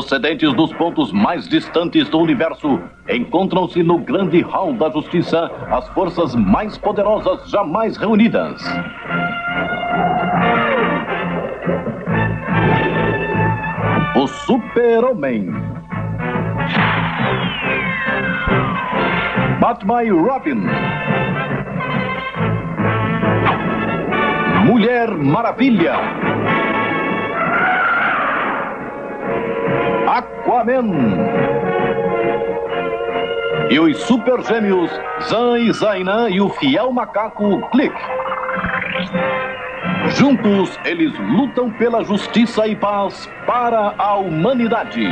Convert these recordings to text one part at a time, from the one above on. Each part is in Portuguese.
Procedentes dos pontos mais distantes do universo, encontram-se no grande hall da justiça as forças mais poderosas jamais reunidas. O Super-Homem. Batman e Robin. Mulher Maravilha. Aquaman. E os super gêmeos Zan e Zainan e o fiel macaco Click. Juntos, eles lutam pela justiça e paz para a humanidade.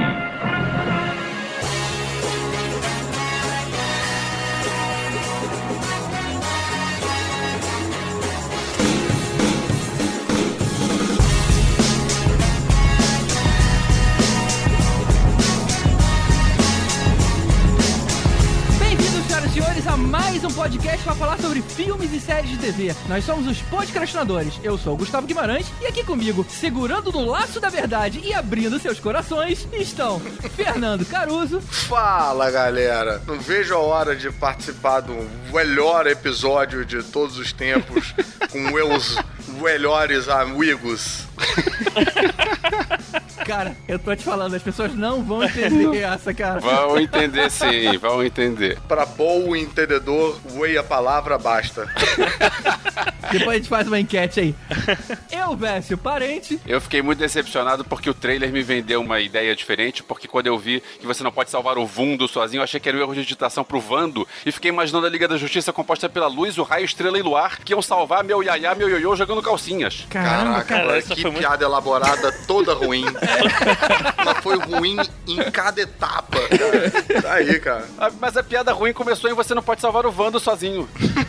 E séries de TV. Nós somos os podcastinadores. Eu sou o Gustavo Guimarães e aqui comigo, segurando no laço da verdade e abrindo seus corações, estão Fernando Caruso, Fala galera, não vejo a hora de participar do melhor episódio de todos os tempos com meus melhores amigos. Cara, eu tô te falando, as pessoas não vão entender essa, cara. Vão entender sim, vão entender. Para bom entendedor, way a palavra basta. Depois a gente faz uma enquete aí. Eu, Vécio, parente. Eu fiquei muito decepcionado porque o trailer me vendeu uma ideia diferente, porque quando eu vi que você não pode salvar o Vundo sozinho, eu achei que era um erro de digitação pro Vando, e fiquei imaginando a Liga da Justiça composta pela luz, o raio, estrela e luar, que iam salvar meu iaiá, meu ioiô jogando calcinhas. Caramba, Caraca, cara. que foi muito- piada elaborada, toda ruim. Mas foi ruim em cada etapa, cara. Tá aí, cara. Mas a piada ruim começou em você não pode salvar o Vando sozinho.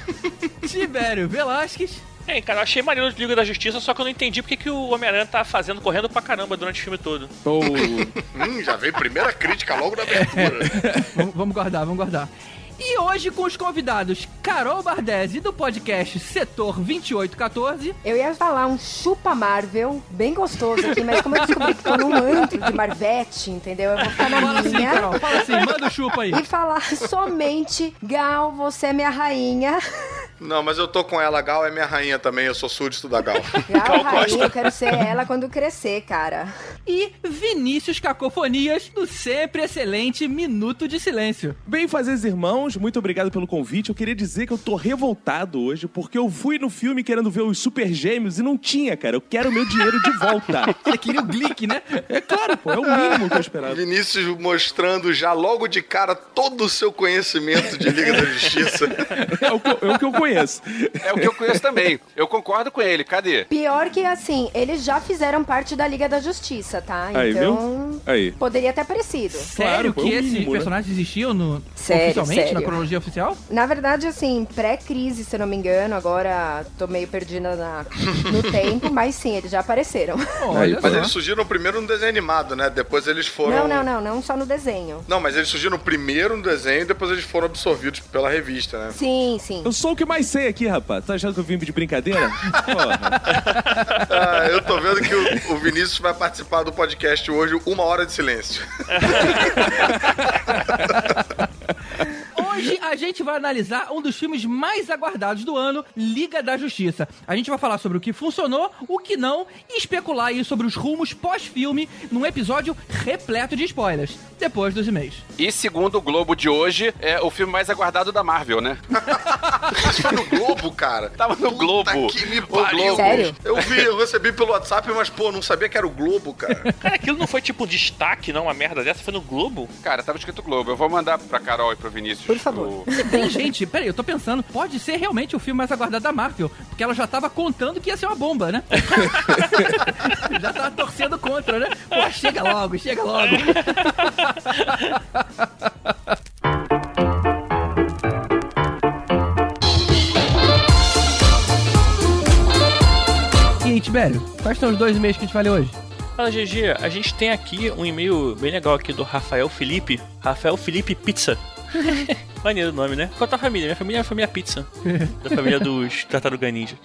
Tibério Velasquez. É, cara, eu achei maneiro de Liga da Justiça, só que eu não entendi porque que o Homem-Aranha tá fazendo, correndo pra caramba durante o filme todo. Hum, já veio primeira crítica logo na abertura. Vamos vamos guardar, vamos guardar. E hoje com os convidados Carol Bardesi, do podcast Setor 2814. Eu ia falar um chupa Marvel, bem gostoso aqui, mas como eu descobri que tô num antro de Marvete, entendeu? Eu vou ficar na Fala assim, minha. Carol, fala assim, manda o chupa aí. E falar somente, Gal, você é minha rainha. Não, mas eu tô com ela, Gal é minha rainha também, eu sou súdito da Gal. Gal, Gal rainha, Costa. eu quero ser ela quando crescer, cara. E Vinícius Cacofonias, do sempre excelente Minuto de Silêncio. Bem fazeres irmãos, muito obrigado pelo convite. Eu queria dizer que eu tô revoltado hoje porque eu fui no filme querendo ver os Super Gêmeos e não tinha, cara. Eu quero o meu dinheiro de volta. Você queria o Glick, né? É claro, pô, é o mínimo que eu esperava. Vinícius mostrando já logo de cara todo o seu conhecimento de Liga da Justiça. É o que eu, é o que eu conheço. É o que eu conheço também. Eu concordo com ele, cadê? Pior que assim, eles já fizeram parte da Liga da Justiça, tá? Aí, então. viu? Aí. Poderia ter aparecido. Sério pô, que o esses né? personagens existiam no, Sério, oficialmente, sério. Na cronologia oficial? Na verdade, assim, pré-crise, se eu não me engano, agora tô meio perdida na- no tempo, mas sim, eles já apareceram. Olha Mas só. eles surgiram primeiro no desenho animado, né? Depois eles foram. Não, não, não, não só no desenho. Não, mas eles surgiram primeiro no desenho e depois eles foram absorvidos pela revista, né? Sim, sim. Eu sou o que mais sei aqui, rapaz. Tá achando que eu vim de brincadeira? Porra. Ah, eu tô vendo que o, o Vinícius vai participar do podcast hoje, uma hora de silêncio. Hoje a gente vai analisar um dos filmes mais aguardados do ano, Liga da Justiça. A gente vai falar sobre o que funcionou, o que não e especular aí sobre os rumos pós-filme num episódio repleto de spoilers, depois dos e-mails. E segundo o Globo de hoje, é o filme mais aguardado da Marvel, né? Isso foi no Globo, cara. Tava no Globo. Puta que me O pariu. Globo. Sério? Eu vi, eu recebi pelo WhatsApp, mas, pô, não sabia que era o Globo, cara. Cara, aquilo não foi tipo destaque, não? Uma merda dessa foi no Globo? Cara, tava escrito Globo. Eu vou mandar pra Carol e pro Vinícius. Por favor. O- Tem gente, peraí, eu tô pensando, pode ser realmente o filme mais aguardado da Marvel, porque ela já tava contando que ia ser uma bomba, né? já tava torcendo contra, né? Pô, chega logo, chega logo. E aí, Tibério, quais são os dois e-mails que a gente vai ler hoje? Fala, GG, a gente tem aqui um e-mail bem legal aqui do Rafael Felipe. Rafael Felipe Pizza. Maneiro o nome, né? Qual a tua família? Minha família é a família Pizza. da família dos Tartaruga Ninja.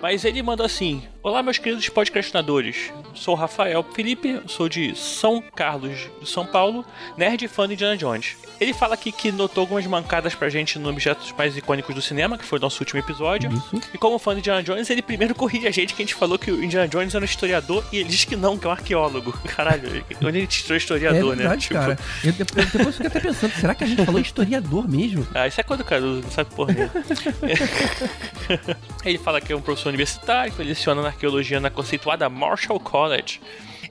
Mas ele mandou assim: Olá, meus queridos podcastinadores. Sou o Rafael Felipe, sou de São Carlos, de São Paulo, nerd e fã de Indiana Jones. Ele fala aqui que notou algumas mancadas pra gente no Objetos Mais Icônicos do Cinema, que foi o nosso último episódio. Isso. E como fã de Indiana Jones, ele primeiro corrige a gente que a gente falou que o Indiana Jones era um historiador e ele diz que não, que é um arqueologo. Caralho, onde ele tirou historiador, é né? verdade, cara. Eu, depois, depois eu fiquei até pensando, será que a gente falou historiador mesmo? Ah, isso é coisa do Caruso, não sabe porra. Ele fala que é um professor universitário, que leciona na arqueologia na conceituada Marshall College.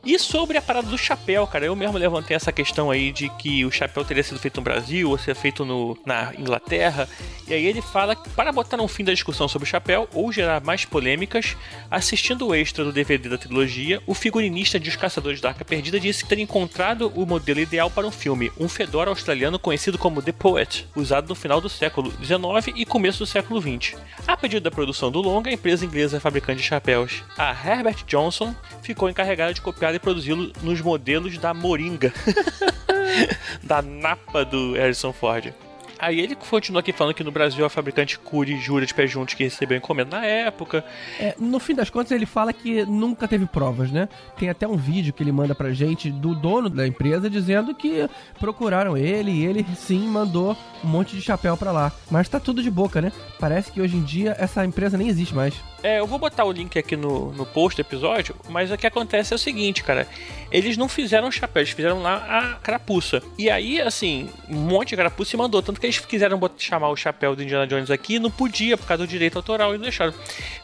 E sobre a parada do chapéu, cara, eu mesmo levantei essa questão aí de que o chapéu teria sido feito no Brasil ou ser feito no, na Inglaterra. E aí ele fala que para botar um fim da discussão sobre o chapéu ou gerar mais polêmicas, assistindo o extra do DVD da trilogia, o figurinista de Os Caçadores da Arca Perdida disse ter encontrado o modelo ideal para um filme, um fedora australiano conhecido como The Poet, usado no final do século XIX e começo do século XX. A pedido da produção do longa, a empresa inglesa fabricante de chapéus, a Herbert Johnson, ficou encarregada de copiar e produzi-lo nos modelos da Moringa, da Napa do Harrison Ford. Aí ele continua aqui falando que no Brasil a fabricante Curi jura de pé juntos que recebeu encomenda na época. É, no fim das contas, ele fala que nunca teve provas, né? Tem até um vídeo que ele manda pra gente do dono da empresa dizendo que procuraram ele e ele sim mandou um monte de chapéu pra lá. Mas tá tudo de boca, né? Parece que hoje em dia essa empresa nem existe mais. É, eu vou botar o link aqui no, no post do episódio, mas o que acontece é o seguinte, cara. Eles não fizeram chapéu, eles fizeram lá a carapuça. E aí, assim, um monte de carapuça e mandou. Tanto que eles quiseram botar, chamar o chapéu do Indiana Jones aqui, não podia por causa do direito autoral e não deixaram.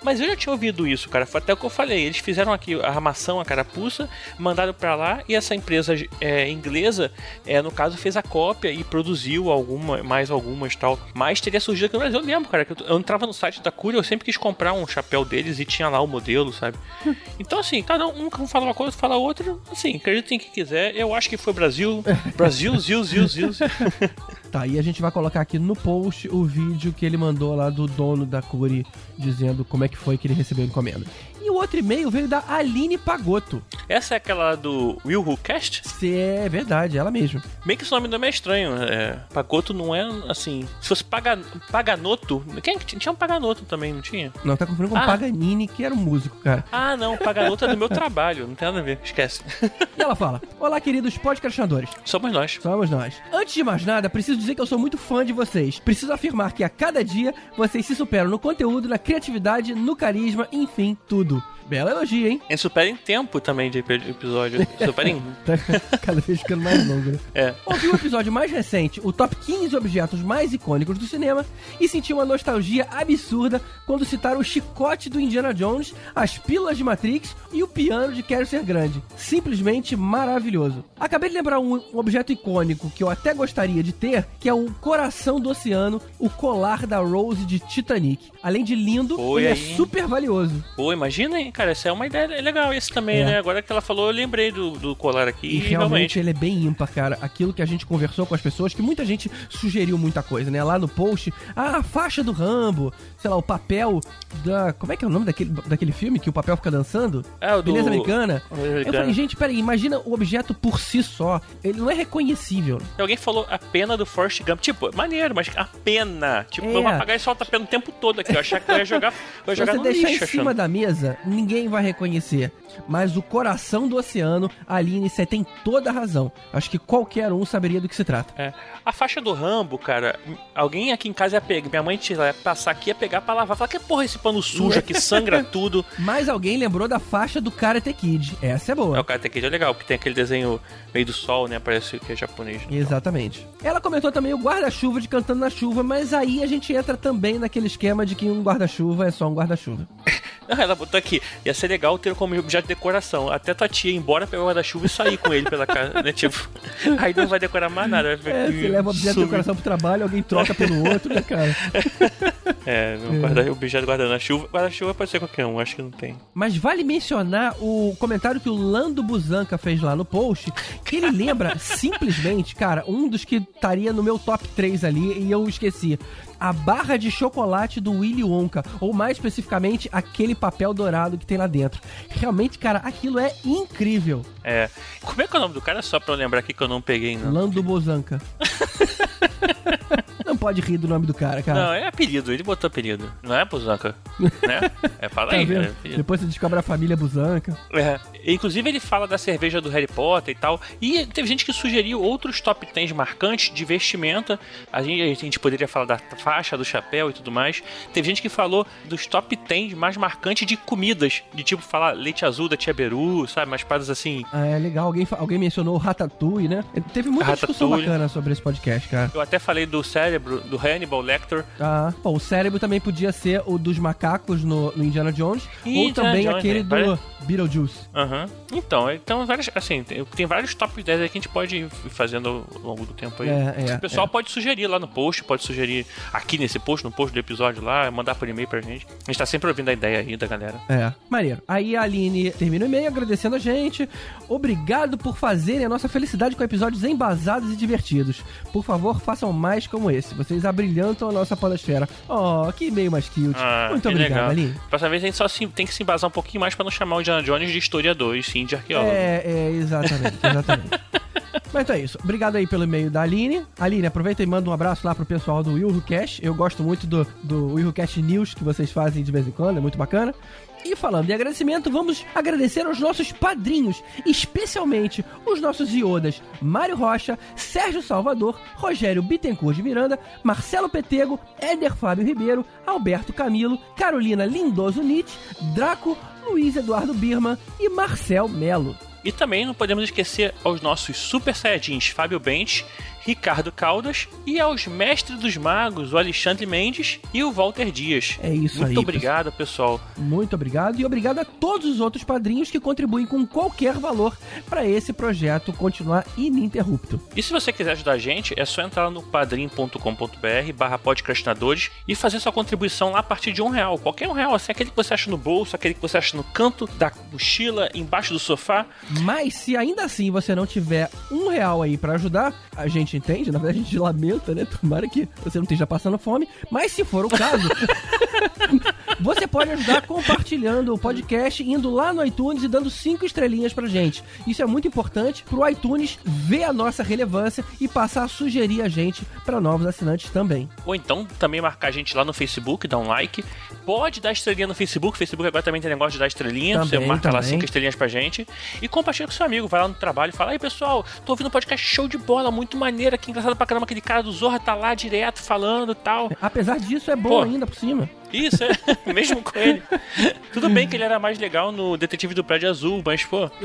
Mas eu já tinha ouvido isso, cara. Foi até o que eu falei. Eles fizeram aqui a armação, a carapuça, mandaram pra lá e essa empresa é, inglesa, é, no caso, fez a cópia e produziu alguma, mais algumas tal. Mas teria surgido aqui no Brasil. Lembro, cara, eu, eu entrava no site da Curia, eu sempre quis comprar um chapéu deles e tinha lá o modelo, sabe? Então, assim, cada um, fala uma coisa, fala outra. Assim, acreditem em que quiser. Eu acho que foi Brasil. Brasil, Zil, Zil, Zil. Tá, e a gente vai colocar aqui no post o vídeo que ele mandou lá do dono da Curi dizendo como é que foi que ele recebeu a encomenda. E o outro e-mail veio da Aline Pagotto. Essa é aquela do Will Who Cast? Se é verdade, ela mesma. Bem que esse nome não é estranho. É, Pagoto não é assim. Se fosse Paga, Paganoto. Quem que tinha? Tinha um Paganoto também, não tinha? Não, tá confundindo com Ah. Paganini, que era um músico, cara. Ah, não. Paganoto é do meu trabalho. Não tem nada a ver. Esquece. E ela fala: Olá, queridos podcastinadores. Somos nós. Somos nós. Antes de mais nada, preciso dizer que eu sou muito fã de vocês. Preciso afirmar que a cada dia vocês se superam no conteúdo, na criatividade, no carisma, enfim, tudo. Bela elogio, hein? A gente supera em tempo também de epi- episódio. Supera em. Tá cada vez ficando mais longo, né? É. Ouvi o episódio mais recente, o top 15 objetos mais icônicos do cinema, e senti uma nostalgia absurda quando citaram o chicote do Indiana Jones, as pílulas de Matrix e o piano de Quero Ser Grande. Simplesmente maravilhoso. Acabei de lembrar um, um objeto icônico que eu até gostaria de ter, que é o coração do oceano, o colar da Rose de Titanic. Além de lindo, Foi ele aí. é super valioso. Pô, imagina, hein, cara. Essa é uma ideia legal, esse também, É. né? Agora que ela falou, eu lembrei do, do colar aqui. E E, realmente realmente. ele é bem ímpar, cara. Aquilo que a gente conversou com as pessoas, que muita gente sugeriu muita coisa, né? Lá no post, ah, a faixa do Rambo, sei lá, o papel da. Como é que é o nome daquele, daquele filme que o papel fica dançando? É, o do- Beleza Americana? Beleza Eu Americana. falei, gente, peraí, imagina o objeto por si só. Ele não é reconhecível. Alguém falou a pena do Forrest Gump. Tipo, maneiro, mas a pena. Tipo, É. vamos apagar e solta a pena o tempo todo aqui. Eu achava que eu ia jogar, eu ia Se jogar você no deixar lixo, em cima achando. da mesa, ninguém vai reconhecer. Mas o coração do oceano, a Aline, você tem toda a razão. Acho que qualquer um saberia do que se trata. É. A faixa do Rambo, cara, alguém aqui em casa ia pegar. Minha mãe ia passar aqui ia pegar pra lavar. Falar, que porra é esse pano sujo aqui, sangra tudo. Mas alguém lembrou da faixa do Karate Kid. Essa é boa. É, o Karate Kid é legal, porque tem aquele desenho meio do sol, né? Parece que é japonês. Exatamente. Ela comentou também o guarda-chuva de Cantando na Chuva, mas aí a gente entra também naquele esquema de que um guarda-chuva é só um guarda-chuva. Ela botou aqui. Ia ser legal ter como objeto de decoração. Até tua tia ir embora, pegar o guarda-chuva e sair com ele pela casa, né? Tipo, aí não vai decorar mais nada. Vai É, você leva o objeto de decoração pro trabalho, alguém troca pelo outro, né, cara? É, não guarda, objeto guardando a chuva. Guarda-chuva pode ser qualquer um, acho que não tem. Mas vale mencionar o comentário que o Lando Busanca fez lá no post, que ele lembra simplesmente, cara, um dos que estaria no meu top 3 ali e eu esqueci. A barra de chocolate do Willy Wonka, ou mais especificamente, aquele papel dourado que tem lá dentro. Realmente, cara, aquilo é incrível. É. Como é que é o nome do cara? Só pra eu lembrar aqui que eu não peguei, não. Lando Busanca. Pode rir do nome do cara, cara. Não, é apelido, ele botou apelido. Não é, Buzanca? né? É, fala Tá aí. vendo? é. Depois você descobre a família Busanca. É. Inclusive ele fala da cerveja do Harry Potter e tal. E teve gente que sugeriu outros top 10 marcantes de vestimenta. A gente, a gente poderia falar da faixa, do chapéu e tudo mais. Teve gente que falou dos top 10 mais marcantes de comidas. De tipo falar leite azul da Tia Beru, sabe? Umas paradas assim. Ah, é legal. Alguém, alguém mencionou o Ratatouille, né? Teve muita discussão bacana sobre esse podcast, cara. Eu até falei do cérebro, do Hannibal Lecter. Ah, bom, o cérebro também podia ser o dos macacos no, no Indiana Jones. Ih, ou Indiana também Jones, aquele né? do Pare- Beetlejuice. Aham. Então, então várias, assim, tem, tem vários top 10 aí que a gente pode ir fazendo ao longo do tempo aí. É, é, o pessoal é. pode sugerir lá no post, pode sugerir aqui nesse post, no post do episódio lá, mandar por e-mail pra gente. A gente tá sempre ouvindo a ideia aí da galera. É, maneiro. Aí a Aline termina o e-mail agradecendo a gente. Obrigado por fazerem a nossa felicidade com episódios embasados e divertidos. Por favor, façam mais como esse. Vocês abrilhantam a nossa podosfera. Oh, que e-mail mais cute. Ah, Muito obrigado. Aline. Próxima vez a gente só se- tem que se embasar um pouquinho mais pra não chamar o Indiana Jones de historiador, e sim de arqueólogo. É, é, exatamente, exatamente. Mas então é isso. Obrigado aí pelo e-mail da Aline. Aline, aproveita e manda um abraço lá pro pessoal do Will Cash. Eu gosto muito do, do Will Cash News que vocês fazem de vez em quando, é muito bacana. E falando em agradecimento, vamos agradecer aos nossos padrinhos, especialmente os nossos iodas Mário Rocha, Sérgio Salvador, Rogério Bittencourt de Miranda, Marcelo Petego, Éder Fábio Ribeiro, Alberto Camilo, Carolina Lindoso Nietzsche, Draco, Luiz Eduardo Birman e Marcel Melo. E também não podemos esquecer aos nossos super saiyajins Fábio Bentes, Ricardo Caldas e aos mestres dos magos, o Alexandre Mendes e o Walter Dias. É isso Muito aí, obrigado, pessoal. Muito obrigado e obrigado a todos os outros padrinhos que contribuem com qualquer valor para esse projeto continuar ininterrupto. E se você quiser ajudar a gente, é só entrar no padrim.com.br barra podcastinadores e fazer sua contribuição lá a partir de um real. Qualquer um real, assim, aquele que você acha no bolso, aquele que você acha no canto da mochila, embaixo do sofá. Mas se ainda assim você não tiver um real aí para ajudar, a gente entende, na verdade a gente lamenta, né? Tomara que você não esteja passando fome. Mas se for o caso, você pode ajudar compartilhando o podcast, indo lá no iTunes e dando cinco estrelinhas pra gente. Isso é muito importante pro iTunes ver a nossa relevância e passar a sugerir a gente para novos assinantes também. Ou então também marcar a gente lá no Facebook, dar um like. Pode dar estrelinha no Facebook. Facebook agora também tem negócio de dar estrelinha. você Também, marca lá também. cinco estrelinhas pra gente. E compartilha com seu amigo. Vai lá no trabalho e fala: Aí pessoal, tô ouvindo um podcast show de bola, muito maneiro aqui, engraçado pra caramba. Aquele cara do Zorra tá lá direto falando e tal. Apesar disso, é bom Pô. ainda por cima. Isso, é. Mesmo com ele. Tudo bem que ele era mais legal no Detetive do Prédio Azul, mas, pô.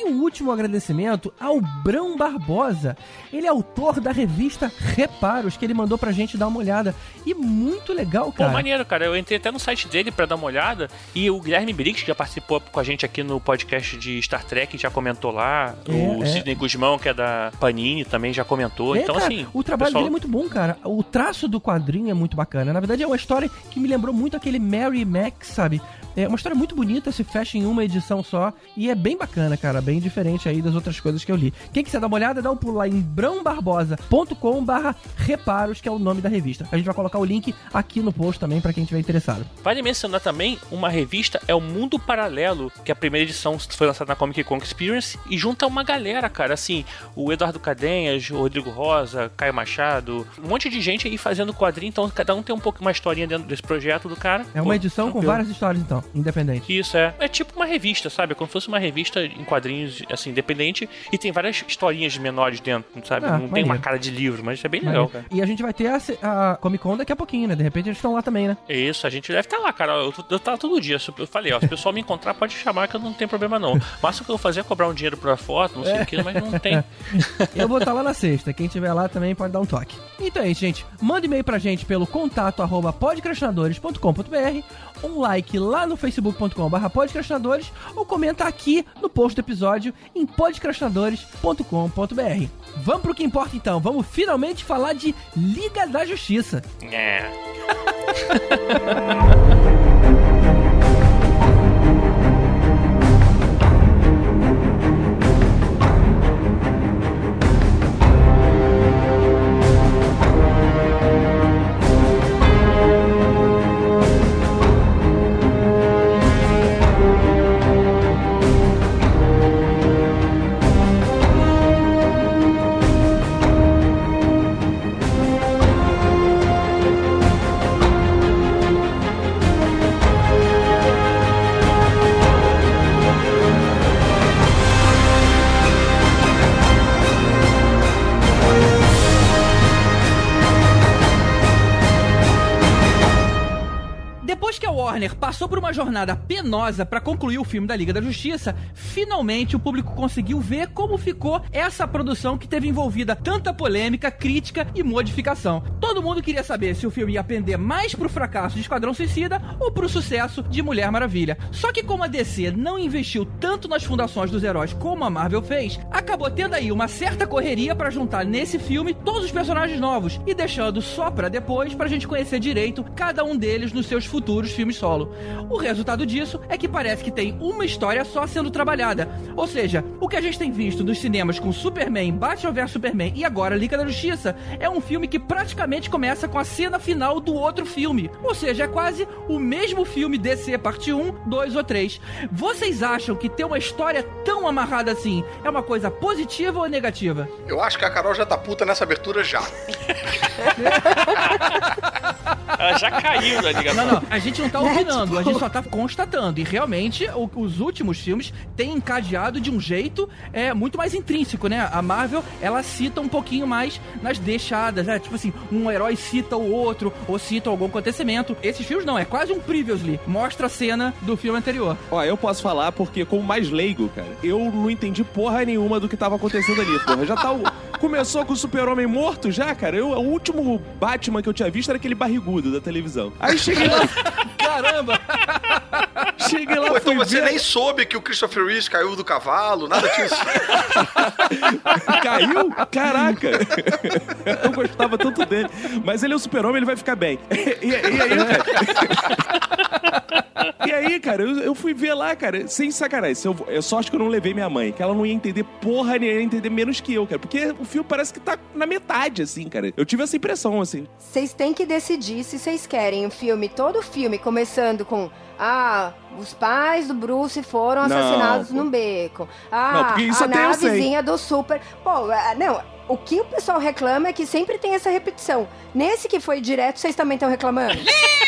E um último agradecimento ao Brão Barbosa. Ele é autor da revista Reparos, que ele mandou pra gente dar uma olhada. E muito legal, Pô, cara. maneiro, cara. Eu entrei até no site dele pra dar uma olhada. E o Guilherme Briggs, que já participou com a gente aqui no podcast de Star Trek, já comentou lá. É, o é. Sidney Guzmão, que é da Panini, também já comentou. É, então, cara, assim. o trabalho pessoal- dele é muito bom, cara. O traço do quadrinho é muito bacana. Na verdade, é uma história que me lembrou muito aquele Mary Max, sabe? É uma história muito bonita, se fecha em uma edição só. E é bem bacana, cara. Bem diferente aí das outras coisas que eu li. Quem quiser dar uma olhada, dá um pulo lá em brãobarbosa.com barra reparos, que é o nome da revista. A gente vai colocar o link aqui no post também pra quem estiver interessado. Vale mencionar também uma revista, é o Mundo Paralelo, que a primeira edição foi lançada na Comic Con Experience e junta uma galera, cara, assim, o Eduardo Cadenhas, o Rodrigo Rosa, Caio Machado, um monte de gente aí fazendo quadrinho, então cada um tem um pouco uma historinha dentro desse projeto do cara. É uma Pô, edição com várias histórias, então, independente. Isso, é. É tipo uma revista, sabe? Como se fosse uma revista em quadrinhos, assim, independente. E tem várias historinhas menores dentro, sabe? Ah, Não tem maneiro. uma cara de livro, mas isso é bem legal, cara. E a gente vai ter a, a Comic Con daqui a pouquinho, né? De repente eles estão lá também, né? É Isso, a gente deve estar lá, cara. Eu, eu tava todo dia. Eu falei, ó, se o pessoal me encontrar, pode chamar que eu não tenho problema, não. O máximo que eu vou fazer é cobrar um dinheiro pra foto, não sei o que, mas não tem. Eu vou estar lá na sexta. Quem tiver lá também pode dar um toque. Então é isso, gente. Manda e-mail pra gente pelo contato arroba podcrastinadores.com.br um like lá no facebook.com.br podcrastinadores ou comenta aqui no post do episódio em podcrastinadores.com.br. Vamos pro que importa então. Vamos finalmente falar de Liga da Justiça. É. Warner passou por uma jornada penosa para concluir o filme da Liga da Justiça, finalmente o público conseguiu ver como ficou essa produção que teve envolvida tanta polêmica, crítica e modificação. Todo mundo queria saber se o filme ia pender mais pro fracasso de Esquadrão Suicida ou pro sucesso de Mulher Maravilha. Só que como a DC não investiu tanto nas fundações dos heróis como a Marvel fez, acabou tendo aí uma certa correria para juntar nesse filme todos os personagens novos e deixando só para depois pra gente conhecer direito cada um deles nos seus futuros filmes solo. O resultado disso é que parece que tem uma história só sendo trabalhada. Ou seja, o que a gente tem visto nos cinemas com Superman, Batman vs Superman e agora Liga da Justiça é um filme que praticamente começa com a cena final do outro filme. Ou seja, é quase o mesmo filme DC parte 1, 2 ou 3. Vocês acham que ter uma história tão amarrada assim é uma coisa positiva ou negativa? Eu acho que a Carol já tá puta nessa abertura já. Ela já caiu na ligação. Não, não, a gente não tá opinando, a gente só tá constatando. E realmente, o- os últimos filmes têm encadeado de um jeito é, muito mais intrínseco, né? A Marvel, ela cita um pouquinho mais nas deixadas, né? Tipo assim, um herói cita o outro, ou cita algum acontecimento. Esses filmes não, é quase um previously. Mostra a cena do filme anterior. Ó, eu posso falar porque, como mais leigo, cara, eu não entendi porra nenhuma do que tava acontecendo ali, porra. Já tá o... Começou com o super-homem morto já, cara. Eu, o último Batman que eu tinha visto era aquele barrigudo da televisão. Aí cheguei lá, Caramba! cheguei lá, Pô, então você ver... nem soube que o Christopher Reeve caiu do cavalo, nada disso. Caiu? Caraca! Eu gostava tanto dele. Mas ele é o super-homem, ele vai ficar bem. E, e aí, cara... E aí, cara, eu, eu fui ver lá, cara, sem sacanagem. Eu, eu só acho que eu não levei minha mãe, que ela não ia entender porra nem ia entender menos que eu, cara. Porque o filme parece que tá na metade, assim, cara. Eu tive essa impressão, assim. Vocês têm que decidir se vocês querem o filme, todo o filme, começando com. Ah, os pais do Bruce foram Não, assassinados pô. num beco. Não, Ah, isso a navezinha do super. Pô, ah, não. O que o pessoal reclama é que sempre tem essa repetição. Nesse que foi direto, vocês também estão reclamando?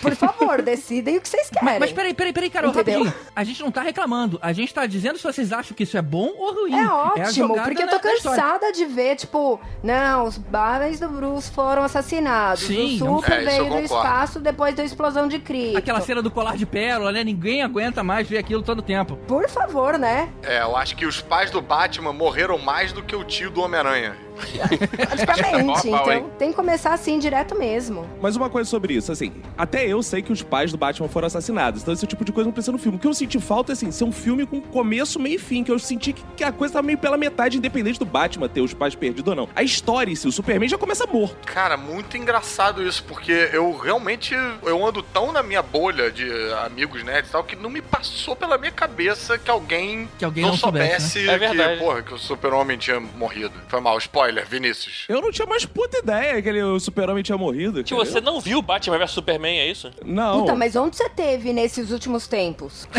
Por favor, decidem o que vocês querem. Mas, mas peraí, peraí, peraí, Carol, Entendeu? rapidinho. A gente não tá reclamando. A gente tá dizendo se vocês acham que isso é bom ou ruim. É a ótimo, jogada porque eu tô cansada de ver, tipo, não, os pais do Bruce foram assassinados. Sim, o Super É, veio do espaço depois da explosão de Krypton. Aquela cena do colar de pérola, né? Ninguém aguenta mais ver aquilo todo tempo. Por favor, né? É, eu acho que os pais do Batman morreram mais do que o tio do Homem-Aranha. Praticamente. Então tem que começar assim direto mesmo. Mas uma coisa sobre isso, assim, até eu sei que os pais do Batman foram assassinados. Então esse tipo de coisa não precisa no filme. O que eu senti falta é, assim, ser um filme com começo, meio e fim. Que eu senti que, que a coisa tava meio pela metade, independente do Batman ter os pais perdidos ou não. A história em si, o Superman já começa morto. Cara, muito engraçado isso, porque eu realmente eu ando tão na minha bolha de amigos nerds e tal que não me passou pela minha cabeça que alguém, Que alguém não soubesse, soubesse né? É verdade. que, porra, que o super-homem tinha morrido. Foi mal, spoiler, Vinícius. Eu não tinha mais puta ideia que ele, o Super-Homem tinha morrido. Que você não viu Batman vs Superman, é isso? Não. Puta, mas onde você teve nesses últimos tempos?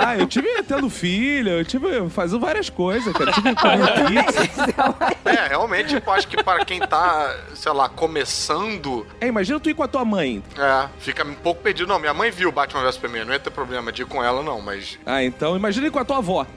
Ah, eu tive tendo filho, eu tive fazendo várias coisas, cara. Eu tive correndo pizza. É, realmente, tipo, acho que para quem tá, sei lá, começando, É, imagina tu ir com a tua mãe. é, fica um pouco perdido. Não, minha mãe viu Batman vs Superman, não ia ter problema de ir com ela, não, mas. Ah, então imagina ir com a tua avó.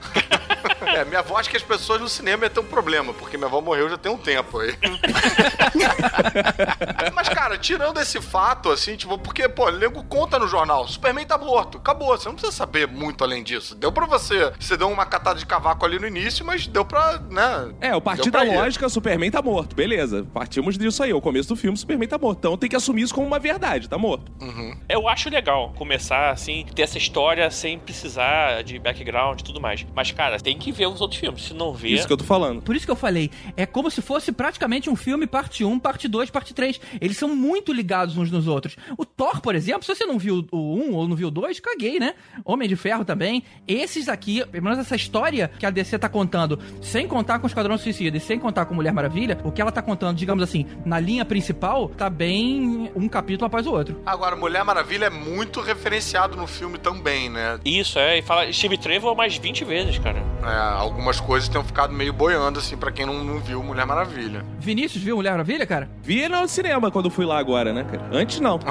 É, minha avó acha que as pessoas no cinema iam ter um problema, porque minha avó morreu já tem um tempo aí. Mas, cara, tirando esse fato, assim, tipo, porque, pô, o nego conta no jornal, Superman tá morto, acabou, você não precisa saber muito além disso. Deu pra você, você deu uma catada de cavaco ali no início, mas deu pra, né... É, o partir da lógica, Superman tá morto. Beleza, partimos disso aí. O começo do filme, Superman tá morto. Então tem que assumir isso como uma verdade, tá morto. Eu acho legal começar assim, ter essa história sem precisar de background e tudo mais. Mas, cara, tem que ver os outros filmes. Se não ver. Isso que eu tô falando. Por isso que eu falei, é como se fosse praticamente um filme parte 1, parte 2, parte 3. Eles são muito ligados uns nos outros. O Thor, por exemplo, se você não viu o 1 ou não viu o 2, caguei, né? Homem de Ferro também. Esses aqui, pelo menos essa história que a DC tá contando, sem contar com o Esquadrão Suicida e sem contar com Mulher Maravilha, o que ela tá contando, digamos assim, na linha principal, tá bem um capítulo após o outro. Agora, Mulher Maravilha é muito referenciado no filme também, né? Isso, é. E fala Steve Trevor mais 20 vezes, cara. É, algumas coisas tenham ficado meio boiando, assim, pra quem não, não viu Mulher Maravilha. Vinícius viu Mulher Maravilha, cara? Vi no cinema quando fui lá agora, né, cara? Antes não.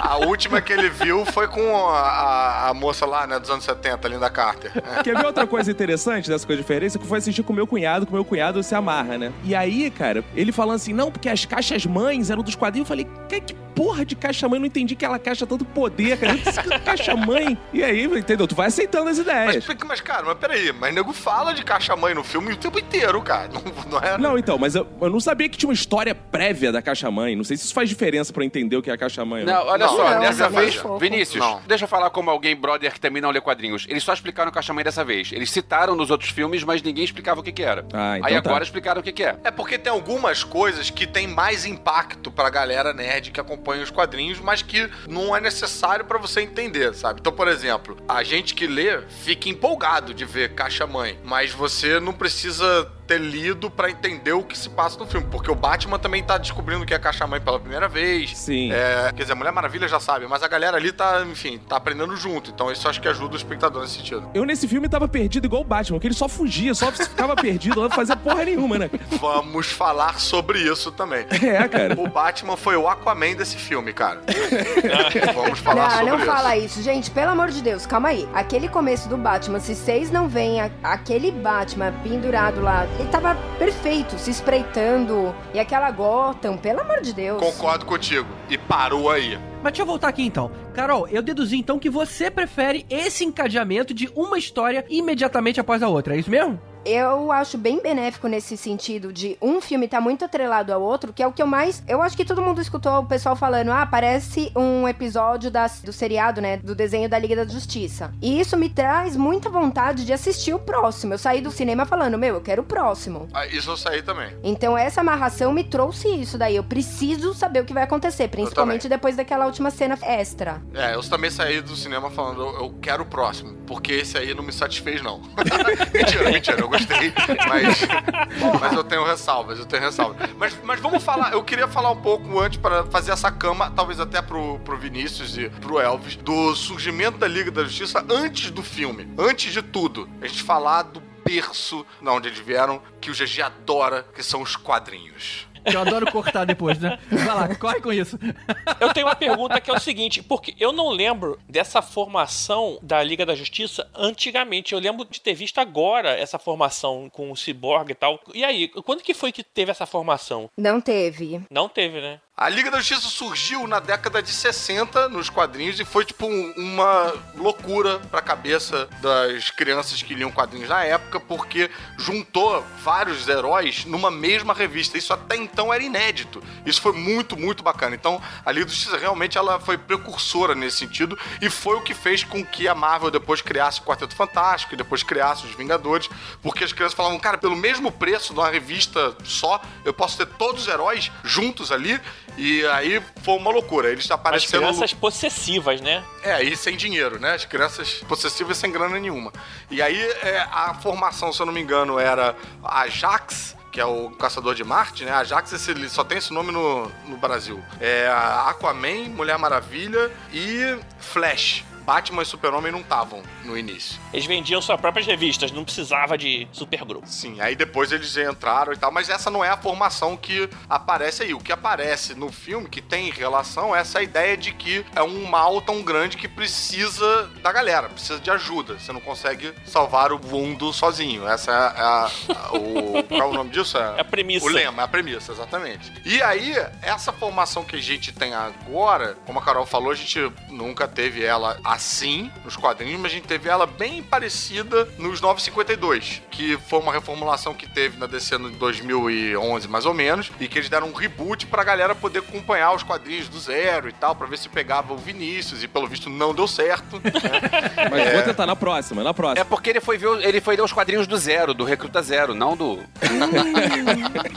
A última que ele viu foi com a, a- a moça lá, né, dos anos 70, Linda Carter. É. Quer ver outra coisa interessante dessa coisa de diferença? Que foi assistir com meu cunhado, que meu cunhado se amarra, né? E aí, cara, ele falando assim, não, porque as caixas mães eram dos quadrinhos. Eu falei, que, que porra de caixa-mãe, não entendi que ela caixa tanto poder, cara. Caixa-mãe. E aí, entendeu? Tu vai aceitando as ideias. Mas, mas, cara, mas peraí, mas nego fala de caixa-mãe no filme o tempo inteiro, cara. Não, não é. Não, então, mas eu, eu não sabia que tinha uma história prévia da caixa-mãe. Não sei se isso faz diferença pra eu entender o que é a caixa-mãe. ou Não, olha Não, só, não, dessa não, vez. Vinícius, Não. deixa eu falar como alguém brother que também não lê quadrinhos. Eles só explicaram Caixa-Mãe dessa vez. Eles citaram nos outros filmes, mas ninguém explicava o que que era. Ah, então Aí tá. agora explicaram o que que é. É porque tem algumas coisas que tem mais impacto pra galera nerd que acompanha os quadrinhos, mas que não é necessário pra você entender, sabe? Então, por exemplo, a gente que lê fica empolgado de ver Caixa Mãe, mas você não precisa ter lido pra entender o que se passa no filme, porque o Batman também tá descobrindo o que é Caixa Mãe pela primeira vez. Sim. É, quer dizer, a Mulher Maravilha já sabe, mas a galera ali tá, enfim, tá aprendendo junto. Então isso acho que ajuda o espectador nesse sentido. Eu nesse filme tava perdido igual o Batman, que ele só fugia, só ficava perdido, não fazia porra nenhuma, né? Vamos falar sobre isso também. É, cara. O Batman foi o Aquaman desse filme, cara. Vamos falar Não, sobre não isso. fala isso. Gente, pelo amor de Deus, calma aí. Aquele começo do Batman, se vocês não veem a- aquele Batman pendurado lá, ele tava perfeito, se espreitando. E aquela Gotham, pelo amor de Deus. Concordo contigo. E parou aí. Mas deixa eu voltar aqui então. Carol, eu deduzi então que você prefere esse encadeamento de uma história imediatamente após a outra, é isso mesmo? Eu acho bem benéfico nesse sentido de um filme tá muito atrelado ao outro, que é o que eu mais. Eu acho que todo mundo escutou o pessoal falando, ah, parece um episódio do seriado, né? Do desenho da Liga da Justiça. E isso me traz muita vontade de assistir o próximo. Eu saí do cinema falando, meu, eu quero o próximo. Ah, Isso eu saí também. Então essa amarração me trouxe isso daí. Eu preciso saber o que vai acontecer, principalmente depois daquela última cena extra. É, eu também saí do cinema falando, eu, eu quero o próximo, porque esse aí não me satisfez, não. mentira, mentira, eu gostei, mas, mas eu tenho ressalvas, eu tenho ressalvas. Mas, mas vamos falar, eu queria falar um pouco antes para fazer essa cama, talvez até pro, pro Vinícius e pro Elvis, do surgimento da Liga da Justiça antes do filme, antes de tudo. A gente falar do berço, de onde eles vieram, que o GG adora, que são os quadrinhos. Eu adoro cortar depois, né? Vai lá, corre com isso. Eu tenho uma pergunta que é o seguinte, porque eu não lembro dessa formação da Liga da Justiça antigamente. Eu lembro de ter visto agora essa formação com o Cyborg e tal. E aí, quando que foi que teve essa formação? Não teve. Não teve, né? A Liga da Justiça surgiu na década de 60 nos quadrinhos e foi tipo um- uma loucura pra cabeça das crianças que liam quadrinhos na época, porque juntou vários heróis numa mesma revista. Isso até então era inédito. Isso foi muito, muito bacana. Então, a Liga da Justiça realmente ela foi precursora nesse sentido e foi o que fez com que a Marvel depois criasse o Quarteto Fantástico e depois criasse os Vingadores, porque as crianças falavam, cara, pelo mesmo preço de uma revista só, eu posso ter todos os heróis juntos ali. E aí foi uma loucura. Eles As aparecendo. crianças possessivas, né? É, e sem dinheiro, né? As crianças possessivas sem grana nenhuma. E aí é, a formação, se eu não me engano, era Ajax, que é o Caçador de Marte, né? Ajax esse, só tem esse nome no, no Brasil. É Aquaman, Mulher Maravilha e Flash. Batman e Super-Homem não estavam no início. Eles vendiam suas próprias revistas, não precisava de supergrupo. Sim, aí depois eles entraram e tal, mas essa não é a formação que aparece aí. O que aparece no filme, que tem relação, é essa ideia de que é um mal tão grande que precisa da galera, precisa de ajuda. Você não consegue salvar o mundo sozinho. Essa é a. a- o, qual é o nome disso? É a premissa. O lema, é a premissa, exatamente. E aí, essa formação que a gente tem agora, como a Carol falou, a gente nunca teve ela assim nos quadrinhos, mas a gente teve ela bem parecida nos 952, que foi uma reformulação que teve na DC no 2011, mais ou menos, e que eles deram um reboot pra galera poder acompanhar os quadrinhos do zero e tal, pra ver se pegava o Vinícius, e pelo visto não deu certo. né? Mas vou tentar na próxima, na próxima. É porque ele foi ver, ele foi ler os quadrinhos do zero, do Recruta Zero, não do.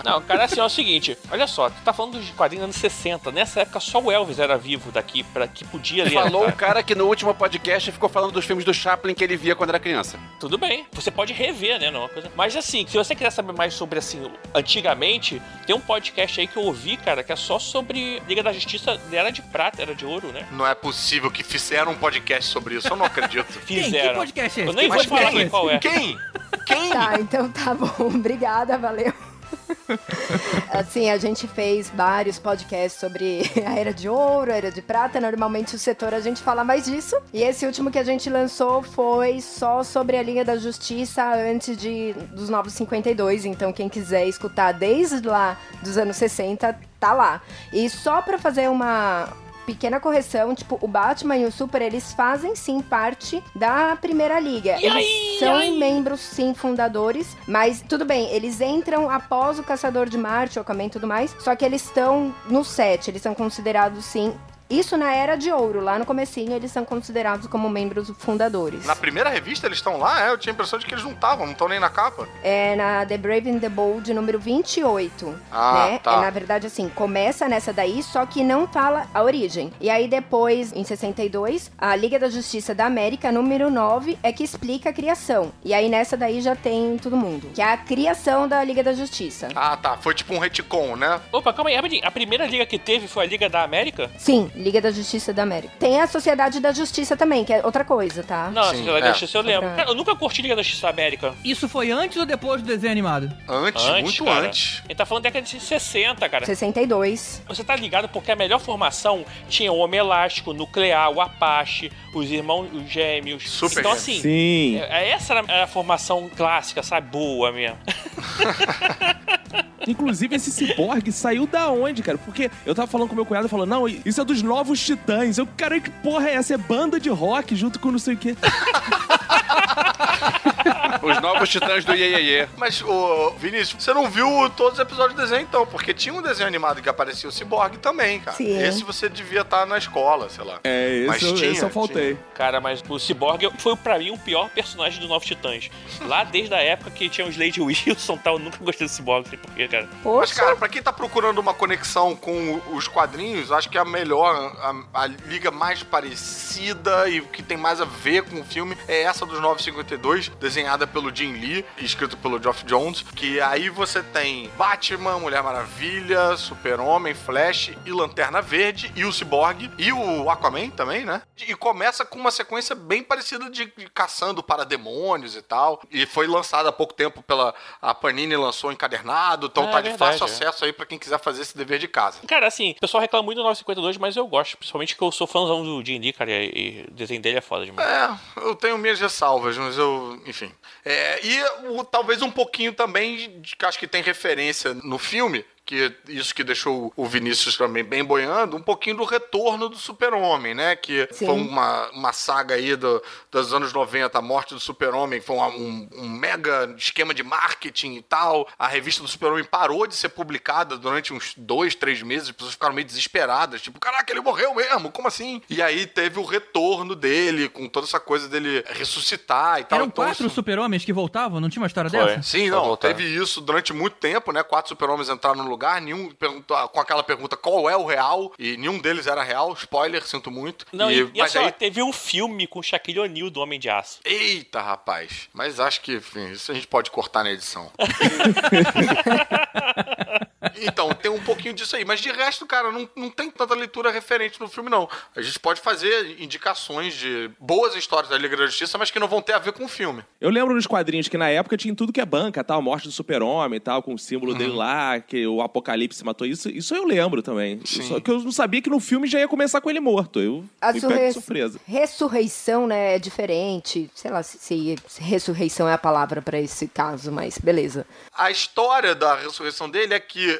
Não, cara, assim, é o seguinte, olha só, tu tá falando de quadrinhos anos 60. Nessa época só o Elvis era vivo daqui, para que podia ler. Falou cara. o cara que no último podcast ficou falando dos filmes do Chaplin que ele via quando era criança. Tudo bem, você pode rever, né? Não é uma coisa... Mas assim, se você quiser saber mais sobre assim, antigamente, tem um podcast aí que eu ouvi, cara, que é só sobre Liga da Justiça, era de prata, era de ouro, né? Não é possível que fizeram um podcast sobre isso, eu não acredito. Quem? Fizeram. Que podcast é esse? Eu nem Que vou podcast falar aqui qual é. Quem? Quem? Tá, então tá bom. Obrigada, valeu. Assim, a gente fez vários podcasts sobre a Era de Ouro, a Era de Prata. Normalmente o setor a gente fala mais disso. E esse último que a gente lançou foi só sobre a Liga da Justiça antes de dos Novos 52. Então, quem quiser escutar desde lá dos anos 60, tá lá. E só pra fazer uma pequena correção, tipo, o Batman e o Super, eles fazem sim parte da Primeira Liga. E eles aí, são aí? membros sim fundadores, mas tudo bem, eles entram após o Caçador de Marte, o Aquaman e tudo mais, só que eles estão no set, eles são considerados sim isso na Era de Ouro, lá no comecinho eles são considerados como membros fundadores. Na primeira revista eles estão lá, é? Eu tinha a impressão de que eles não estavam, não estão nem na capa. É na The Brave and the Bold, número 28. Ah, né? tá. É, na verdade, assim, começa nessa daí, só que não fala a origem. E aí depois, em 62, a Liga da Justiça da América, número 9, é que explica a criação. E aí nessa daí já tem todo mundo. Que é a criação da Liga da Justiça. Ah, tá. Foi tipo um retcon, né? Opa, calma aí, rapidinho. A primeira liga que teve foi a Liga da América? Sim, Liga da Justiça da América. Tem a Sociedade da Justiça também, que é outra coisa, tá? Não, Sim, a Liga é. da Justiça eu lembro. Pra- Cara, eu nunca curti Liga da Justiça da América. Isso foi antes ou depois do desenho animado? Antes, Antes, muito cara. antes. Ele tá falando década de 60, cara. 62. Você tá ligado porque a melhor formação tinha o Homem Elástico, o Nuclear, o Apache, os irmãos os gêmeos. Super então, assim, Sim. é- essa era era a formação clássica, sabe? Boa mesmo. Inclusive, esse ciborgue saiu da onde, cara? Porque eu tava falando com meu cunhado, falando, não, isso é dos novos titãs. Eu, cara, que porra é essa? É banda de rock junto com não sei o quê. Os novos titãs do Iê Mas, ô, Vinícius, você não viu todos os episódios do desenho, então, porque tinha um desenho animado que aparecia o Cyborg também, cara. Sim. Esse você devia estar na escola, sei lá. É, Mas esse, eu, tinha, esse eu faltei. Cara, mas o Cyborg foi pra mim o pior personagem dos Novos Titãs. Lá desde a época que tinha os Lady Wilson e tal, eu nunca gostei do Cyborg, não sei porquê, cara. Mas, Poxa, cara, pra quem tá procurando uma conexão com os quadrinhos, acho que a melhor, a, a liga mais parecida e o que tem mais a ver com o filme é essa dos 952, desenhada pelo Jim Lee escrito pelo Geoff Jones, que aí você tem Batman, Mulher Maravilha, Super-Homem, Flash e Lanterna Verde e o Cyborg e o Aquaman também, né? E começa com uma sequência bem parecida de, de caçando parademônios e tal. E foi lançada há pouco tempo pela a Panini lançou encadernado, então Ah, tá é de verdade, fácil é. acesso aí pra quem quiser fazer esse dever de casa. Cara, assim, o pessoal reclama muito do 952, mas eu gosto, principalmente que eu sou fãzão do Jim Lee, cara, e, e desenho dele é foda demais. É, eu tenho minhas ressalvas, mas eu, enfim. É, e o- talvez um pouquinho também, de, que acho que tem referência no filme, que isso que deixou o Vinícius também bem boiando, um pouquinho do retorno do Super-Homem, né? Que Sim. foi uma, uma saga aí do, dos anos 90, a morte do Super-Homem, foi uma- um, um mega esquema de marketing e tal. A revista do Super-Homem parou de ser publicada durante uns dois, três meses, as pessoas ficaram meio desesperadas, tipo, caraca, ele morreu mesmo, como assim? E aí teve o retorno dele, com toda essa coisa dele ressuscitar e tal. Eram Então, quatro isso- super-homens que voltavam? Não tinha uma história Foi. dessa? Sim, não, teve isso durante muito tempo, né? Quatro super-homens entraram no lugar, nenhum perguntou, com aquela pergunta qual é o real, e nenhum deles era real. Spoiler, sinto muito. Não, e, e mas assim, aí. teve um filme com Shaquille O'Neal do Homem de Aço. Eita, rapaz. Mas acho que, enfim, isso a gente pode cortar na edição. então, tem um pouquinho disso aí. Mas de resto, cara, não, não tem tanta leitura referente no filme, não. A gente pode fazer indicações de boas histórias da Liga da Justiça, mas que não vão ter a ver com o filme. Eu lembro nos quadrinhos que na época tinha tudo que é banca, tal, a morte do super-homem e tal, com o símbolo dele lá, que o apocalipse matou isso. Isso eu lembro também. Sim. Só que eu não sabia que no filme já ia começar com ele morto. Eu A de surre- surpresa. ressurreição, né, é diferente. Sei lá se, se- se ressurreição é a palavra pra esse caso, mas beleza. A história da ressurreição dele é que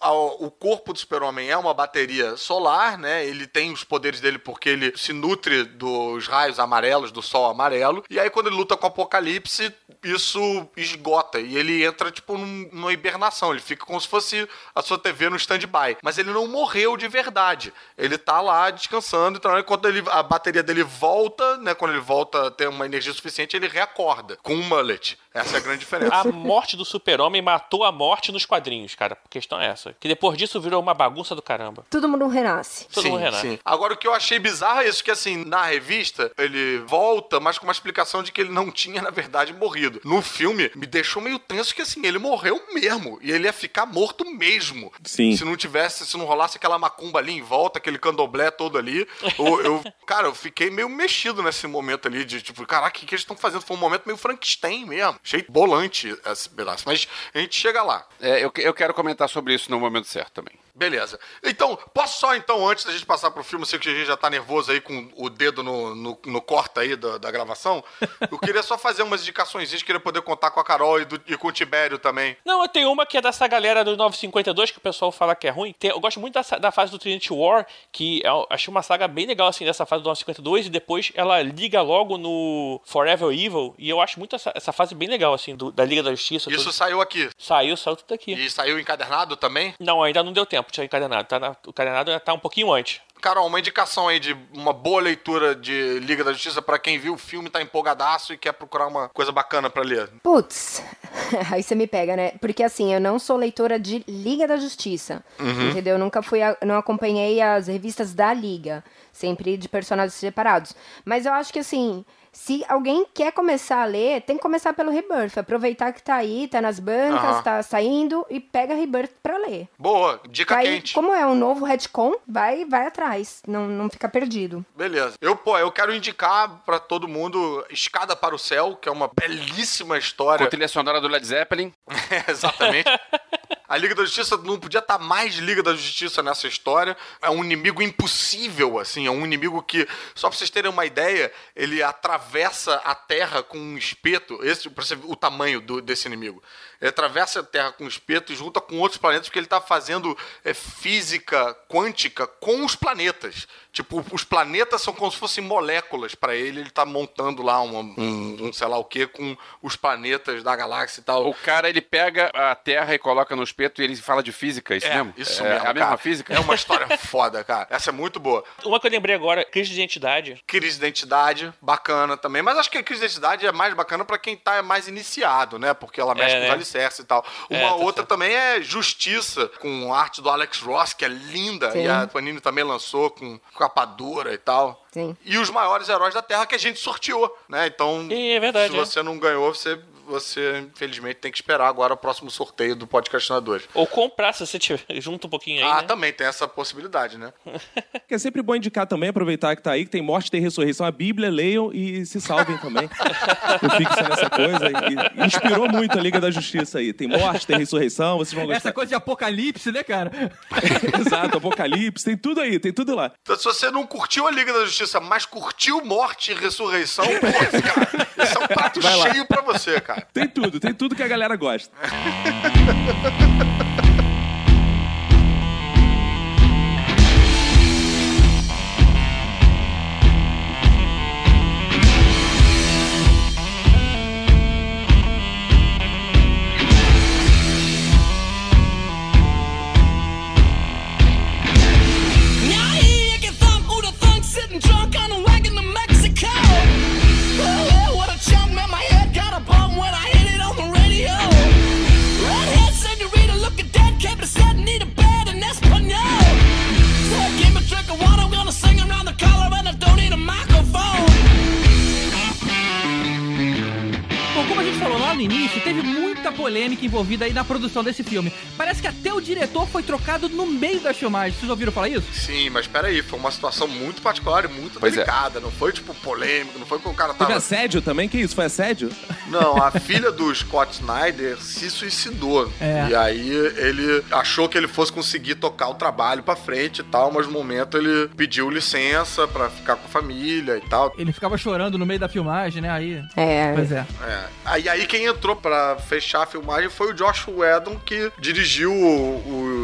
o corpo do super-homem é uma bateria solar, né? Ele tem os poderes dele porque ele se nutre dos raios amarelos, do sol amarelo. E aí, quando ele luta com o apocalipse, isso esgota. E ele entra, tipo, num- numa hibernação. Ele fica como se fosse a sua TV no stand-by. Mas ele não morreu de verdade. Ele tá lá descansando. Então, quando ele, a bateria dele volta, né? Quando ele volta a ter uma energia suficiente, ele reacorda com um mullet. Essa é a grande diferença. A morte do super-homem matou a morte nos quadrinhos, cara. A questão é essa. Que depois disso virou uma bagunça do caramba. Todo mundo renasce. Todo sim, mundo renasce. sim. Agora, o que eu achei bizarro é isso, que assim, na revista, ele volta, mas com uma explicação de que ele não tinha, na verdade, morrido. No filme, me deixou meio tenso que assim, ele morreu mesmo. E ele ia ficar morto mesmo. Sim. Se não tivesse, se não rolasse aquela macumba ali em volta, aquele candomblé todo ali. eu, eu- cara, eu fiquei meio mexido nesse momento ali, de tipo, caraca, o que, que eles estão fazendo? Foi um momento meio Frankenstein mesmo. Achei bolante esse pedaço. Mas a gente chega lá. É, eu, eu quero comentar sobre isso no momento certo também. Beleza. Então, posso só então, antes da gente passar pro filme, eu sei que a gente já tá nervoso aí com o dedo no, no, no corta aí da, da gravação. Eu queria só fazer umas indicações, queria poder contar com a Carol e, do- e com o Tibério também. Não, eu tenho uma que é dessa galera do 952, que o pessoal fala que é ruim. Tem- eu gosto muito da, da fase do Trinity War, que eu achei uma saga bem legal, assim, dessa fase do 952, e depois ela liga logo no Forever Evil, e eu acho muito essa, essa fase bem legal, assim, do- da Liga da Justiça. Isso tudo. saiu aqui. Saiu, saiu tudo aqui. E saiu encadernado também. Não, ainda não deu tempo, tinha encadenado. Tá na- o encadenado ainda tá um pouquinho antes. Carol, uma indicação aí de uma boa leitura de Liga da Justiça pra quem viu o filme, tá empolgadaço e quer procurar uma coisa bacana pra ler. Putz, aí você me pega, né? Porque assim, eu não sou leitora de Liga da Justiça, entendeu? Eu nunca fui, a- não acompanhei as revistas da Liga, sempre de personagens separados. Mas eu acho que assim, se alguém quer começar a ler, tem que começar pelo Rebirth, aproveitar que tá aí, tá nas bancas, Aham. tá saindo e pega Rebirth pra ler. Boa, dica Aí, quente. como é um novo retcon, vai, vai atrás, não, não fica perdido. Beleza. Eu, pô, eu quero indicar pra todo mundo Escada para o Céu, que é uma belíssima história. Com trilha sonora do Led Zeppelin. Exatamente. A Liga da Justiça não podia estar mais Liga da Justiça nessa história. É um inimigo impossível, assim. É um inimigo que, só pra vocês terem uma ideia, ele atravessa a Terra com um espeto. Esse, pra você ver o tamanho do- desse inimigo. Ele atravessa a Terra com um espeto e junta com outros planetas, porque ele tá fazendo é, física quântica com os planetas. Tipo, os planetas são como se fossem moléculas pra ele. Ele tá montando lá uma- um, um sei lá o que com os planetas da galáxia e tal. O cara, ele pega a Terra e coloca no espeto e ele fala de física, isso É, mesmo? isso é mesmo. a mesma cara. física? É uma história foda, cara. Essa é muito boa. Uma que eu lembrei agora, crise de identidade. Crise de identidade, bacana também. Mas acho que a crise de identidade é mais bacana pra quem tá mais iniciado, né? Porque ela mexe É, com os né? alicerces e tal. Uma É, tá outra certo. também é Justiça, com arte do Alex Ross, que é linda. Sim. E a Panini também lançou com capa dura e tal. Sim. E os maiores heróis da Terra que a gente sorteou, né? Então, é verdade, se é. você não ganhou, você, você infelizmente tem que esperar agora o próximo sorteio do Podcastinadores. Ou comprar, se você tiver, junta um pouquinho aí, Ah, né? também tem essa possibilidade, né? Que é sempre bom indicar também, aproveitar que tá aí, que tem morte, tem ressurreição. A Bíblia, leiam e se salvem também. Eu fixo nessa coisa. E, e inspirou muito a Liga da Justiça aí. Tem morte, tem ressurreição, vocês vão gostar. Essa coisa de apocalipse, né, cara? Exato, Apocalipse, tem tudo aí, tem tudo lá. Então, se você não curtiu a Liga da Justiça, mas curtiu Morte e Ressurreição, pô, esse, cara, esse é um prato Vai lá. cheio pra você, cara. Tem tudo, tem tudo que a galera gosta. muita polêmica envolvida aí na produção desse filme. Parece que até o diretor foi trocado no meio das filmagens. Vocês ouviram falar isso? Sim, mas peraí, foi uma situação muito particular e muito Pois é. delicada. Não foi, tipo, polêmico, não foi que o cara Teve tava... assédio também? Que isso? Foi assédio? Não, a filha do Scott Snyder se suicidou. É. E aí ele achou que ele fosse conseguir tocar o trabalho pra frente e tal, mas no momento ele pediu licença pra ficar com a família e tal. Ele ficava chorando no meio da filmagem, né? Aí. É. Pois é. É. Aí, aí quem entrou pra fechar a filmagem foi o Josh Whedon, que dirigiu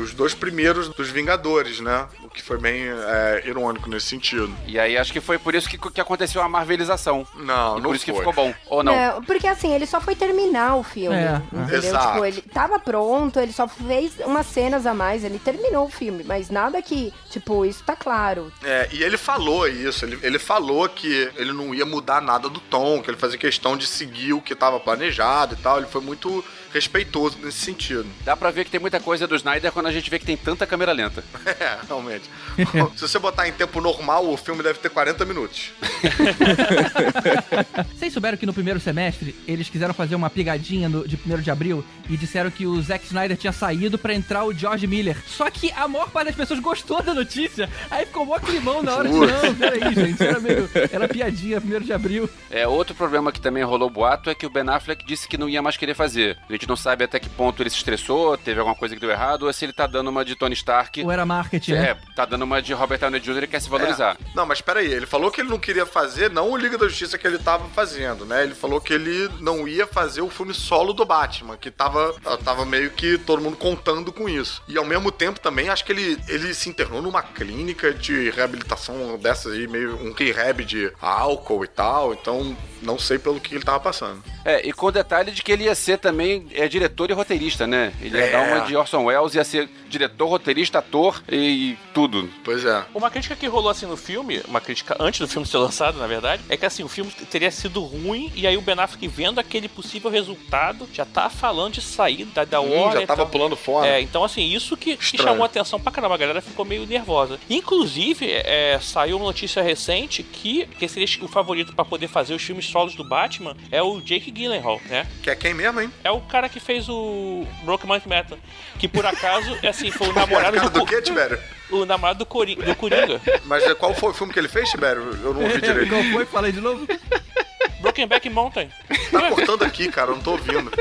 os dois primeiros dos Vingadores, né? Que foi bem é, irônico nesse sentido. E aí acho que foi por isso que, que aconteceu a marvelização. Não, E não por isso que foi. ficou bom. Ou não? Não, porque assim, ele só foi terminar o filme. É. Entendeu? Exato. Tipo, ele tava pronto, ele só fez umas cenas a mais, ele terminou o filme, mas nada que, tipo, isso tá claro. É, e ele falou isso, ele, ele falou que ele não ia mudar nada do tom, que ele fazia questão de seguir o que estava planejado e tal. Ele foi muito respeitoso nesse sentido. Dá pra ver que tem muita coisa do Snyder quando a gente vê que tem tanta câmera lenta. É, realmente. Se você botar em tempo normal, o filme deve ter 40 minutos. Vocês souberam que no primeiro semestre eles quiseram fazer uma pegadinha no- de 1 de abril e disseram que o Zack Snyder tinha saído pra entrar o George Miller. Só que a maior parte das pessoas gostou da notícia. Aí ficou mó climão na hora de, não, peraí, gente, era meio, era piadinha 1 de abril. É, outro problema que também rolou boato é que o Ben Affleck disse que não ia mais querer fazer. A gente não sabe até que ponto ele se estressou, teve alguma coisa que deu errado, ou se ele tá dando uma de Tony Stark. Ou era marketing, né? É, tá dando uma de Robert Downey Jr. e quer se valorizar. É. Não, mas peraí, ele falou que ele não queria fazer, não o Liga da Justiça que ele tava fazendo, né? Ele falou que ele não ia fazer o filme solo do Batman, que tava, tava meio que todo mundo contando com isso. E ao mesmo tempo também, acho que ele, ele se internou numa clínica de reabilitação dessas aí, meio um rehab de álcool e tal, então não sei pelo que ele tava passando. É, e com o detalhe de que ele ia ser também é, diretor e roteirista, né? Ele ia É. dar uma de Orson Welles, ia ser diretor, roteirista, ator e tudo. Pois é. Uma crítica que rolou assim no filme, uma crítica antes do filme ser lançado, na verdade, é que assim, o filme teria sido ruim e aí o Ben Affleck vendo aquele possível resultado já tá falando de sair da, da Hum, Warner. já tava então- pulando fora. É, então assim, isso que, que chamou a atenção pra caramba, a galera ficou meio nervosa. Inclusive, é, saiu uma notícia recente que quem seria o favorito pra poder fazer os filmes solos do Batman é o Jake Gyllenhaal, né? Que é quem mesmo, hein? É o cara que fez o Brokeman Metal, que por acaso, é assim, foi o namorado do, do quê, Tibério? o namorado do, Cori- do Coringa. Mas é, qual foi o filme que ele fez, Tibério? Eu não ouvi direito. Qual foi? Falei de novo? Brokenback Mountain. Tá cortando aqui, cara, eu não tô ouvindo.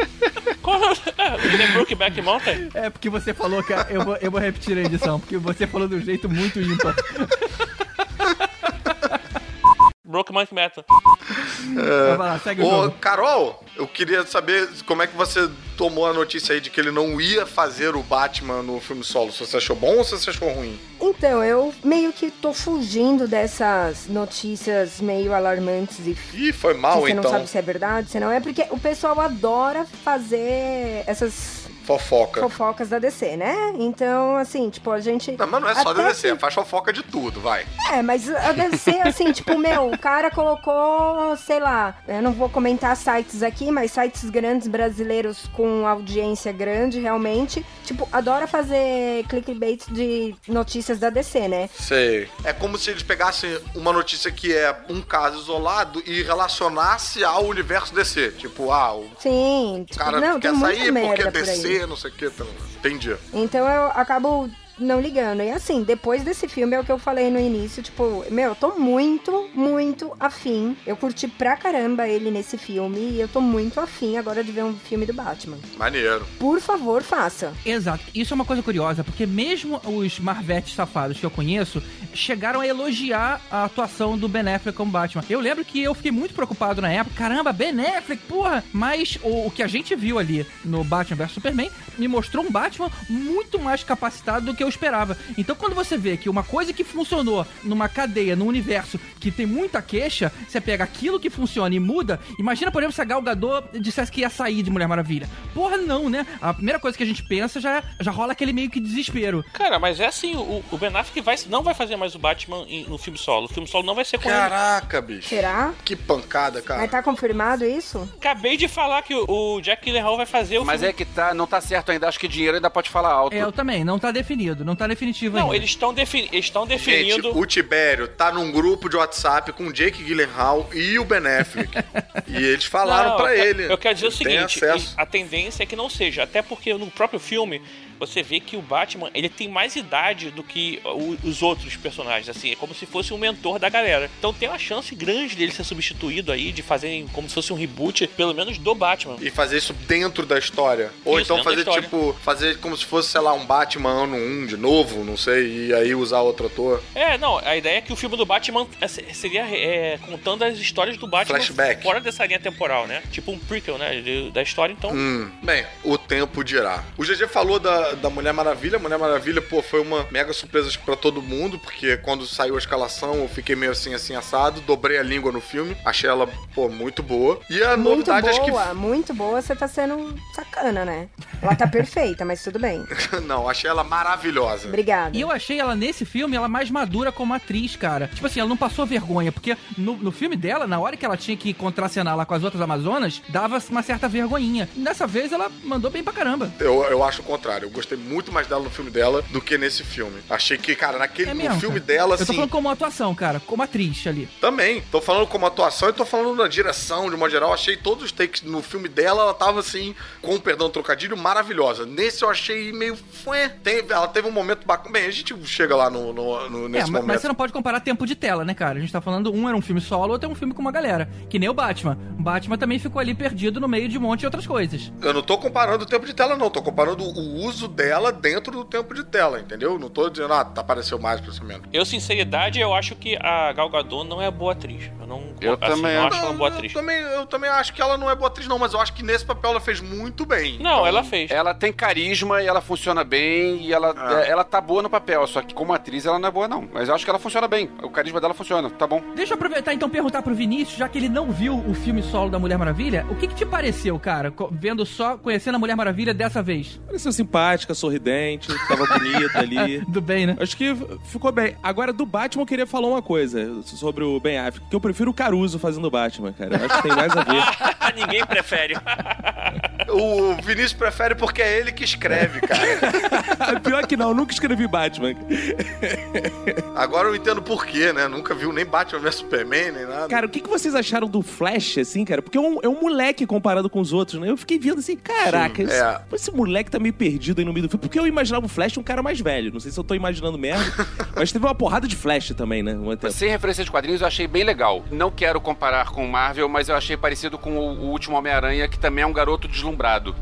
Qual é? Ele é Brokeback Mountain? É porque você falou, cara, eu vou, eu vou repetir a edição, porque você falou de um jeito muito ímpar. Brokeman Metal. Então vai lá, Ô. Carol, eu queria saber como é que você tomou a notícia aí de que ele não ia fazer o Batman no filme solo. Se você achou bom ou se você achou ruim? Então, eu meio que tô fugindo dessas notícias meio alarmantes e Ih, foi que mal você então. não sabe se é verdade, se não é, porque o pessoal adora fazer essas Fofoca. fofocas da DC, né? Então, assim, tipo, a gente. Não, mas não é só da DC, que- faz fofoca de tudo, vai. É, mas a DC, assim, tipo, meu, o cara colocou, sei lá, eu não vou comentar sites aqui, mas sites grandes brasileiros com audiência grande, realmente, tipo, adora fazer clickbait de notícias da DC, né? Sei. É como se eles pegassem uma notícia que é um caso isolado e relacionasse ao universo DC. Tipo, ah, o Sim, tipo, cara não, quer sair porque merda é por aí. Não sei o que. Então, entendi. Então eu acabo não ligando. E assim, depois desse filme é o que eu falei no início, tipo, meu, eu tô muito, muito afim. Eu curti pra caramba ele nesse filme e eu tô muito afim agora de ver um filme do Batman. Maneiro. Por favor, faça. Exato. Isso é uma coisa curiosa, porque mesmo os Marvetes safados que eu conheço chegaram a elogiar a atuação do Ben Affleck como Batman. Eu lembro que eu fiquei muito preocupado na época. Caramba, Ben Affleck, porra! Mas o, o que a gente viu ali no Batman vs Superman me mostrou um Batman muito mais capacitado do que eu esperava. Então, quando você vê que uma coisa que funcionou numa cadeia, num universo que tem muita queixa, você pega aquilo que funciona e muda. Imagina, por exemplo, se a Gal Gadot dissesse que ia sair de Mulher Maravilha. Porra, não, né? A primeira coisa que a gente pensa já, já rola aquele meio que desespero. Cara, mas é assim, o, o Ben Affleck vai, não vai fazer mais o Batman em- no filme solo. O filme solo não vai ser com ele. Caraca, bicho. Será? Que pancada, cara. Mas tá confirmado isso? Acabei de falar que o, o Jack Gyllenhaal vai fazer o Mas filme. é que tá, não tá certo ainda, acho que dinheiro ainda pode falar alto. É, eu também, não tá definido, não tá definitivo Não, ainda. eles estão defini eles estão Gente, definindo. o Tibério tá num grupo de WhatsApp com o Jake Gyllenhaal e o Ben Affleck. e eles falaram Não, pra eu, ele. Eu quero dizer o seguinte: a tendência é que não seja. Até porque no próprio filme você vê que o Batman ele tem mais idade do que os outros personagens. Assim, é como se fosse um mentor da galera. Então tem uma chance grande dele ser substituído aí, de fazer como se fosse um reboot, pelo menos do Batman. E fazer isso dentro da história. Ou Isso, então fazer, tipo, fazer como se fosse, sei lá, um Batman ano 1 de novo, não sei, e aí usar outro ator. É, não, a ideia é que o filme do Batman é, seria é, contando as histórias do Batman Flashback. fora dessa linha temporal, né? Tipo um prequel, né? da história, então. Hum, bem, o tempo dirá. O GG falou da, da, da Mulher Maravilha. Mulher Maravilha, pô, foi uma mega surpresa pra todo mundo, porque quando saiu a escalação eu fiquei meio assim, assim, assado, dobrei a língua no filme, achei ela, pô, muito boa. E a Muito novidade, acho que boa, muito boa, você tá sendo sacana, né? Ela tá perfeita, mas tudo bem. Não, achei ela maravilhosa. Obrigada. E eu achei ela nesse filme, ela mais madura como atriz, cara. Tipo assim, ela não passou vergonha, porque no, no filme dela, na hora que ela tinha que contracenar lá com as outras Amazonas, dava uma certa vergonhinha. Dessa vez ela mandou bem pra caramba. Eu, eu acho o contrário. Gostei muito mais dela no filme dela do que nesse filme. Achei que, cara, naquele É no mesmo. filme cara. dela, Eu tô assim. falando como atuação, cara, como atriz ali. Também. Tô falando como atuação e tô falando na direção, de uma geral. Achei todos os takes no filme dela, ela tava assim, com perdão trocadilho, maravilhosa. Nesse eu achei meio. Fué. Tem, ela teve um momento bacana. Bem, a gente chega lá no, no- no- É, nesse mas, momento. mas você não pode comparar tempo de tela, né, cara? A gente tá falando, um era um filme solo, outro é um filme com uma galera. Que nem o Batman. O Batman também ficou ali perdido no meio de um monte de outras coisas. Eu não tô comparando o tempo de tela, não. Tô comparando o uso dela dentro do tempo de tela, entendeu? Não tô dizendo, ah, tá apareceu mais, menos. Eu, sinceridade, eu acho que a Gal Gadot não é boa atriz. Eu não, Eu assim, também não acho. ela boa eu, atriz. também, eu também acho que ela não é boa atriz, não, mas eu acho que nesse papel ela fez muito bem. Não, Então, ela fez. Ela tem carisma e ela funciona bem e ela, Ah. é, ela tá boa no papel, só que como atriz ela não é boa não. Mas eu acho que ela funciona bem. O carisma dela funciona, tá bom. Deixa eu aproveitar então e perguntar pro Vinícius, já que ele não viu o filme solo da Mulher Maravilha, o que, que te pareceu, cara, vendo só, conhecendo a Mulher Maravilha dessa vez? Pareceu simpática, sorridente, tava bonita ali. Do bem, né? Acho que ficou bem. Agora, do Batman, eu queria falar uma coisa sobre o Ben Affleck, que eu prefiro o Caruso fazendo o Batman, cara. Eu acho que tem mais a ver. Ninguém prefere. O Vinícius prefere porque é ele que escreve, cara. Pior que não, eu nunca escrevi Batman. Agora eu entendo por quê, né? Nunca viu nem Batman vs Superman, nem nada. Cara, o que, que vocês acharam do Flash, assim, cara? Porque é um, é um moleque comparado com os outros, né? Eu fiquei vendo assim, caraca, Sim, esse, é. esse moleque tá meio perdido aí no meio do filme. Porque eu imaginava o Flash um cara mais velho. Não sei se eu tô imaginando merda. mas teve uma porrada de Flash também, né? Um tempo. Sem referência de quadrinhos, eu achei bem legal. Não quero comparar com Marvel, mas eu achei parecido com o, o último Homem-Aranha, que também é um garoto deslumbrado.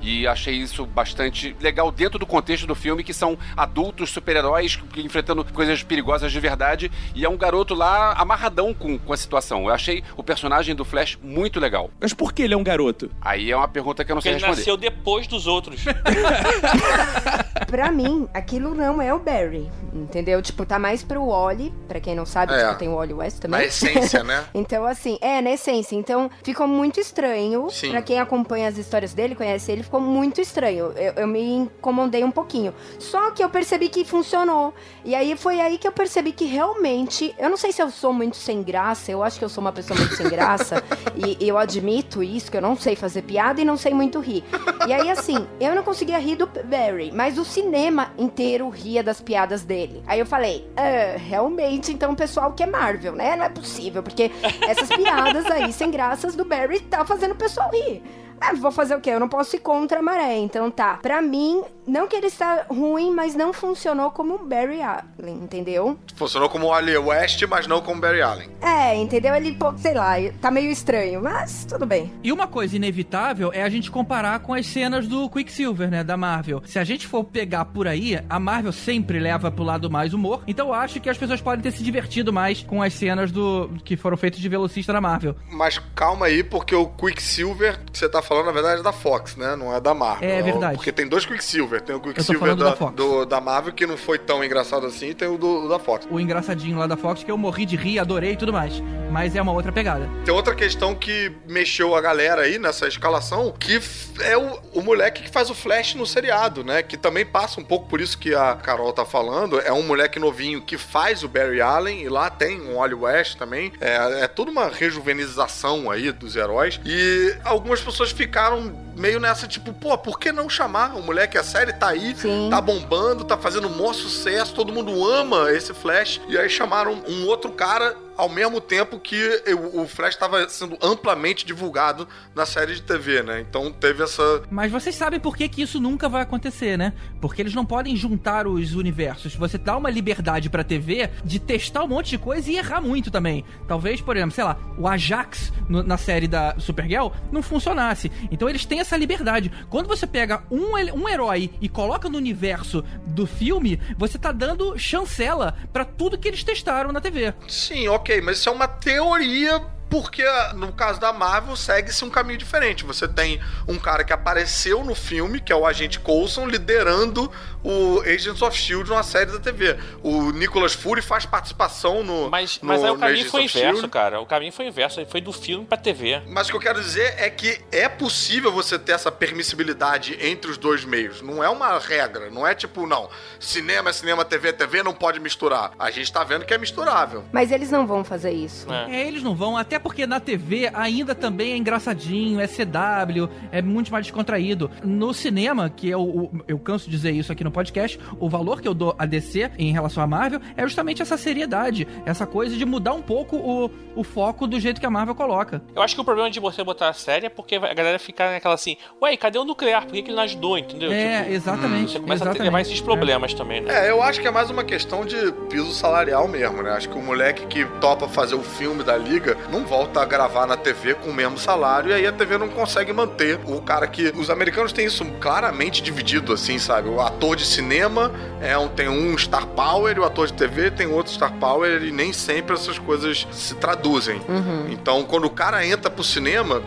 E achei isso bastante legal dentro do contexto do filme, que são adultos super-heróis enfrentando coisas perigosas de verdade. E é um garoto lá amarradão com, com a situação. Eu achei o personagem do Flash muito legal. Mas por que ele é um garoto? Aí é uma pergunta que eu não Porque sei ele responder. nasceu depois dos outros. Pra mim, aquilo não é o Barry, entendeu? Tipo, tá mais pro Wally, pra quem não sabe, É. tipo, tem o Wally West também. Na essência, né? Então, assim, é, na essência. Então, ficou muito estranho. Sim. Pra quem acompanha as histórias dele, conhece ele, ficou muito estranho. Eu, eu me incomodei um pouquinho. Só que eu percebi que funcionou. E aí foi aí que eu percebi que realmente. Eu não sei se eu sou muito sem graça, eu acho que eu sou uma pessoa muito sem graça. e, e eu admito isso, que eu não sei fazer piada e não sei muito rir. E aí, assim, eu não conseguia rir do Barry, mas o cinema inteiro ria das piadas dele. Aí eu falei, ah, realmente, então o pessoal que é Marvel, né? Não é possível, porque essas piadas aí sem graças do Barry tá fazendo o pessoal rir. Ah, vou fazer o quê? Eu não posso ir contra a maré, então tá. Pra mim, não que ele está ruim, mas não funcionou como o Barry Allen, entendeu? Funcionou como o Ali West, mas não como Barry Allen. É, entendeu? Ele, pô, sei lá, tá meio estranho, mas tudo bem. E uma coisa inevitável é a gente comparar com as cenas do Quicksilver, né, da Marvel. Se a gente for pegar por aí, a Marvel sempre leva pro lado mais humor, então eu acho que as pessoas podem ter se divertido mais com as cenas do que foram feitas de velocista da Marvel. Mas calma aí, porque o Quicksilver que você tá falando, na verdade, é da Fox, né? Não é da Marvel. É verdade. Porque tem dois Quicksilver. Tem o Quicksilver falando da, da Fox. do- da Marvel, que não foi tão engraçado assim, e tem o do, da Fox. O engraçadinho lá da Fox, que eu morri de rir, adorei e tudo mais. Mas é uma outra pegada. Tem outra questão que mexeu a galera aí nessa escalação, que é o, o moleque que faz o Flash no seriado, né? Que também passa um pouco por isso que a Carol tá falando. É um moleque novinho que faz o Barry Allen, e lá tem um Wally West também. É, é toda uma rejuvenização aí dos heróis. E algumas pessoas ficaram meio nessa, tipo, pô, por que não chamar o moleque? A série tá aí, Sim. tá bombando, tá fazendo um maior sucesso, todo mundo ama esse Flash. E aí chamaram um outro cara ao mesmo tempo que o Flash estava sendo amplamente divulgado na série de TV, né? Então teve essa. Mas vocês sabem por que, que isso nunca vai acontecer, né? Porque eles não podem juntar os universos. Você dá uma liberdade pra TV de testar um monte de coisa e errar muito também. Talvez, por exemplo, sei lá, o Ajax no- na série da Supergirl não funcionasse. Então eles têm essa liberdade. Quando você pega um, um herói e coloca no universo do filme, você tá dando chancela pra tudo que eles testaram na TV. Sim, ok, mas isso é uma teoria porque no caso da Marvel segue-se um caminho diferente. Você tem um cara que apareceu no filme, que é o agente Coulson, liderando o Agents of Shield numa série da TV. O Nicholas Fury faz participação no. Mas, no, mas aí o no caminho Agents foi of inverso, S.H.I.E.L.D.. cara. O caminho foi inverso. Foi do filme pra TV. Mas o que eu quero dizer é que é possível você ter essa permissibilidade entre os dois meios. Não é uma regra. Não é tipo, não, cinema é cinema, TV é TV, não pode misturar. A gente tá vendo que é misturável. Mas eles não vão fazer isso. É. É, eles não vão, até porque na TV ainda também é engraçadinho, é CW, é muito mais descontraído. No cinema, que é o, o- eu canso de dizer isso aqui no podcast, o valor que eu dou a DC em relação à Marvel é justamente essa seriedade, essa coisa de mudar um pouco o, o foco do jeito que a Marvel coloca. Eu acho que o problema de você botar a série é porque a galera fica naquela assim, ué, cadê o nuclear? Por que, que ele não ajudou, entendeu? É, Tipo, exatamente. Você começa exatamente. a levar esses problemas também, né? É, eu acho que é mais uma questão de piso salarial mesmo, né? Acho que o moleque que topa fazer o filme da liga não volta a gravar na TV com o mesmo salário e aí a TV não consegue manter o cara que. Os americanos têm isso claramente dividido, assim, sabe? O ator de cinema é um, tem um star power e o ator de TV tem outro star power e nem sempre essas coisas se traduzem. Então, quando o cara entra pro cinema,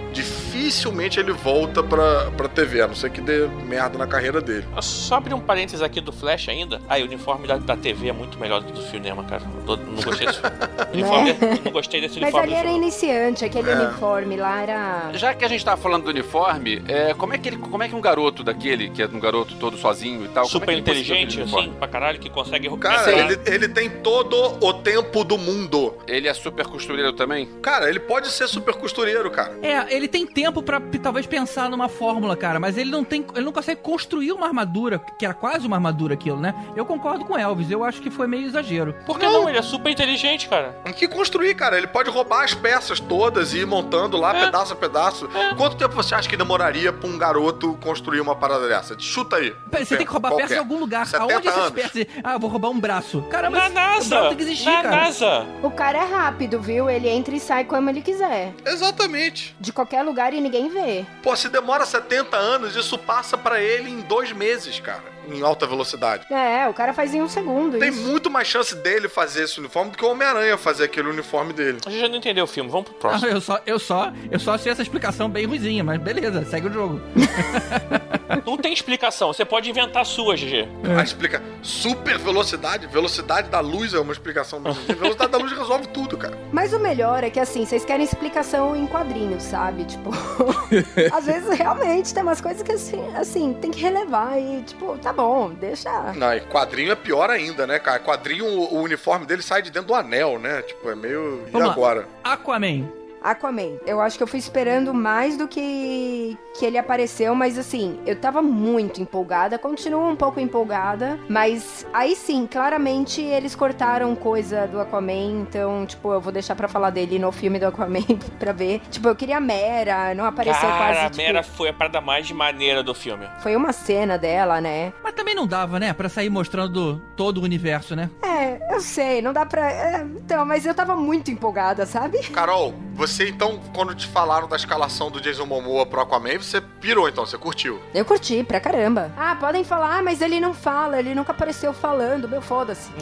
dificilmente ele volta pra, pra TV, a não ser que dê merda na carreira dele. Só abrir um parênteses aqui do Flash ainda. Aí, o uniforme da, da TV é muito melhor do que do cinema, cara. Tô- não gostei desse uniforme. Não gostei desse Mas uniforme. ali do era iniciante, aquele É. uniforme lá era. Já que a gente tava falando do uniforme, é, como, é que ele, como é que um garoto daquele, que é um garoto todo sozinho e tal, Super como é que ele conseguiu inteligente, assim, pra caralho, que consegue Cara, ele, ele tem todo o tempo do mundo. Ele é super costureiro também? Cara, ele pode ser super costureiro, cara. É, ele tem tempo pra p- talvez pensar numa fórmula, cara, mas ele não tem, ele não consegue construir uma armadura, que era quase uma armadura aquilo, né? Eu concordo com o Elvis, eu acho que foi meio exagero. Por que não? Ele é super inteligente, cara. Tem que construir, cara. Ele pode roubar as peças todas e ir montando lá, É. pedaço a pedaço. Quanto tempo você acha que demoraria pra um garoto construir uma parada dessa? Chuta aí. Pera, Você tem que roubar Qualquer. peça em algum lugar. 70 Aonde essas peças? Ah, eu vou roubar um braço. Caramba, Na NASA! braço tem que existir, Na cara. NASA! O cara é rápido, viu? Ele entra e sai como ele quiser. Exatamente. De qualquer lugar e ninguém vê. Pô, se demora 70 anos, isso passa pra ele em dois meses, cara. Em alta velocidade. É, o cara faz em um segundo. Tem isso. muito mais chance dele fazer esse uniforme do que o Homem-Aranha fazer aquele uniforme dele. A gente já não entendeu o filme, vamos pro Ah, próximo. eu só, eu só, eu só achei essa explicação bem ruizinha, mas beleza, segue o jogo. Não tem explicação, você pode inventar a sua, GG. Ah, explica. Super velocidade, velocidade da luz é uma explicação. Mas a velocidade da luz resolve tudo, cara. Mas o melhor é que, assim, vocês querem explicação em quadrinhos, sabe? Tipo, às vezes realmente tem umas coisas que, assim, assim, tem que relevar e, tipo, tá bom, deixa. Não, e quadrinho é pior ainda, né, cara? Quadrinho, o, o uniforme dele sai de dentro do anel, né? Tipo, é meio. E Vamos lá. agora? Aquaman. Aquaman. Eu acho que eu fui esperando mais do que que ele apareceu, mas assim, eu tava muito empolgada, continuo um pouco empolgada, mas aí sim, claramente eles cortaram coisa do Aquaman, então, tipo, eu vou deixar pra falar dele no filme do Aquaman pra ver. Tipo, eu queria a Mera, não apareceu Cara, quase, a tipo, Mera foi a parada mais maneira do filme. foi uma cena dela, né? Mas também não dava, né? Pra sair mostrando todo o universo, né? É, eu sei, não dá pra. é, então, mas eu tava muito empolgada, sabe? Carol, você então, quando te falaram da escalação do Jason Momoa pro Aquaman, você pirou então, você curtiu. Eu curti pra caramba. Ah, podem falar, mas ele não fala, ele nunca apareceu falando, meu foda-se.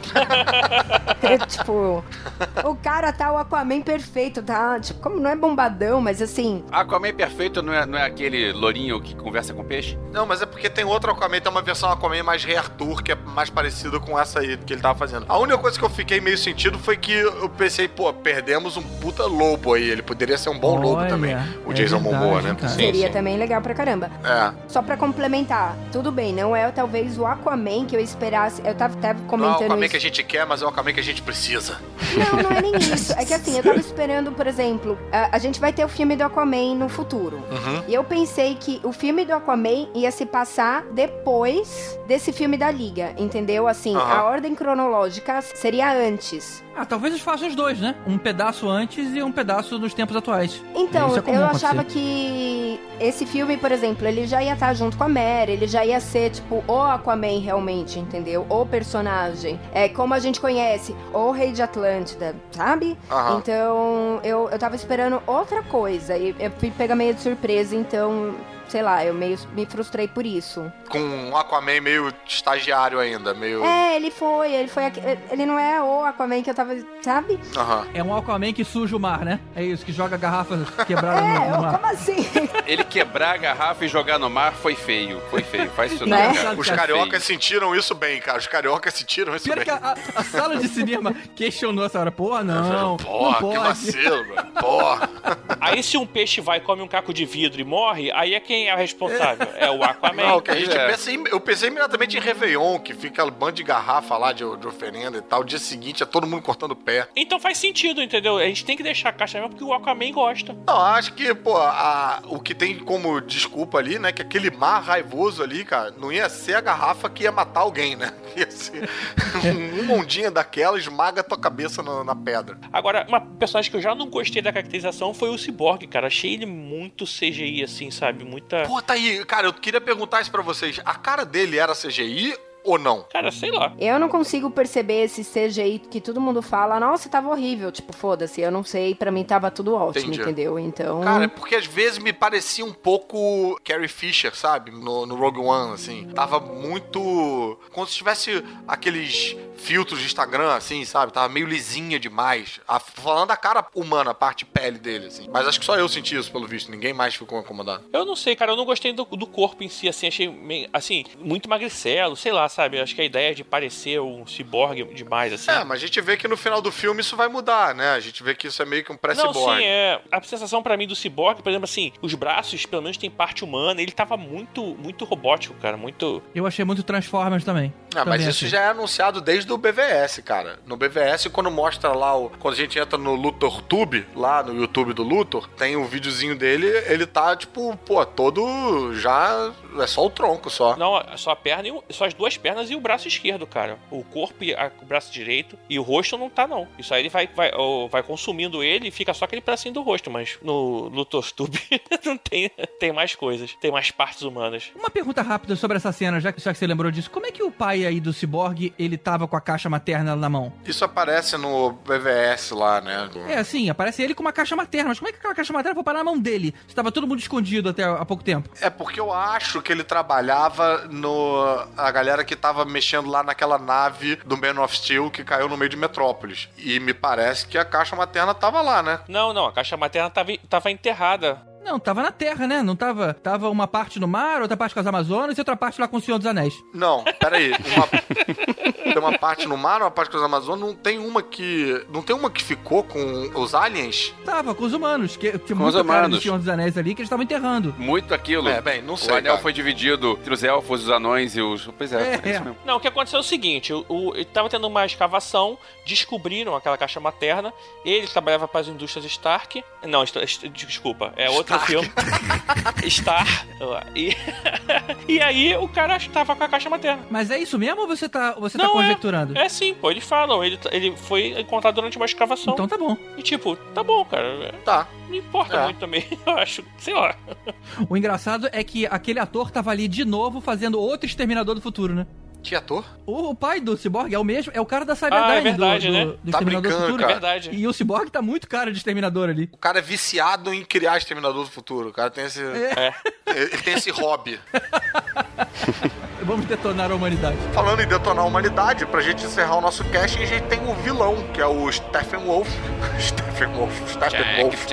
É, tipo, o cara tá o Aquaman perfeito, tá? Tipo, como não é bombadão, mas assim. Aquaman perfeito não é, não é aquele lourinho que conversa com peixe? Não, mas é porque tem outro Aquaman, tem uma versão Aquaman mais Re-Arthur, que é mais parecida com essa aí que ele tava fazendo. A única coisa que eu fiquei meio sentido foi que eu pensei, pô, perdemos um puta lobo aí. Ele poderia ser um bom lobo Olha, também, o é Jason verdade, Momoa, né? Sim, seria sim. também legal pra caramba. É. Só pra complementar, tudo bem, não é talvez o Aquaman que eu esperasse. Eu tava até Não é o comentando Aquaman isso. que a gente quer, mas é o Aquaman que a gente precisa. Não, não é nem isso. É que assim, eu tava esperando, por exemplo, a, a gente vai ter o filme do Aquaman no futuro. Uhum. E eu pensei que o filme do Aquaman ia se passar depois desse filme da Liga, entendeu? Assim, Aham. a ordem cronológica seria antes. Ah, talvez eles façam os dois, né? Um pedaço antes e um pedaço nos tempos atuais. Então, é eu acontecer. achava que esse filme, por exemplo, ele já ia estar junto com a Mera, ele já ia ser, tipo, o Aquaman realmente, entendeu? O personagem. É como a gente conhece, o Rei de Atlântida, sabe? Aham. Então, eu, eu tava esperando outra coisa. E eu fui pegar meio de surpresa, então. Sei lá, eu meio me frustrei por isso. Com um Aquaman meio estagiário ainda, meio. É, ele foi, ele foi. Ele não é o Aquaman que eu tava. Sabe? Aham. É um Aquaman que suja o mar, né? É isso, que joga garrafas quebradas no, É, no eu- mar. como assim? Ele quebrar a garrafa e jogar no mar foi feio. Foi feio. Faz isso não, Né? cara. Os cariocas sentiram isso bem, cara. Os cariocas sentiram isso Pior bem. que a, a- sala de cinema questionou essa hora. Porra, não. Porra, não que vacilo, mano. Porra. Aí se um peixe vai e come um caco de vidro e morre, aí é quem é o responsável? É o Aquaman. Não, que a gente é. pensa em- eu pensei imediatamente em Réveillon, que fica aquele bando de garrafa lá de, de oferenda e tal. O dia seguinte é todo mundo cortando o pé. Então faz sentido, entendeu? A gente tem que deixar a caixa mesmo porque o Aquaman gosta. Não, acho que, pô, a- o que tem como desculpa ali, né, que aquele mar raivoso ali, cara, não ia ser a garrafa que ia matar alguém, né? Ia ser uma ondinha daquela esmaga a tua cabeça na, na pedra. Agora, uma personagem que eu já não gostei da caracterização foi o Cyborg, cara. Achei ele muito CGI, assim, sabe? Muita. Pô, tá aí, cara, eu queria perguntar isso pra vocês. A cara dele era CGI ou não? Cara, sei lá. Eu não consigo perceber esse CGI que todo mundo fala, nossa, tava horrível. Tipo, foda-se, eu não sei, pra mim tava tudo ótimo, Entendi. entendeu? Então. Cara, é porque às vezes me parecia um pouco Carrie Fisher, sabe? No, no Rogue One, assim. Tava muito. Como se tivesse aqueles filtros de Instagram, assim, sabe? Tava meio lisinha demais. A- falando da cara humana, a parte pele dele, assim. Mas acho que só eu senti isso, pelo visto. Ninguém mais ficou incomodado. Eu não sei, cara. Eu não gostei do, do corpo em si, assim. Achei, meio, assim, muito magricelo, sei lá, sabe? Acho que a ideia de parecer um ciborgue demais, assim. É, mas a gente vê que no final do filme isso vai mudar, né? A gente vê que isso é meio que um Não, pré-ciborgue. sim, é. A sensação pra mim do Cyborg, por exemplo, assim, os braços, pelo menos, tem parte humana. Ele tava muito, muito robótico, cara. Muito. Eu achei muito Transformers também. Ah, mas Também isso achei. já é anunciado desde o BVS, cara. No BVS, quando mostra lá, o, quando a gente entra no Luthor Tube, lá no YouTube do Luthor, tem um videozinho dele, ele tá, tipo, pô, todo já. É só o tronco só. Não, é só a perna e o- só as duas pernas e o braço esquerdo, cara. O corpo e a- o braço direito e o rosto não tá, não. Isso aí ele vai, vai, vai consumindo ele e fica só aquele pedacinho do rosto, mas no Lutostube não tem, tem mais coisas. Tem mais partes humanas. Uma pergunta rápida sobre essa cena, já que, já que você lembrou disso. Como é que o pai aí do Cyborg, ele tava com a caixa materna na mão? Isso aparece no BVS lá, né? do- É, assim, aparece ele com uma caixa materna. Mas como é que aquela caixa materna foi parar na mão dele? Estava todo mundo escondido até há pouco tempo. É porque eu acho que ele trabalhava no. A galera que tava mexendo lá naquela nave do Man of Steel que caiu no meio de Metrópolis. E me parece que a caixa materna tava lá, né? Não, não, a caixa materna tava, tava enterrada. Não, tava na Terra, né? Não tava. Tava uma parte no mar, outra parte com as Amazonas e outra parte lá com o Senhor dos Anéis. Não, peraí. Uma... tem uma parte no mar, uma parte com os Amazonas. Não tem uma que. Não tem uma que ficou com os aliens? Tava com os humanos, que tinha Com os muito cara do humanos. Senhor dos Anéis ali que eles estavam enterrando. Muito aquilo. É, bem, não sei, O anel cara. foi dividido entre os elfos, os anões e os. Pois é, É, é, isso é. mesmo. Não, o que aconteceu é o seguinte: o, o, ele tava tendo uma escavação, descobriram aquela caixa materna. Ele trabalhava para as indústrias Stark. Não, Sta- Sta- desculpa, é outro Stark. filme. Star. E, e aí o cara estava com a caixa materna. Mas é isso mesmo ou você tá, você tá Não, é. Conjecturando? É sim, pô, eles falam. Ele, ele foi encontrado durante uma escavação. Então tá bom. E tipo, tá bom, cara. é, Tá. Não importa É. muito também, eu acho. Sei lá. O engraçado é que aquele ator tava ali de novo fazendo outro Exterminador do Futuro, né? Que ator? O, o pai do Cyborg é o mesmo, é o cara da Cyberdyne Ah, é verdade, do, do, né? do Tá Exterminador do brincando, Futuro. É verdade. E o Cyborg tá muito cara de Exterminador ali. O cara é viciado em criar Exterminador do Futuro. O cara tem esse. É. Ele tem esse hobby. Vamos detonar a humanidade. Falando em detonar a humanidade, pra gente encerrar o nosso cast, a gente tem o vilão, que é o Stephen Wolf. Stephen Wolf. Stephen Wolf.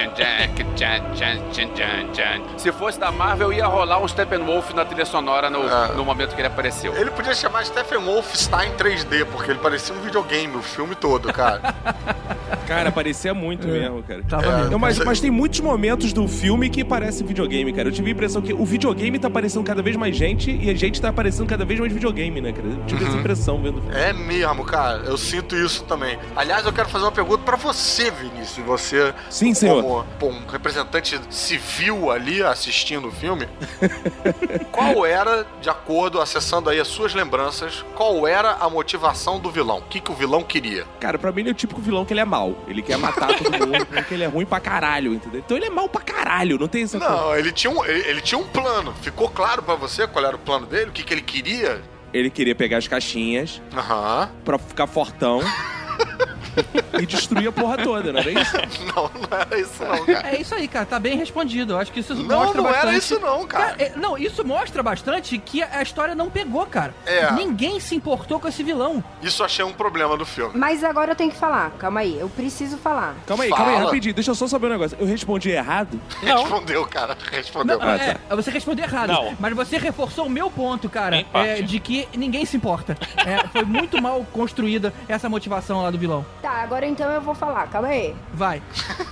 Se fosse da Marvel, ia rolar um Steppenwolf na trilha sonora no, Ah. no momento que ele apareceu. Ele podia chamar Stephen Wolfenstein 3D, porque ele parecia um videogame o filme todo, cara. Cara, parecia muito mesmo, cara. Tava É. mesmo. Não, mas, mas tem muitos momentos do filme que parece videogame, cara. Eu tive a impressão que o videogame tá aparecendo cada vez mais gente e a gente tá aparecendo cada vez mais videogame, né, cara? Eu tive essa impressão vendo o filme. É mesmo, cara. Eu sinto isso também. Aliás, eu quero fazer uma pergunta pra você, Vinícius. Você, Sim, senhor. como pô, um representante civil ali assistindo o filme, qual era, de acordo, acessando aí as suas lembranças, qual era a motivação do vilão? O que, que o vilão queria? Cara, pra mim ele é o típico vilão que ele é mal. Ele quer matar todo mundo porque ele é ruim pra caralho, entendeu? Então ele é mal pra caralho, não tem essa coisa. Não, ele tinha um, ele, ele tinha um plano. Ficou claro pra você qual era o plano dele? O que, que ele queria? Ele queria pegar as caixinhas Aham. pra ficar fortão. e destruir a porra toda, não era isso? Não, não era isso não, cara. É isso aí, cara, tá bem respondido. Eu acho que isso Não, mostra não bastante. era isso não, cara. é, não, isso mostra bastante que a a história não pegou, cara. É. Ninguém se importou com esse vilão. Isso eu achei um problema do filme. Mas agora eu tenho que falar. Calma aí, eu preciso falar. Calma aí, calma aí, Fala. rapidinho. Deixa eu só saber um negócio. Eu respondi errado? Respondeu, cara. Respondeu. Não, é, você respondeu errado. Não. Mas você reforçou o meu ponto, cara, é, de que ninguém se importa. É, foi muito mal construída essa motivação lá do vilão. Tá, agora então eu vou falar. Calma aí. Vai.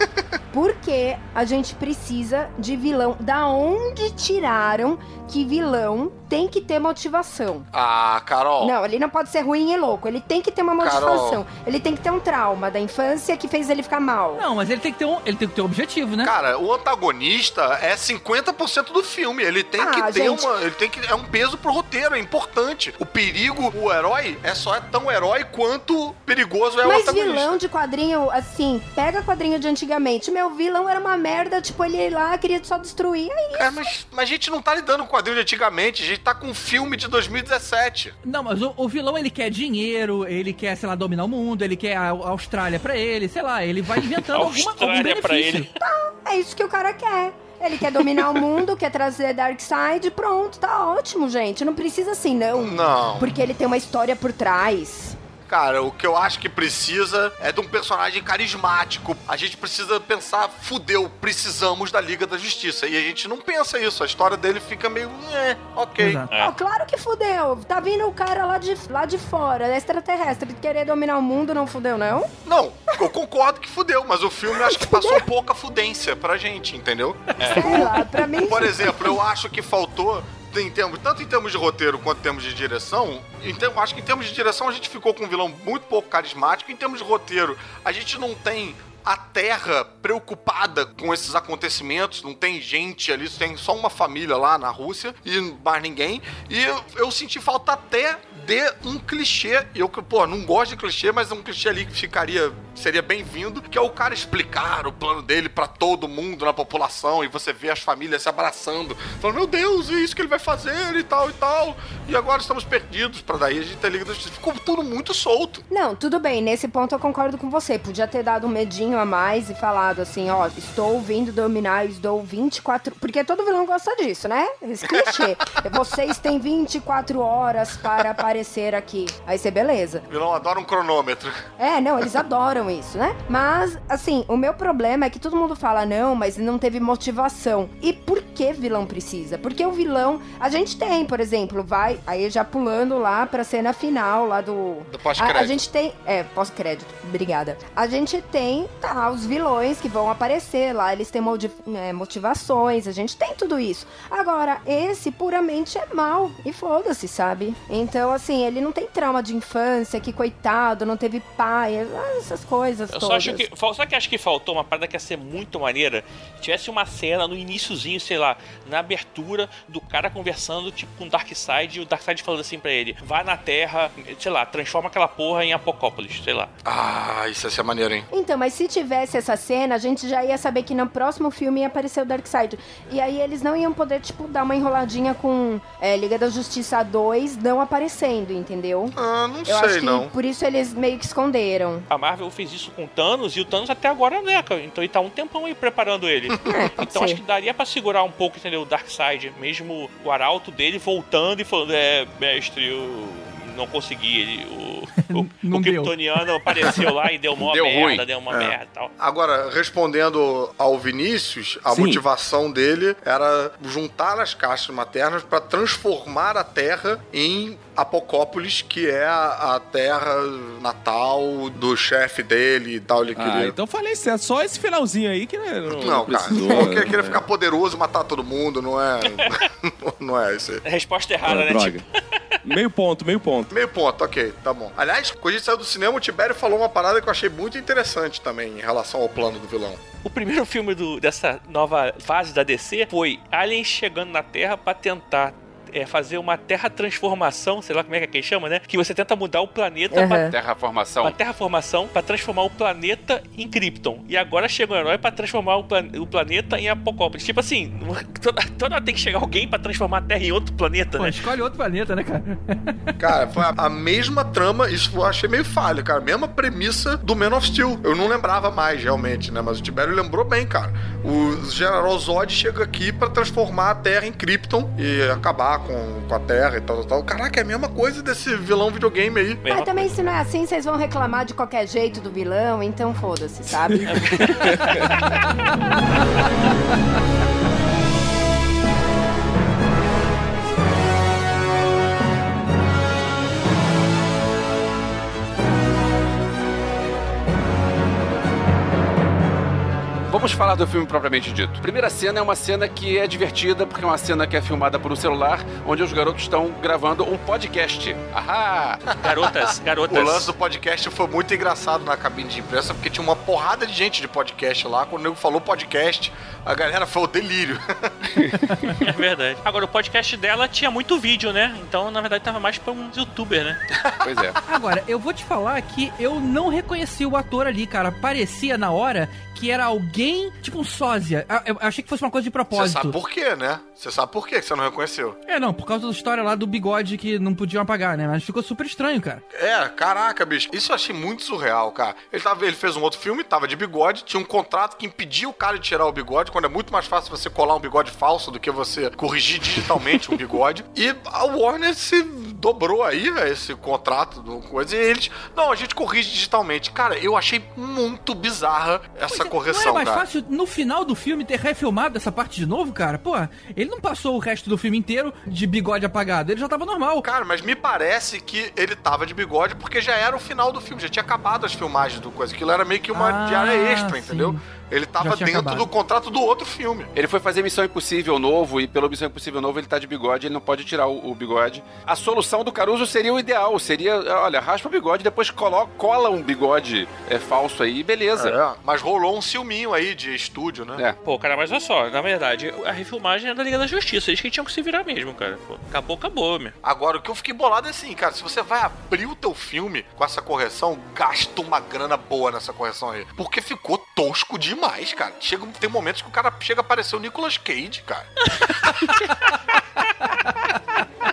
Por que a gente precisa de vilão? Da onde tiraram que vilão tem que ter motivação? Ah, Carol. Não, ele não pode ser ruim e louco. Ele tem que ter uma motivação. Ele tem que ter um trauma da infância que fez ele ficar mal. Não, mas ele tem que ter um, ele tem que ter um objetivo, né? Cara, o antagonista é 50% do filme. Ele tem Ah, que ter gente. uma. Ele tem que. É um peso pro roteiro, é importante. O perigo, o herói, é só é tão herói quanto perigoso é o Mas antagonista. vilão de quadrinho, assim, pega quadrinho de antigamente. Meu vilão era uma merda, tipo, ele ia lá, queria só destruir. Aí, É, mas, mas a gente não tá lidando com quadrinho de antigamente, a gente tá com um filme de 2017. Não, mas o, o vilão ele quer dinheiro, ele quer, sei lá, dominar o mundo, ele quer a, a Austrália pra ele, sei lá, ele vai inventando alguma, algum Austrália benefício. pra ele. é isso que o cara quer. Ele quer dominar o mundo, quer trazer Darkseid, pronto, tá ótimo, gente. Não precisa assim, não. Não. Porque ele tem uma história por trás. Cara, o que eu acho que precisa é de um personagem carismático. A gente precisa pensar, fudeu, precisamos da Liga da Justiça. E a gente não pensa isso. A história dele fica meio. É, ok. Exato. É. Claro que fudeu. Tá vindo o cara lá de, lá de fora, extraterrestre, querer dominar o mundo, não fudeu, não? Não, eu concordo que fudeu, mas o filme acho que passou pouca fudência pra gente, entendeu? Sei lá, pra mim. Por exemplo, eu acho que faltou. Em termos, tanto em termos de roteiro quanto em termos de direção, em ter- acho que em termos de direção a gente ficou com um vilão muito pouco carismático. Em termos de roteiro, a gente não tem a Terra preocupada com esses acontecimentos, não tem gente ali, tem só uma família lá na Rússia e mais ninguém. E eu, eu senti falta até de um clichê. Eu, pô, não gosto de clichê, mas é um clichê ali que ficaria, seria bem-vindo, que é o cara explicar o plano dele pra todo mundo na população e você vê as famílias se abraçando, falando, meu Deus, é isso que ele vai fazer e tal e tal. E agora estamos perdidos pra daí a gente ter Liga da Justiça. Ficou tudo muito solto. Não, tudo bem, nesse ponto eu concordo com você. Podia ter dado um medinho a mais e falado assim, ó, estou vindo dominar, estou 24... Porque todo vilão gosta disso, né? Esse clichê. Vocês têm 24 horas para aparecer aqui. Aí você, beleza. O vilão adora um cronômetro. É, não, eles adoram isso, né? Mas, assim, o meu problema é que todo mundo fala, não, mas não teve motivação. E por que vilão precisa? Porque o vilão, a gente tem, por exemplo, vai, aí já pulando lá pra cena final lá do. Do a, pós-crédito. a gente tem. É, pós-crédito, obrigada. A gente tem, tá, os vilões que vão aparecer lá, eles têm é, motivações, a gente tem tudo isso. Agora, esse puramente é mal. E foda-se, sabe? Então, assim, ele não tem trauma de infância, que coitado, não teve pai, essas coisas Eu todas. só acho que. Sabe que acho que faltou uma parada que ia ser muito maneira? Tivesse uma cena no iníciozinho, sei lá, na abertura do cara conversando, tipo, com o Darkseid e o Darkseid falando assim pra ele: vai na Terra, sei lá, transforma aquela porra em Apocópolis, sei lá. Ah, isso ia ser maneiro, hein? Então, mas se tivesse essa cena, a gente já ia saber que no próximo filme ia aparecer o Darkseid. E aí eles não iam poder, tipo, dar uma enroladinha com é, Liga da Justiça 2 não aparecendo, entendeu? Ah, não Eu sei, acho que não. por isso eles meio que esconderam. A Marvel fez isso com o Thanos e o Thanos até agora né, cara? Então ele tá um tempão aí preparando ele. É, Então acho que daria pra segurar um pouco, entendeu? O Darkseid, mesmo o arauto dele voltando e falando: É, mestre, eu não consegui. Ele, o, o, Não o. Kryptoniano apareceu lá e deu uma Deu merda, ruim. deu uma É. merda e tal. Agora, respondendo ao Vinícius, a Sim. motivação dele era juntar as caixas maternas para transformar a Terra em Apocópolis, que é a, a terra natal do chefe dele e tal. Ele Ah, queria. então falei certo. Só esse finalzinho aí que né, não, Não, cara. precisou. Não queria, ficar poderoso matar todo mundo, não é. não é isso aí. A resposta errada, Ah, né? droga. Tipo, Meio ponto, meio ponto. Meio ponto, ok, tá bom. Aliás, quando a gente saiu do cinema, o Tibério falou uma parada que eu achei muito interessante também em relação ao plano do vilão. o primeiro filme do- dessa nova fase da DC foi aliens chegando na Terra pra tentar é, fazer uma terra transformação, sei lá como é que, é que chama, né? Que você tenta mudar o planeta Aham. pra Terraformação. Uma terraformação pra transformar o planeta em Krypton. E agora chega um herói pra transformar o, plan- o planeta em Apocalipse. Tipo assim, toda, toda hora tem que chegar alguém pra transformar a Terra em outro planeta, Pô, né? escolhe outro planeta, né, cara? Cara, foi a, a mesma trama, isso eu achei meio falho, cara. Mesma premissa do Man of Steel. Eu não lembrava mais, realmente, né? Mas o Tibério lembrou bem, cara. O General Zod chega aqui pra transformar a Terra em Krypton e acabar com, com a Terra e tal, tal, tal. Caraca, é a mesma coisa desse vilão videogame aí. Mas também se não é assim, vocês vão reclamar de qualquer jeito do vilão, então foda-se, sabe? Vamos falar do filme propriamente dito. Primeira cena é uma cena que é divertida, porque é uma cena que é filmada por um celular, onde os garotos estão gravando um podcast. Ahá! Garotas, garotas. O lance do podcast foi muito engraçado na cabine de imprensa, porque tinha uma porrada de gente de podcast lá. Quando o nego falou podcast, a galera foi o delírio. É verdade. Agora, o podcast dela tinha muito vídeo, né? Então, na verdade, tava mais pra um youtuber, né? Pois é. Agora, eu vou te falar que eu não reconheci o ator ali, cara. Parecia na hora que era alguém, tipo um sósia. Eu, eu achei que fosse uma coisa de Você propósito. sabe por quê, né? Você sabe por quê que você não reconheceu. É, não, por causa da história lá do bigode que não podiam apagar, né? Mas ficou super estranho, cara. É, caraca, bicho. Isso eu achei muito surreal, cara. Ele, tava, ele fez um outro filme, tava de bigode, tinha um contrato que impedia o cara de tirar o bigode, quando é muito mais fácil você colar um bigode falso do que você corrigir digitalmente um bigode. E a Warner se dobrou aí né, esse contrato do coisa e eles. Não, a gente corrige digitalmente. Cara, eu achei muito bizarra essa Pois é, correção, não era mais cara. Fácil no final do filme ter refilmado essa parte de novo, cara? Pô, ele não passou o resto do filme inteiro de bigode apagado, ele já tava normal. Cara, mas me parece que ele tava de bigode porque já era o final do filme, já tinha acabado as filmagens do coisa. Aquilo era meio que uma Ah, diária extra, sim. entendeu? Ele tava dentro acabado. do contrato do outro filme. Ele foi fazer Missão Impossível novo e pelo Missão Impossível novo ele tá de bigode, ele não pode tirar o, o bigode. A solução do Caruso seria o ideal, seria, olha, raspa o bigode, depois coloca, cola um bigode é, falso aí, e beleza. É, mas rolou um ciúminho aí de estúdio, né? É. Pô, cara, mas olha só, na verdade, a refilmagem é da Liga da Justiça. Eles que tinham que se virar mesmo, cara. Pô, acabou, acabou, meu. Agora, o que eu fiquei bolado é assim, cara, se você vai abrir o teu filme com essa correção, gasta uma grana boa nessa correção aí. Porque ficou tosco demais, cara. Chega, tem momentos que o cara chega a parecer o Nicolas Cage, cara.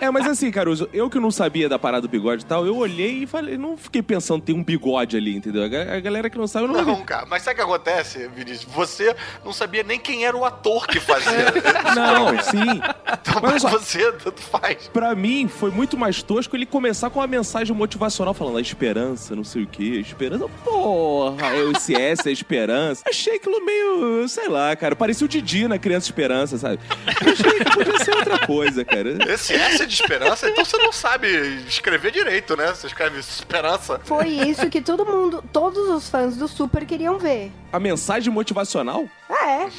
É, mas assim, Caruso, eu que não sabia da parada do bigode e tal, eu olhei e falei, não fiquei pensando tem um bigode ali, entendeu? A ga- a galera que não sabe, eu não, Não, cara, mas sabe o que acontece, Vinícius? Você não sabia nem quem era o ator que fazia. Não, sim. Então, Mas só, você, tanto faz. Pra mim, foi muito mais tosco ele começar com uma mensagem motivacional falando a esperança, não sei o que, esperança. Porra, eu, esse S é esperança. Achei aquilo meio, sei lá, cara. Parecia o Didi na Criança Esperança, sabe? Achei que podia ser outra coisa, cara. Esse S é de esperança, então você não sabe escrever direito, né? Você escreve esperança. Foi isso que todo mundo, todos os fãs do Super queriam ver. A mensagem motivacional? É, é.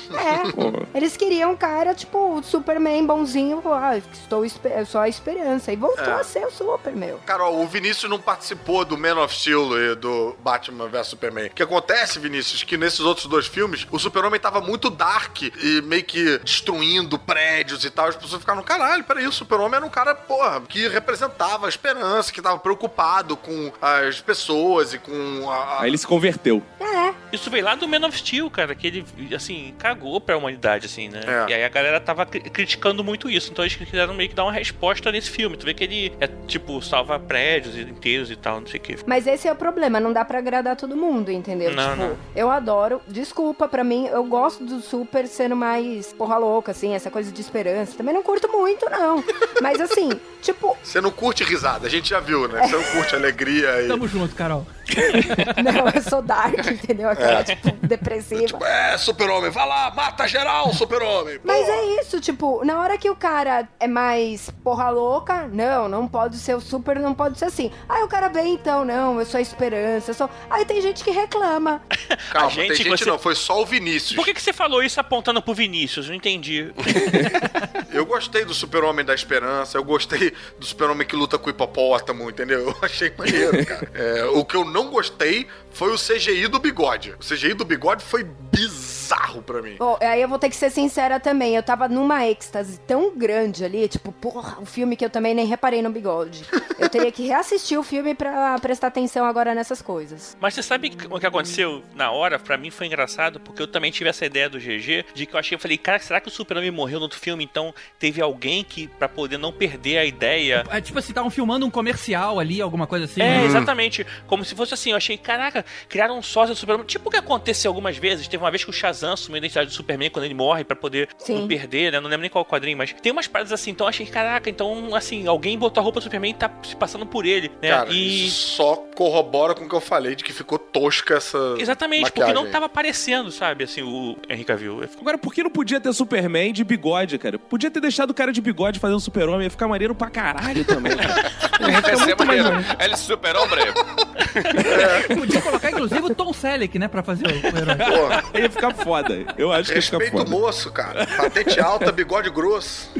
Eles queriam um cara, tipo, o Superman bonzinho, ah, estou eu sou a esperança. E voltou É. a ser o Super, meu. Cara, ó, o Vinícius não participou do Man of Steel e do Batman vs Superman. O que acontece, Vinícius, que nesses outros dois filmes, o Super-Homem tava muito dark e meio que destruindo prédios e tal. As pessoas ficaram, caralho, peraí, o Super-Homem era um cara, porra, que representava a esperança, que tava preocupado com as pessoas e com a... Aí ele se converteu. É. Isso veio lá do Man of Steel, cara, que ele, assim, cagou pra humanidade, assim, né? É. E aí a galera tava cri- criticando muito isso. Então eles quiseram meio que dar uma resposta nesse filme. Tu vê que ele é, tipo, salva prédios inteiros e tal, não sei o que. Mas esse é o problema, não dá pra agradar todo mundo, entendeu? Não, tipo, não. eu adoro, desculpa pra mim, eu gosto do Super sendo mais porra louca, assim, essa coisa de esperança. Também não curto muito, não. Mas assim, tipo, Você não curte risada, a gente já viu, né? Você não curte alegria e... Tamo junto, Carol. não, eu sou dark, entendeu? Aquela, tipo, depressiva. É, Super-Homem, vai lá, mata geral, Super-Homem. Mas é isso, tipo, na hora que o cara é mais porra louca, não, não pode ser o super, não pode ser assim. Aí o cara vem, então, não, eu sou a esperança, eu sou... Aí tem gente que reclama. Calma, A gente, tem gente você- não, foi só o Vinícius. Por que, que você falou isso apontando pro Vinícius? Não entendi. Eu gostei do Super-Homem da Esperança, eu gostei do Super-Homem que luta com o hipopótamo, entendeu? Eu achei maneiro, cara. É, o que eu não gostei foi o CGI do bigode. O CGI do bigode foi bizarro. pra mim. Bom, aí eu vou ter que ser sincera também. Eu tava numa êxtase tão grande ali, tipo, porra, um filme que eu também nem reparei no bigode. Eu teria que reassistir o filme pra prestar atenção agora nessas coisas. Mas você sabe o que aconteceu na hora? Pra mim foi engraçado, porque eu também tive essa ideia do GG, de que eu achei, eu falei, cara, será que o Super-Homem morreu no outro filme? Então teve alguém que, pra poder não perder a ideia, É tipo assim, estavam filmando um comercial ali, alguma coisa assim. É, né? exatamente. Como se fosse assim, eu achei, caraca, criaram um sósia do Superman. Tipo o que aconteceu algumas vezes. Teve uma vez que o Shazam assumiu a identidade do Superman quando ele morre pra poder Sim. não perder, né? Não lembro nem qual quadrinho, mas tem umas paradas assim. Então eu achei, caraca, então assim, alguém botou a roupa do Superman e tá se passando por ele, né? Cara, e. isso só corrobora com o que eu falei, de que ficou tosca essa. Exatamente, porque maquiagem não aí. tava aparecendo, sabe, assim, o Henry Cavill. Agora, por que não podia ter Superman de bigode, cara? Podia ter deixado o cara de bigode fazendo super-homem, ia ficar maneiro pra caralho também, cara. Ia muito mais maneiro. Ele super-homem. Podia colocar, inclusive, o Tom Selleck, né, pra fazer o, o herói. Porra, Ia ficar foda. Eu acho que ia o foda. moço, cara. Patente alta, bigode grosso.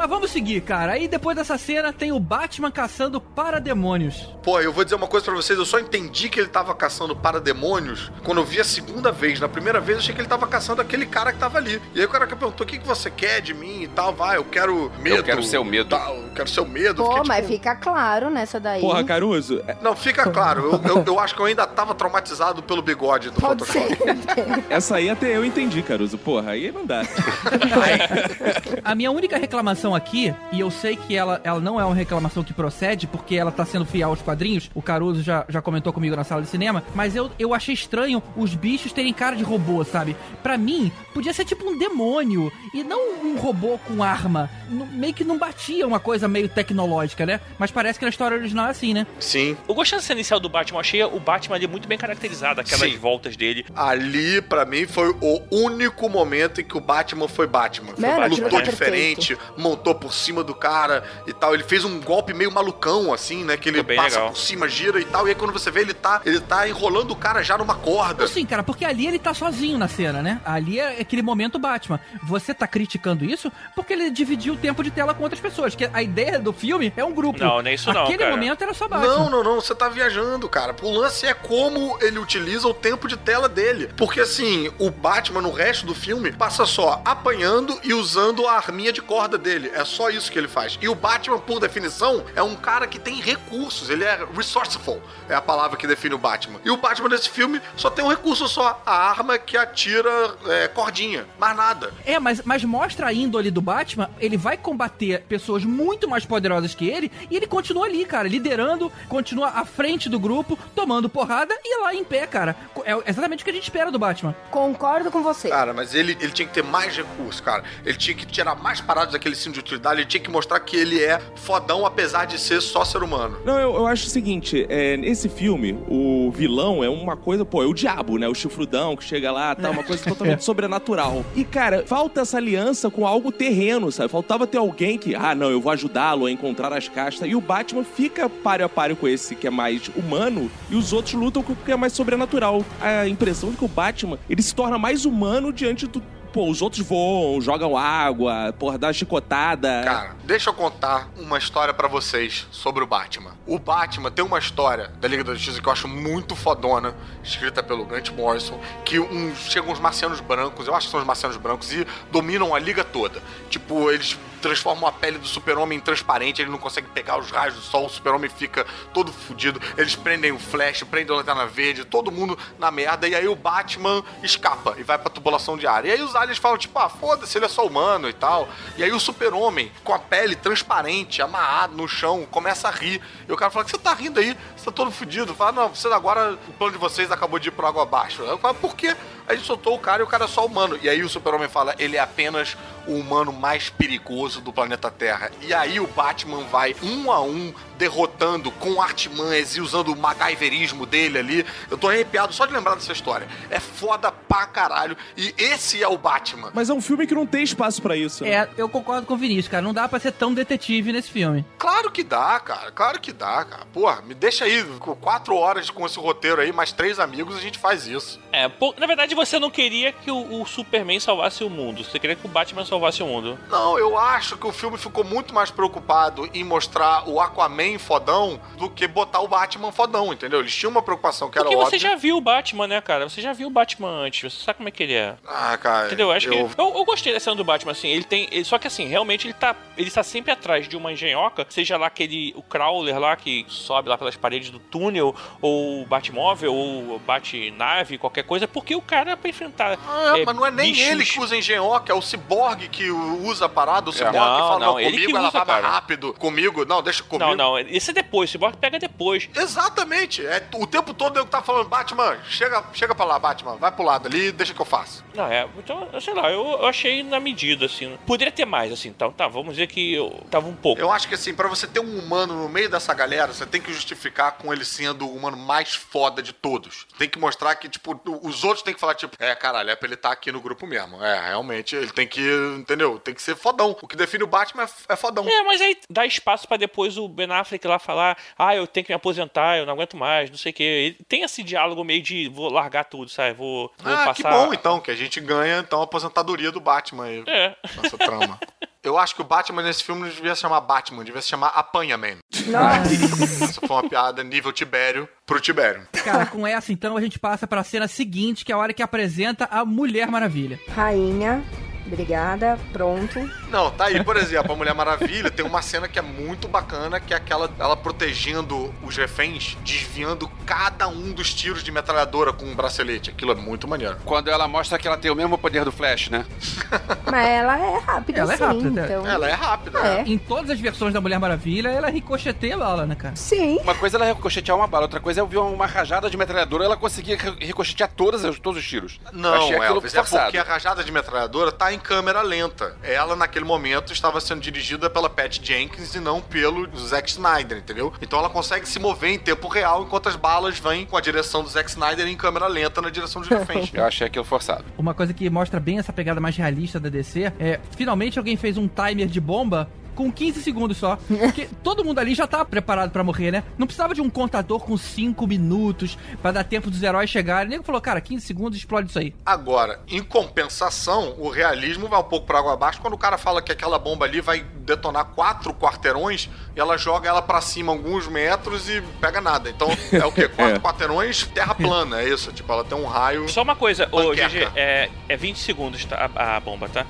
Mas vamos seguir, cara. Aí depois dessa cena tem o Batman caçando parademônios. Pô, eu vou dizer uma coisa pra vocês, eu só entendi que ele tava caçando parademônios quando eu vi a segunda vez. Na primeira vez eu achei que ele tava caçando aquele cara que tava ali. E aí o cara que perguntou: o que, que você quer de mim e tal? Vai, eu quero medo. Eu quero seu medo. Tal, eu quero seu medo. Pô, Fiquei, mas tipo, fica claro nessa daí. Porra, Caruso, é- Não, fica claro, eu, eu, eu acho que eu ainda tava traumatizado pelo bigode do Pode Photoshop. ser. essa aí até eu entendi, Caruso. Porra, aí não dá. A minha única reclamação aqui, e eu sei que ela, ela não é uma reclamação que procede, porque ela tá sendo fiel aos quadrinhos, o Caruso já, já comentou comigo na sala de cinema, mas eu, eu achei estranho os bichos terem cara de robô, sabe? Pra mim, podia ser tipo um demônio, e não um robô com arma. Não- meio que não batia uma coisa meio tecnológica, né? Mas parece que na história original é assim, né? Sim. Eu gostei da cena inicial do Batman, eu achei o Batman ali muito bem caracterizado, aquelas Sim. voltas dele. Ali, pra mim, foi o único momento em que o Batman foi Batman. Mano, Lutou diferente, montou por cima do cara e tal. Ele fez um golpe meio malucão, assim, né? Que ele passa legal. por cima, gira e tal. E aí quando você vê, ele tá, ele tá enrolando o cara já numa corda. Sim, cara, porque ali ele tá sozinho na cena, né? Ali é aquele momento Batman. Você tá criticando isso porque ele dividiu o tempo de tela com outras pessoas. Que a ideia do filme é um grupo. Não, não é isso não, Aquele cara. momento era só Batman. Não, não, não, você tá viajando, cara. O lance é como ele utiliza o tempo de tela dele. Porque assim, o Batman no resto do filme passa só apanhando e usando a arminha de corda dele. É só isso que ele faz. E o Batman, por definição, é um cara que tem recursos. Ele é resourceful, é a palavra que define o Batman. E o Batman desse filme só tem um recurso só: a arma que atira é, cordinha. Mais nada. É, mas, mas mostra a índole do Batman, ele vai combater pessoas muito mais poderosas que ele, e ele continua ali, cara, liderando, continua à frente do grupo, tomando porrada e lá em pé, cara. É exatamente o que a gente espera do Batman. Concordo com você. Cara, mas ele, ele tinha que ter mais recursos, cara. Ele tinha que tirar mais paradas daquele cinto de utilidade. Ele tinha que mostrar que ele é fodão, apesar de ser só ser humano. Não, eu, eu acho o seguinte, é, nesse filme, o vilão é uma coisa, pô, é o diabo, né? O chifrudão que chega lá, tá, uma coisa totalmente sobrenatural. E, cara, falta essa aliança com algo terreno, sabe? Faltava ter alguém que, ah, não, eu vou ajudá-lo a encontrar as castas. E o Batman fica páreo a páreo com esse que é mais humano, e os outros lutam com o que é mais sobrenatural. A impressão de que o Batman, ele se torna mais humano diante do... Pô, os outros voam, jogam água, porra, dá chicotada. Cara, deixa eu contar uma história pra vocês sobre o Batman. O Batman tem uma história da Liga da Justiça que eu acho muito fodona, escrita pelo Grant Morrison, que uns, chegam uns marcianos brancos, eu acho que são os marcianos brancos, e dominam a liga toda. Tipo, eles transformam a pele do super-homem em transparente, ele não consegue pegar os raios do sol, o super-homem fica todo fudido, eles prendem o Flash, prendem a Lanterna Verde, todo mundo na merda, e aí o Batman escapa e vai pra tubulação de ar. E aí os aliens falam, tipo, ah, foda-se, ele é só humano e tal. E aí o super-homem, com a pele transparente, amarrado no chão, começa a rir. E o cara fala, que você tá rindo aí? Você tá todo fudido. Fala, não, vocês agora, o plano de vocês acabou de ir pro água abaixo. Eu falo, por quê? Aí ele soltou o cara e o cara é só humano. E aí o super-homem fala, ele é apenas o humano mais perigoso do planeta Terra. E aí o Batman vai um a um derrotando com artimanhas e usando o MacGyverismo dele ali. Eu tô arrepiado só de lembrar dessa história. É foda pra caralho. E esse é o Batman. Mas é um filme que não tem espaço pra isso. né? É, eu concordo com o Vinícius, cara. Não dá pra ser tão detetive nesse filme. Claro que dá, cara. Claro que dá, cara. Porra, me deixa aí com quatro horas com esse roteiro aí, mais três amigos, a gente faz isso. É, pô, na verdade você não queria que o, o Superman salvasse o mundo. Você queria que o Batman salvasse o mundo. Não, eu acho que o filme ficou muito mais preocupado em mostrar o Aquaman fodão do que botar o Batman fodão, entendeu? Eles tinham uma preocupação que era Porque você óbvia. já viu o Batman, né, cara? Você já viu o Batman antes. Você sabe como é que ele é. Ah, cara. Entendeu? Acho eu... que. Eu, eu gostei da cena do Batman, assim. Ele tem. ele- só que assim, realmente ele tá. Ele tá sempre atrás de uma engenhoca, seja lá aquele. O Crawler lá que sobe lá pelas paredes do túnel, ou o Batmóvel, ou o Bat-nave, qualquer coisa, porque o cara é pra enfrentar. Ah, é, mas não é nem bichos- ele que usa engenhoca, é o Ciborgue que usa a parada, o Ciborgue Não, que fala, não, não, ele comigo que ela usa, vai cara. rápido, comigo, não, deixa comigo. Não, não, esse é depois, o Cyborg pega depois. Exatamente, é, o tempo todo eu tá falando, Batman, chega, chega pra lá, Batman, vai pro lado ali, deixa que eu faço. Não, é, então, sei lá, eu, eu achei na medida, assim. Poderia ter mais, assim, então, tá, vamos dizer que eu tava um pouco. Eu acho que assim, pra você ter um humano no meio dessa galera, você tem que justificar com ele sendo o humano mais foda de todos. Tem que mostrar que, tipo, os outros tem que falar, tipo, é, caralho, é pra ele estar aqui no grupo mesmo. É, realmente, ele tem que, entendeu? Tem que ser fodão. O que define o Batman é, é fodão. É, mas aí dá espaço pra depois o Ben Affleck lá falar: ah, eu tenho que me aposentar, eu não aguento mais, não sei o quê. Ele tem esse diálogo meio de vou largar tudo, sabe? Vou, vou Ah, passar. que bom então, que a gente ganha então a aposentadoria do Batman aí, É. nessa trama. Eu acho que o Batman nesse filme não devia se chamar Batman, devia se chamar Apanha-Man. Nossa. Essa foi uma piada nível Tibério pro Tibério. Cara, com essa então a gente passa pra cena seguinte, que é a hora que apresenta a Mulher Maravilha. Rainha. Obrigada. Pronto. Não, tá aí, por exemplo, a Mulher Maravilha tem uma cena que é muito bacana, que é aquela ela protegendo os reféns, desviando cada um dos tiros de metralhadora com um bracelete. Aquilo é muito maneiro. Quando ela mostra que ela tem o mesmo poder do Flash, né? Mas ela é rápida, Ela é sim. rápida. Então... Ela é rápida. É. Em todas as versões da Mulher Maravilha, ela ricocheteia a bala, né, cara? Sim. Uma coisa é ela ricochetear uma bala, outra coisa é eu ver uma rajada de metralhadora ela conseguia ri- ricochetear todas, as- todos os tiros. Não, achei aquilo Elvis, é porque a rajada de metralhadora tá em câmera lenta. Ela, naquele momento, estava sendo dirigida pela Pat Jenkins e não pelo Zack Snyder, entendeu? Então ela consegue se mover em tempo real enquanto as balas vêm com a direção do Zack Snyder em câmera lenta na direção dos reféns. Eu achei aquilo forçado. Uma coisa que mostra bem essa pegada mais realista da DC é, finalmente alguém fez um timer de bomba com 15 segundos só. Porque todo mundo ali já tá preparado pra morrer, né? Não precisava de um contador com 5 minutos pra dar tempo dos heróis chegarem. O nego falou, cara, 15 segundos explode isso aí. Agora, em compensação, o realismo vai um pouco para água abaixo quando o cara fala que aquela bomba ali vai detonar quatro quarteirões e ela joga ela para cima alguns metros e pega nada. Então, é o quê? Quatro É. quarteirões, terra plana, é isso? Tipo, ela tem um raio. Só uma coisa, ô. GG, é, é 20 segundos tá, a, a bomba, tá?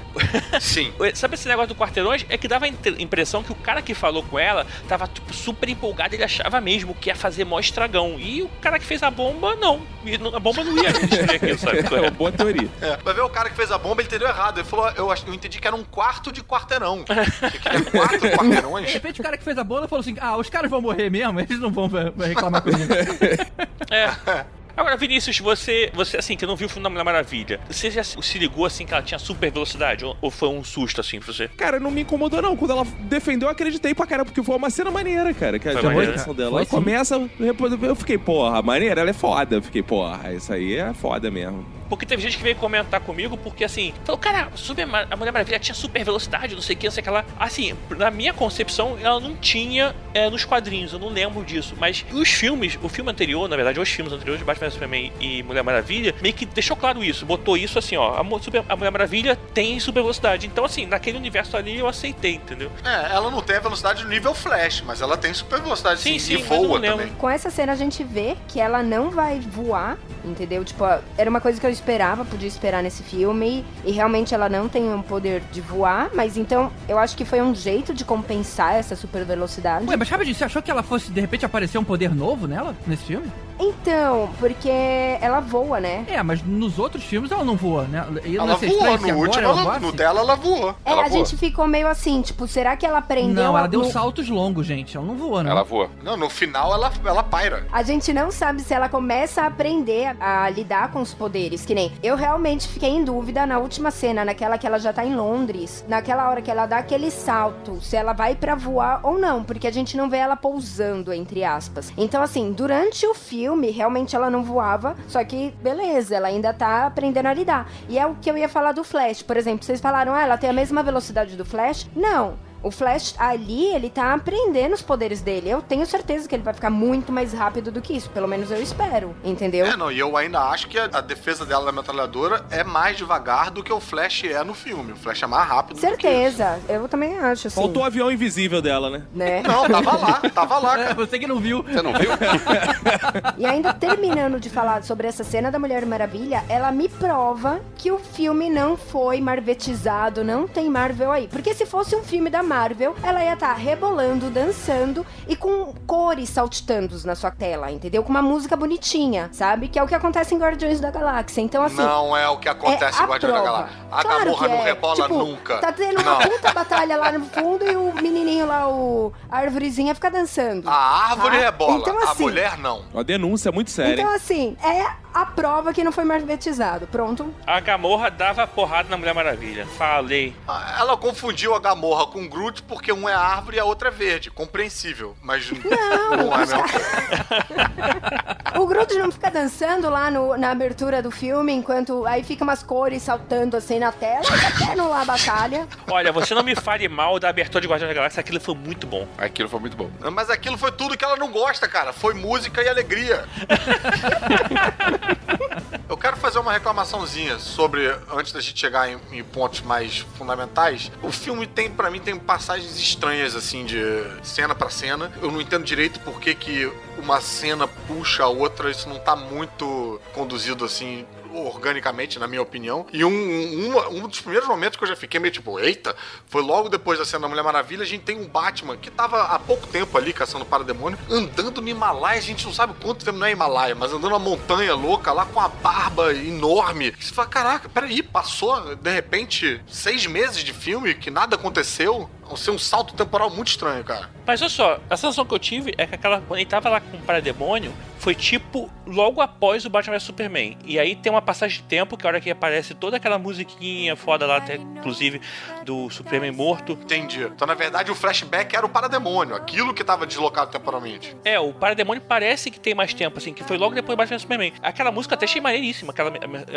Sim. Sabe esse negócio do quarteirões? É que dava inte- impressão que o cara que falou com ela tava tipo, super empolgado, ele achava mesmo que ia fazer mó estragão. E o cara que fez a bomba, não. E não- a bomba não ia destruir aquilo, sabe? É uma boa teoria. É, vai ver o cara que fez a bomba, ele entendeu errado. Ele falou, eu, eu entendi que era um quarto de quarteirão. Que queria quatro De quarteirões. repente o cara que fez a bomba falou assim, ah, os caras vão morrer mesmo, eles não vão reclamar comigo. É. Agora, Vinícius, você, você assim, que não viu o filme da Mulher Maravilha, você já se ligou assim que ela tinha super velocidade? Ou, ou foi um susto assim pra você? Cara, não me incomodou, não. Quando ela defendeu, eu acreditei pra caramba, porque foi uma cena maneira, cara. Que a Foi maneira. apresentação dela. Sim. começa, eu fiquei, porra, maneira, ela é foda. Eu fiquei, porra, isso aí é foda mesmo. Porque teve gente que veio comentar comigo, porque assim, falou, cara, super, a Mulher Maravilha tinha super velocidade, não sei o que, não sei o que lá. Assim, na minha concepção, ela não tinha é, nos quadrinhos, eu não lembro disso. Mas os filmes, o filme anterior, na verdade, os filmes anteriores, Batman Superman e Mulher Maravilha, meio que deixou claro isso, botou isso assim, ó, a, super- a Mulher Maravilha tem super velocidade. Então, assim, naquele universo ali eu aceitei, entendeu? É, ela não tem a velocidade do nível Flash, mas ela tem super velocidade sim, Sim, sim, e mas eu não voa lembro. também. Com essa cena a gente vê que ela não vai voar, entendeu? Tipo, era uma coisa que eu esperava, podia esperar nesse filme. E realmente ela não tem o poder de voar, mas então eu acho que foi um jeito de compensar essa super velocidade. Ué, mas rapidinho, você achou que ela fosse, de repente, aparecer um poder novo nela, nesse filme? Então, porque ela voa, né? É, mas nos outros filmes ela não voa, né? E não Ela voou, se no agora último, ela ela- voasse? no dela ela voou. É, ela a voa. gente ficou meio assim, tipo, será que ela aprendeu Não, ela a- deu no- saltos longos, gente. Ela não voa, não. Ela voa. Não, no final ela, ela paira. A gente não sabe se ela começa a aprender a, a lidar com os poderes, que nem eu realmente fiquei em dúvida na última cena, naquela que ela já tá em Londres, naquela hora que ela dá aquele salto, se ela vai pra voar ou não, porque a gente não vê ela pousando entre aspas. Então assim, durante o filme filme, realmente ela não voava, só que beleza, ela ainda tá aprendendo a lidar. E é o que eu ia falar do Flash, por exemplo, vocês falaram, ah, ela tem a mesma velocidade do Flash? Não. O Flash ali, ele tá aprendendo os poderes dele. Eu tenho certeza que ele vai ficar muito mais rápido do que isso. Pelo menos eu espero, entendeu? É, não, e eu ainda acho que a, a defesa dela da metralhadora é mais devagar do que o Flash é no filme. O Flash é mais rápido do que Certeza. Eu também acho, assim. Faltou o avião invisível dela, né? Né? Não, tava lá, tava lá, É, cara. você que não viu. Você não viu? E ainda terminando de falar sobre essa cena da Mulher Maravilha, ela me prova que o filme não foi marvetizado, não tem Marvel aí. Porque se fosse um filme da Marvel, ela ia estar rebolando, dançando e com cores saltitando na sua tela, entendeu? Com uma música bonitinha, sabe? Que é o que acontece em Guardiões da Galáxia. Então, assim. não é o que acontece é em a Guardiões da. Galáxia. A Claro Gamorra que não é. rebola Tipo, nunca. Tá tendo uma Não. puta batalha lá no fundo e o menininho lá, o a árvorezinha, fica dançando. A árvore Tá? rebola, Então, a assim, mulher não. Uma denúncia muito séria. Então, assim, é a prova que não foi marvetizado. Pronto. A Gamorra dava porrada na Mulher Maravilha. Falei. Ah, Ela confundiu a Gamorra com o Groot porque um é árvore e a outra é verde. Compreensível, mas Não, não é mesmo. O Groot não fica dançando lá no- na abertura do filme, enquanto aí fica umas cores saltando assim na tela, até no lá a batalha. Olha, você não me fale mal da abertura de Guardiões da Galáxia, aquilo foi muito bom. Aquilo foi muito bom. Mas aquilo foi tudo que ela não gosta, cara. Foi música e alegria. Eu quero fazer uma reclamaçãozinha sobre, antes da gente chegar em, em pontos mais fundamentais. O filme tem, pra mim, tem passagens estranhas, assim, de cena pra cena. Eu não entendo direito por que, que uma cena puxa a outra. Isso não tá muito conduzido, assim, organicamente, na minha opinião. E um, um, um dos primeiros momentos que eu já fiquei meio tipo, eita, foi logo depois da cena da Mulher Maravilha, a gente tem um Batman que tava há pouco tempo ali caçando para demônio, andando no Himalaia, a gente não sabe quanto tempo não é Himalaia, mas andando uma montanha louca lá com a barba enorme. Você fala, caraca, peraí, passou de repente seis meses de filme que nada aconteceu? Vai ser um salto temporal muito estranho, cara. Mas olha só, a sensação que eu tive é que aquela, quando ele tava lá com o Parademônio, foi tipo logo após o Batman vs Superman. E aí tem uma passagem de tempo que a hora que aparece toda aquela musiquinha foda lá, até, inclusive do Superman morto. Entendi. Então, na verdade, o flashback era o parademônio, aquilo que tava deslocado temporalmente. É, o Parademônio parece que tem mais tempo, assim, que foi logo depois do Batman vs Superman. Aquela música até achei maneiríssima, aquela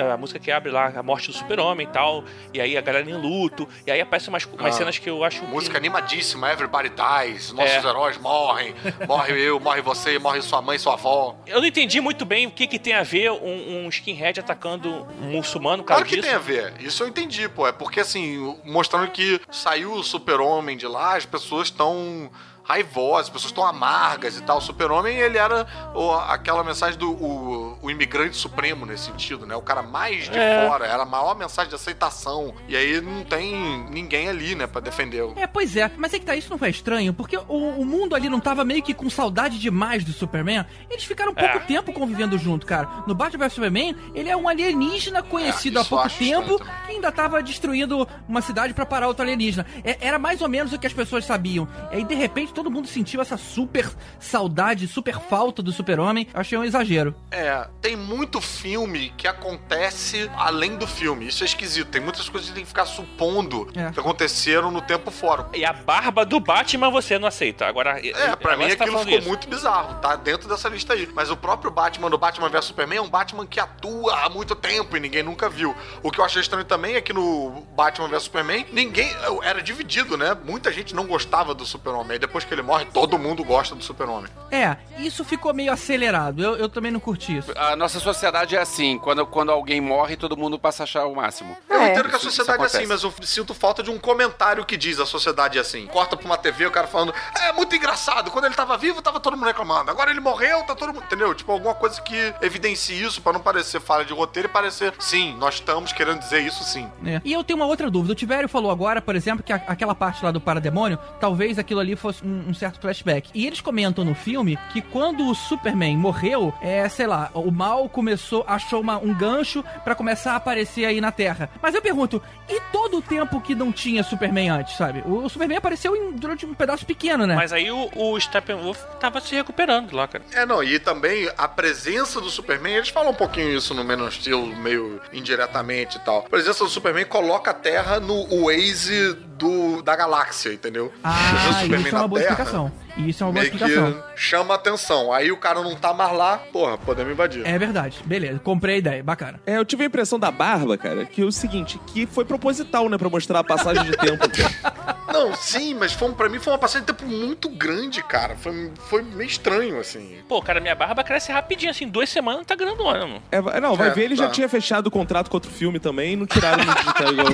a, a música que abre lá a morte do Super-Homem e tal, e aí a galera em luto, e aí aparecem umas, umas Ah. cenas que eu acho. Música animadíssima, Everybody Dies, nossos É. heróis morrem, morre eu, morre você, morre sua mãe, sua avó. Eu não entendi muito bem o que, que tem a ver um, um skinhead atacando um muçulmano, causa Claro que disso. tem a ver, isso eu entendi, pô. É porque assim, mostrando que saiu o super-homem de lá, as pessoas estão raivosas, as pessoas estão amargas e tal. O super-homem, ele era o- aquela mensagem do o, o imigrante supremo nesse sentido, né? O cara mais de É. fora, era a maior mensagem de aceitação. E aí não tem ninguém ali, né, pra defender o... É, pois é. Mas é que tá, isso não foi estranho, porque o, o mundo ali não tava meio que com saudade demais do Superman. Eles ficaram pouco É. tempo convivendo junto, cara. No Batman vs Superman, ele é um alienígena conhecido É, há pouco tempo que ainda tava destruindo uma cidade pra parar outro alienígena. É- era mais ou menos o que as pessoas sabiam. E aí, de repente, todo mundo sentiu essa super saudade, super falta do Super-Homem. Achei um exagero. É, tem muito filme que acontece além do filme. Isso é esquisito. Tem muitas coisas que tem que ficar supondo É. que aconteceram no tempo fora. E a barba do Batman você não aceita. Agora, É, pra mim tá aquilo ficou isso. muito bizarro, tá dentro dessa lista aí. Mas o próprio Batman do Batman vs Superman é um Batman que atua há muito tempo e ninguém nunca viu. O que eu achei estranho também é que no Batman vs Superman, ninguém. Era dividido, né? Muita gente não gostava do Super-Homem. Aí depois que ele morre, todo mundo gosta do Super-Homem. É, isso ficou meio acelerado. Eu, eu também não curti isso. A nossa sociedade é assim, quando, quando alguém morre, todo mundo passa a achar o máximo. Eu É. entendo que a Isso- sociedade é assim, mas eu sinto falta de um comentário que diz a sociedade é assim. Corta pra uma TV, o cara falando, é muito engraçado, quando ele tava vivo, tava todo mundo reclamando. Agora ele morreu, tá todo mundo. Entendeu? Tipo, alguma coisa que evidencie isso pra não parecer falha de roteiro e parecer, sim, nós estamos querendo dizer isso sim. É. E eu tenho uma outra dúvida. O Tiverio falou agora, por exemplo, que a- aquela parte lá do parademônio, talvez aquilo ali fosse um, um certo flashback. E eles comentam no filme que quando o Superman morreu, é, sei lá, o mal começou, achou uma- um gancho pra começar a aparecer aí na Terra. Mas eu pergunto, e todo o tempo que não tinha Superman antes, sabe? O, o Superman apareceu em- durante um pedaço pequeno, né? Mas aí o, o Steppenwolf tava se recuperando lá, cara. É, não, e também a presença do Superman, eles falam um pouquinho isso no of Steel, meio indiretamente e tal. A presença do Superman coloca a Terra no Waze do, da galáxia, entendeu? O Ah, Superman isso é uma na boa explicação. Isso é uma boa Meio explicação. que chama atenção. Aí o cara não tá mais lá, porra, podemos invadir. É verdade. Beleza, comprei a ideia. Bacana. É, eu tive a impressão da barba, cara, que é o seguinte, que foi proposital, né, pra mostrar a passagem de tempo. Não, sim, mas foi, pra mim foi uma passagem de tempo muito grande, cara. Foi, foi meio estranho, assim. Pô, cara, minha barba cresce rapidinho, assim, duas semanas tá grandona, mano. É, não, vai É, ver, ele já tá. tinha fechado o contrato com outro filme também e não tiraram no digital igual.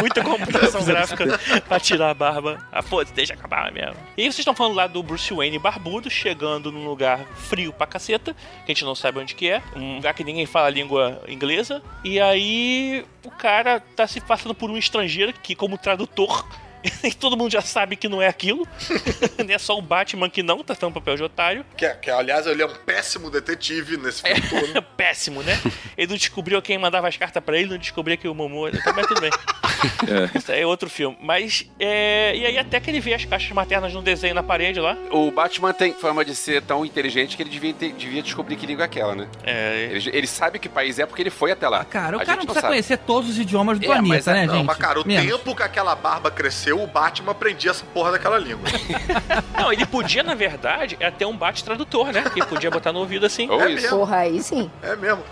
Muita computação gráfica pra tirar a barba. Ah, foda-se, deixa acabar mesmo. E vocês estão falando lá do Bruce Wayne barbudo, chegando num lugar frio pra caceta, que a gente não sabe onde que é, um lugar que ninguém fala a língua inglesa, e aí o cara tá se passando por um estrangeiro que, como tradutor, todo mundo já sabe que não é aquilo, não é só o Batman que não, tá tendo papel de otário. Que, que, aliás, ele é um péssimo detetive nesse filme todo. Péssimo, né? Ele não descobriu quem mandava as cartas pra ele, não descobriu que o Momo. Então, mas tudo bem. Isso aí é outro filme. Mas, é... e aí até que ele vê as caixas maternas no desenho na parede lá. O Batman tem fama de ser tão inteligente que ele devia, ter- devia descobrir que língua é aquela, né? É, Ele, ele sabe que país é porque ele foi até lá. Cara, o A cara não precisa sabe. conhecer todos os idiomas do É, planeta, é- né, Não, gente? mas cara, o Menos. tempo que aquela barba cresceu, o Batman aprendia essa porra daquela língua. Não, ele podia, na verdade, até um bate-tradutor, né? Que podia botar no ouvido assim. Ou É isso, mesmo. Porra, aí sim. É mesmo.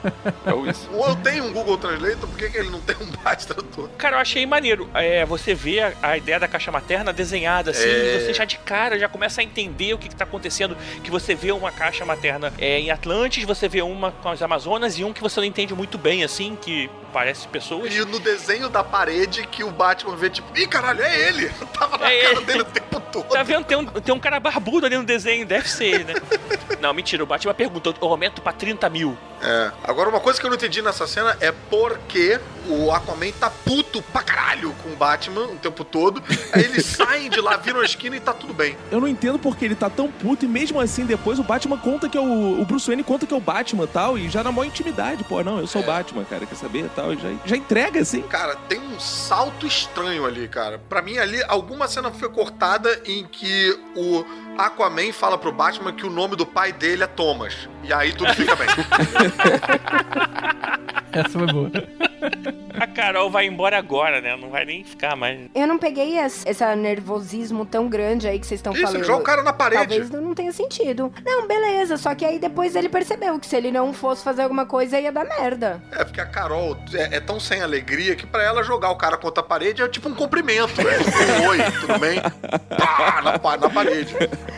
ou isso. Ou eu tenho um Google Translator, por que, que ele não tem um bate tradutor? Cara, eu achei maneiro. É, você vê a, a ideia da caixa materna desenhada assim, É. você já de cara já começa a entender o que, que tá acontecendo. Que você vê uma caixa materna é, em Atlantis, você vê uma com as Amazonas e um que você não entende muito bem, assim, que parece pessoas. E no desenho da parede que o Batman vê, tipo, ih, caralho, é ele! Tava na É cara ele. dele o tempo todo. Tá vendo? Tem um, tem um cara barbudo ali no desenho, deve ser ele, né? Não, mentira, o Batman perguntou, eu aumento pra 30 mil. É. Agora, uma coisa que eu não entendi nessa cena é por que o Aquaman tá puto pra caralho com o Batman o tempo todo. Aí eles saem de lá, viram a esquina e tá tudo bem. Eu não entendo porque ele tá tão puto e mesmo assim depois o Batman conta que é o, o Bruce Wayne conta que é o Batman e tal e já na maior intimidade, pô, não, eu sou o Batman, cara, quer saber e tal, e já, já entrega assim. Cara, tem um salto estranho ali, cara. Pra mim, ali, alguma cena foi cortada em que o Aquaman fala pro Batman que o nome do pai dele é Thomas. E aí tudo fica bem. Essa foi boa. A Carol vai embora agora, né? Não vai nem ficar mais. Eu não peguei esse, esse nervosismo tão grande aí que vocês estão Isso, falando. ele joga o cara na parede. Talvez não tenha sentido. Não, beleza. Só que aí depois ele percebeu que se ele não fosse fazer alguma coisa ia dar merda. É porque a Carol é, é tão sem alegria que pra ela jogar o cara contra a parede é tipo um cumprimento. É tipo oi, tudo bem? Pá, na, na parede.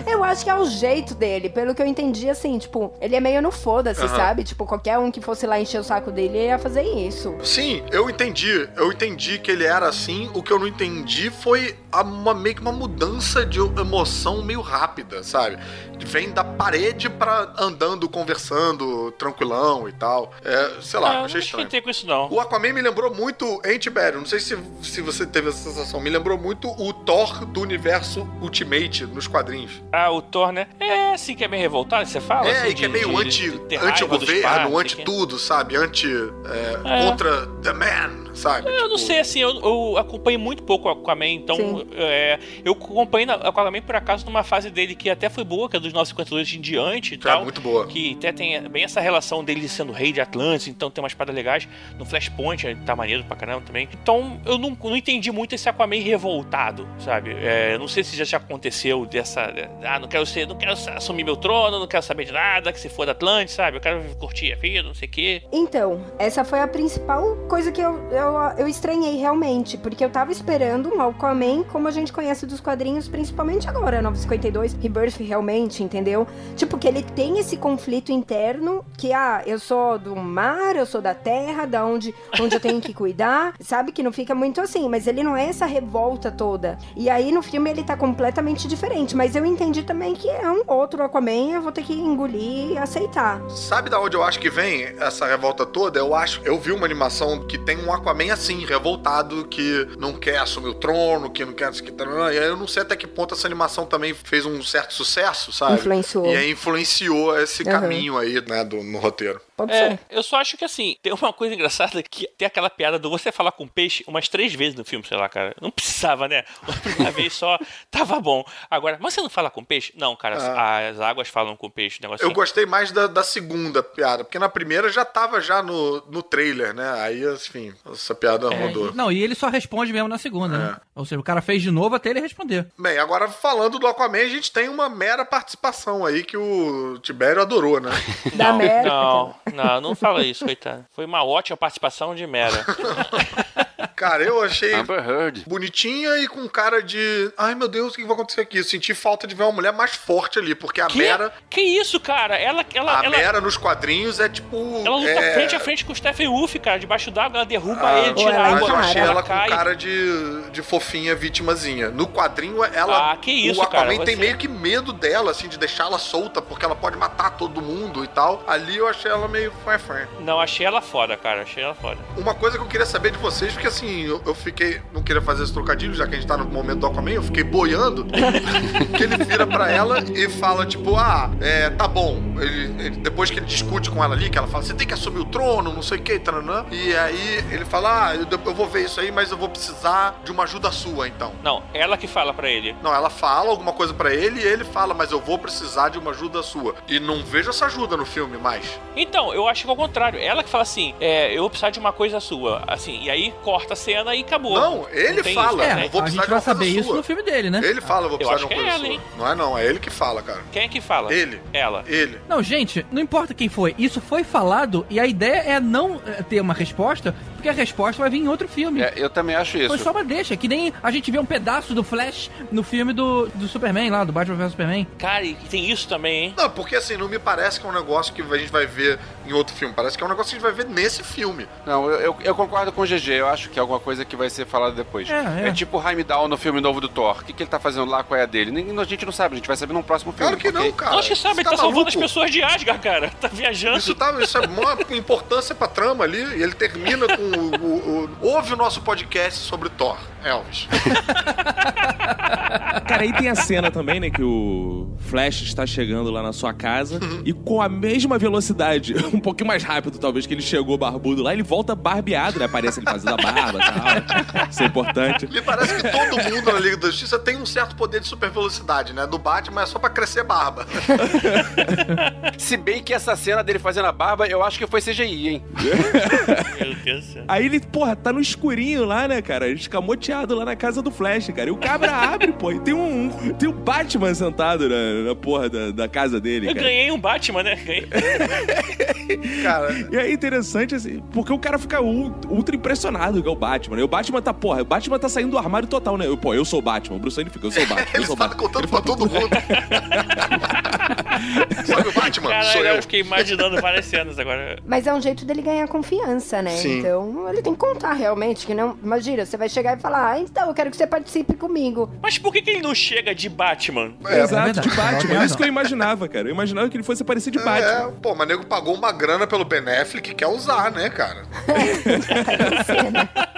Eu acho que é o jeito dele. Pelo que eu entendi, assim, tipo, ele é meio no foda-se, Aham. sabe? Tipo, qualquer um que fosse lá encher o saco dele ia fazer isso. Sim, eu entendi. Eu entendi que ele era assim. O que eu não entendi foi a- uma, meio que uma mudança de emoção meio rápida, sabe? Vem da parede pra andando, conversando, tranquilão e tal. É, sei lá, Ah, eu achei não estranho. esquentei com isso, não. O Aquaman me lembrou muito Antibério. Não sei se, se você teve essa sensação. Me lembrou muito o Thor do universo Ultimate nos quadrinhos. Ah, o Thor, né? É assim que é meio revoltado, você fala? é, assim, e que é de- meio anti, raiva dos anti-governo, pais, não sei anti-tudo, sabe? Anti. é, É. Contra the man, sabe? Eu não Tipo, sei, assim, eu, eu acompanho muito pouco o Aquaman, então é, eu acompanhei na- o Aquaman por acaso numa fase dele que até foi boa, que é dos 952 em diante e Cara, tal. muito boa. Que até tem bem essa relação dele sendo rei de Atlantis, então tem umas paradas legais. No Flashpoint tá maneiro pra caramba também. Então eu não, não entendi muito esse Aquaman revoltado, sabe? É, não sei se já, já aconteceu dessa. Ah, não quero ser, não quero assumir meu trono, não quero saber de nada, que se for da Atlantis, sabe? Eu quero curtir a vida, não sei o quê. Então, essa foi a principal coisa que eu, eu, eu estranhei realmente, porque eu tava esperando um Aquaman como a gente conhece dos quadrinhos, principalmente agora, 952, Rebirth realmente, entendeu? Tipo, que ele tem esse conflito interno, que, ah, eu sou do mar, eu sou da terra, da onde, onde eu tenho que cuidar, sabe? Que não fica muito assim, mas ele não é essa revolta toda. E aí no filme ele tá completamente diferente, mas eu entendi também que é um outro Aquaman, eu vou ter que engolir e aceitar. Sabe da onde eu acho que vem essa revolta toda? Eu acho, eu vi uma animação que tem um Aquaman assim, revoltado, que não quer assumir o trono, que não quer que e aí eu não sei até que ponto essa animação também fez um certo sucesso, sabe? Influenciou. E aí influenciou esse Uhum. caminho aí, né, do, no roteiro. Pode É, ser. eu só acho que assim, tem uma coisa engraçada que tem aquela piada do você falar com peixe umas três vezes no filme, sei lá, cara. Não precisava, né? Uma vez só, tava bom. Agora, mas você não fala com peixe? Não, cara, as águas falam com peixe, negócio Eu assim. gostei mais da, da segunda piada, porque na primeira já tava já no, no trailer, né? Aí, enfim, essa piada É, rodou. não, e ele só responde mesmo na segunda, né? Ou seja, o cara fez de novo até ele responder. Bem, agora falando do Aquaman, a gente tem uma mera participação aí que o Tibério adorou, né? Da não, América. não, não, não fala isso, coitado. Foi uma ótima participação de Mera. Cara, eu achei bonitinha e com cara de. Ai meu Deus, o que vai acontecer aqui? Eu senti falta de ver uma mulher mais forte ali, porque a Que, Mera. que isso, cara? Ela, ela, A ela, Mera nos quadrinhos é tipo. ela luta é... frente a frente com o Stephen Wolf, cara, debaixo d'água, ela derruba Ah, ele, tira ela a Mas água, eu achei ela ela com cai. cara de, de fofinha vítimazinha. No quadrinho, ela. Ah, que isso, O Aquaman cara, tem você- meio que medo dela, assim, de deixar ela solta, porque ela pode matar todo mundo e tal. Ali eu achei ela meio Não, achei ela foda, cara, achei ela foda. Uma coisa que eu queria saber de vocês, porque assim, eu, eu fiquei. Não queria fazer esse trocadilho, já que a gente tá no momento do Aquaman, eu fiquei boiando. que ele vira pra ela e fala, tipo, ah, é, tá bom. Ele, ele- depois que ele discute com ela ali, que ela fala, você tem que assumir o trono, não sei o que, taranã. E aí ele fala, ah, eu, eu vou ver isso aí, mas eu vou precisar de uma ajuda sua, então. Não, ela que fala pra ele. Não, ela fala alguma coisa pra ele e ele fala, mas eu vou precisar de uma ajuda sua. E não vejo essa ajuda no filme mais. Então, eu acho que é o contrário. Ela que fala assim, é, eu vou precisar de uma coisa sua. Assim, e aí corta a cena e acabou. Não, ele tem fala. isso, É, né? eu vou a precisar gente de uma vai saber coisa isso sua. no filme dele, né? Ele fala, eu vou Eu precisar acho de uma que é coisa ela, sua. hein? Não é não, é ele que fala, cara. Quem é que fala? Ele. Ela. Ele. Não, gente, não importa quem foi, isso foi falado e a ideia é não é, ter uma resposta, porque a resposta vai vir em outro filme. É, eu também acho isso. Foi só uma deixa, que nem a gente vê um pedaço do Flash no filme do, do Superman lá, do Batman vs Superman. Cara, e tem isso também, hein? Não, porque assim, não me parece que é um negócio que a gente vai ver em outro filme. Parece que é um negócio que a gente vai ver nesse filme. Não, eu, eu, eu concordo com o GG. Eu acho que é alguma coisa que vai ser falada depois. É, é. tipo o Heimdall no filme novo do Thor. O que, que ele tá fazendo lá? Qual é a dele? A gente não sabe. A gente vai saber num próximo filme. Claro que não, cara. Nós que sabe, Você ele tá, salvando as pessoas de Asgard, cara. Tá viajando. Isso, tá, isso é uma importância pra trama ali. E ele termina com o, o, o- Ouve o nosso podcast sobre Thor, Elvis. Cara, aí tem a cena também, né? Que o Flash está chegando lá na sua casa e com a mesma velocidade, um pouquinho mais rápido, talvez, que ele chegou barbudo lá, ele volta barbeado, né? Aparece ele fazendo a barba Isso é importante. Me parece que todo mundo na Liga da Justiça tem um certo poder de super velocidade, né? Do Batman é só pra crescer barba. Se bem que essa cena dele fazendo a barba, eu acho que foi CGI, hein? Meu Deus do céu. Aí ele, porra, tá no escurinho lá, né, cara? Escamoteado lá na casa do Flash, cara. E o cabra abre, pô, e tem um, tem um Batman sentado na, na porra da, da casa dele, Eu cara. ganhei um Batman, né? Ganhei. Cara, E é interessante, assim, porque o cara fica ul- ultra impressionado que é o Batman, né? O Batman tá, porra, o Batman tá saindo do armário total, né? Eu, pô, eu sou o Batman. O Bruce Wayne fica, eu sou o Batman, eu ele sou o tá Batman. contando pra todo mundo. Sabe o Batman? Caralho, Sou eu. eu fiquei imaginando várias cenas agora. Mas é um jeito dele ganhar confiança, né? Sim. Então ele tem que contar realmente, que não. Imagina, você vai chegar e falar, ah, então eu quero que você participe comigo. Mas por que, que ele não chega de Batman? É, Exato, verdade. de Batman. É isso que eu imaginava, cara. Eu imaginava que ele fosse parecer de É, Batman. pô, mas nego pagou uma grana pelo Ben Affleck que quer usar, né, cara?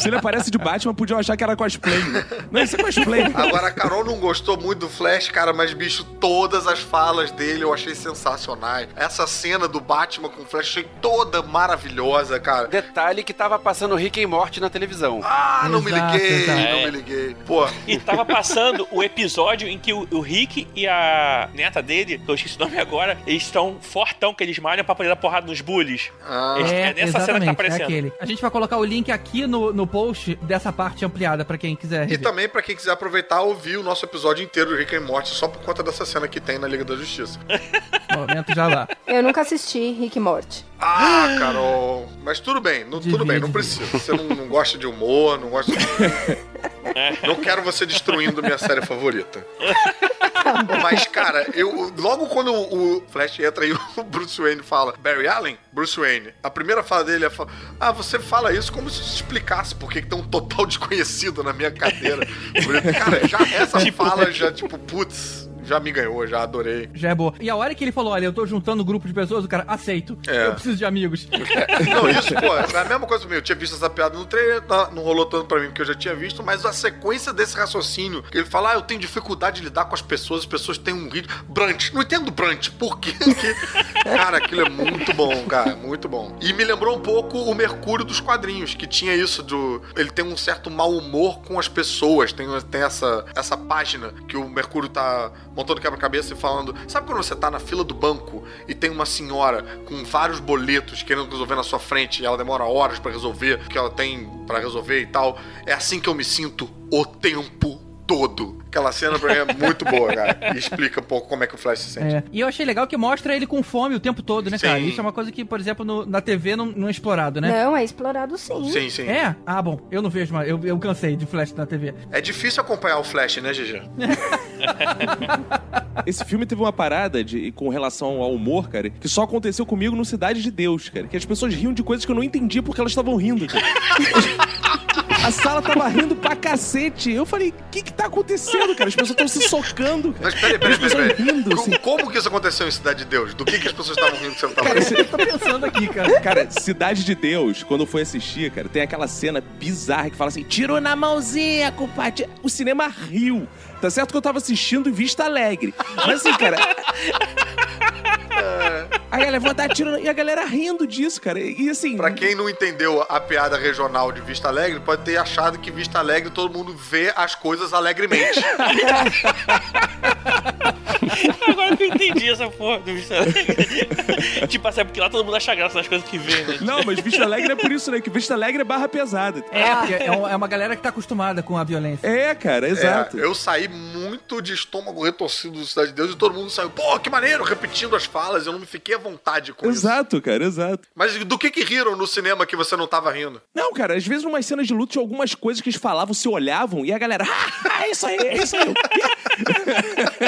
Se ele aparece de Batman, podiam achar que era cosplay. Não, isso é cosplay. Agora, a Carol não gostou muito do Flash, cara, mas, bicho, todas as falas dele eu achei sensacionais. Essa cena do Batman com o Flash achei toda maravilhosa, cara. Detalhe que tava passando Rick e Morty na televisão. Ah, não me Exato, liguei, exato. não me liguei. Pô, E tava passando o episódio em que o, o Rick e a neta dele, que eu esqueci o nome agora, eles estão fortão que eles malham pra poder dar porrada nos bullies. ah, É, É, nessa cena que tá exatamente, é aparecendo. aquele. A gente vai colocar o link aqui no, no post dessa parte ampliada pra quem quiser E rever. também, pra quem quiser aproveitar, ouvir o nosso episódio inteiro de Rick and Morty só por conta dessa cena que tem na Liga da Justiça. Momento já lá. Eu nunca assisti Rick e Morty. Ah, Carol. Mas tudo bem, não, tudo Devia, bem, não precisa. Você não, não gosta de humor, não gosta de... Não quero você destruindo minha série favorita. Mas, cara, eu logo quando o Flash entra e o Bruce Wayne fala Barry Allen, Bruce Wayne, a primeira fala dele é Ah, você fala isso como se explicasse por que que tem um total desconhecido na minha cadeira. Cara, já essa fala já, tipo, putz, já me ganhou, já adorei. Já é boa. E a hora que ele falou, olha, eu tô juntando um grupo de pessoas, o cara, aceito. É. Eu preciso de amigos. Não, isso, pô, é a mesma coisa mim. Eu tinha visto essa piada no trailer, tá- não rolou tanto pra mim porque eu já tinha visto, mas a sequência desse raciocínio, ele fala, ah, eu tenho dificuldade de lidar com as pessoas, as pessoas têm um ritmo. Brunch, não entendo Brunch, por quê? Cara, aquilo é muito bom, cara, muito bom. E me lembrou um pouco o Mercúrio dos quadrinhos, que tinha isso do. Ele tem um certo mau humor com as pessoas. Tem, tem essa, essa página que o Mercúrio tá montando quebra-cabeça e falando. Sabe quando você tá na fila do banco e tem uma senhora com vários boletos querendo resolver na sua frente e ela demora horas pra resolver, que ela tem pra resolver e tal? É assim que eu me sinto o tempo todo. Aquela cena pra mim é muito boa, cara. E explica um pouco como é que o Flash se sente. É. E eu achei legal que mostra ele com fome o tempo todo, né, cara? Sim. Isso é uma coisa que, por exemplo, no- na TV não, não é explorado, né? Não, é explorado sim. Sim, sim. É? Ah, bom, eu não vejo mais. Eu, eu cansei de flash na TV. É difícil acompanhar o Flash, né, GG? Esse filme teve uma parada de, com relação ao humor, cara, que só aconteceu comigo no Cidade de Deus, cara. Que as pessoas riam de coisas que eu não entendia porque elas estavam rindo, cara. A sala tava rindo pra cacete. Eu falei, o que que tá acontecendo, cara? As pessoas estão se socando, cara. Mas peraí, peraí, As pessoas peraí. peraí. rindo, assim. Como que isso aconteceu em Cidade de Deus? Do que, que as pessoas estavam rindo que você não tava Cara, rindo? eu tô pensando aqui, cara. Cara, Cidade de Deus, quando eu fui assistir, cara, tem aquela cena bizarra que fala assim: tirou na mãozinha, compadre. O cinema riu. Tá certo que eu tava assistindo em Vista Alegre. Mas assim, cara. A galera vou dar tiro. E a galera rindo disso, cara. E assim. Pra quem não entendeu a piada regional de Vista Alegre, pode ter achado que Vista Alegre todo mundo vê as coisas alegremente. Agora que eu entendi essa porra do Vista Alegre. tipo assim, é porque lá todo mundo acha graça nas coisas que vê, né? Não, mas Vista Alegre é por isso, né? Que Vista Alegre é barra pesada. É, porque é, é uma galera que tá acostumada com a violência. É, cara, exato. É, eu saí muito de estômago retorcido do Cidade de Deus e todo mundo saiu, pô, que maneiro, repetindo as falas. Eu não me fiquei à vontade com isso. Exato, cara, exato. Mas do que que riram no cinema que você não tava rindo? Não, cara, às vezes numas cenas de luta tinha algumas coisas que eles falavam, se olhavam e a galera, ah, é isso aí, é isso aí. o quê?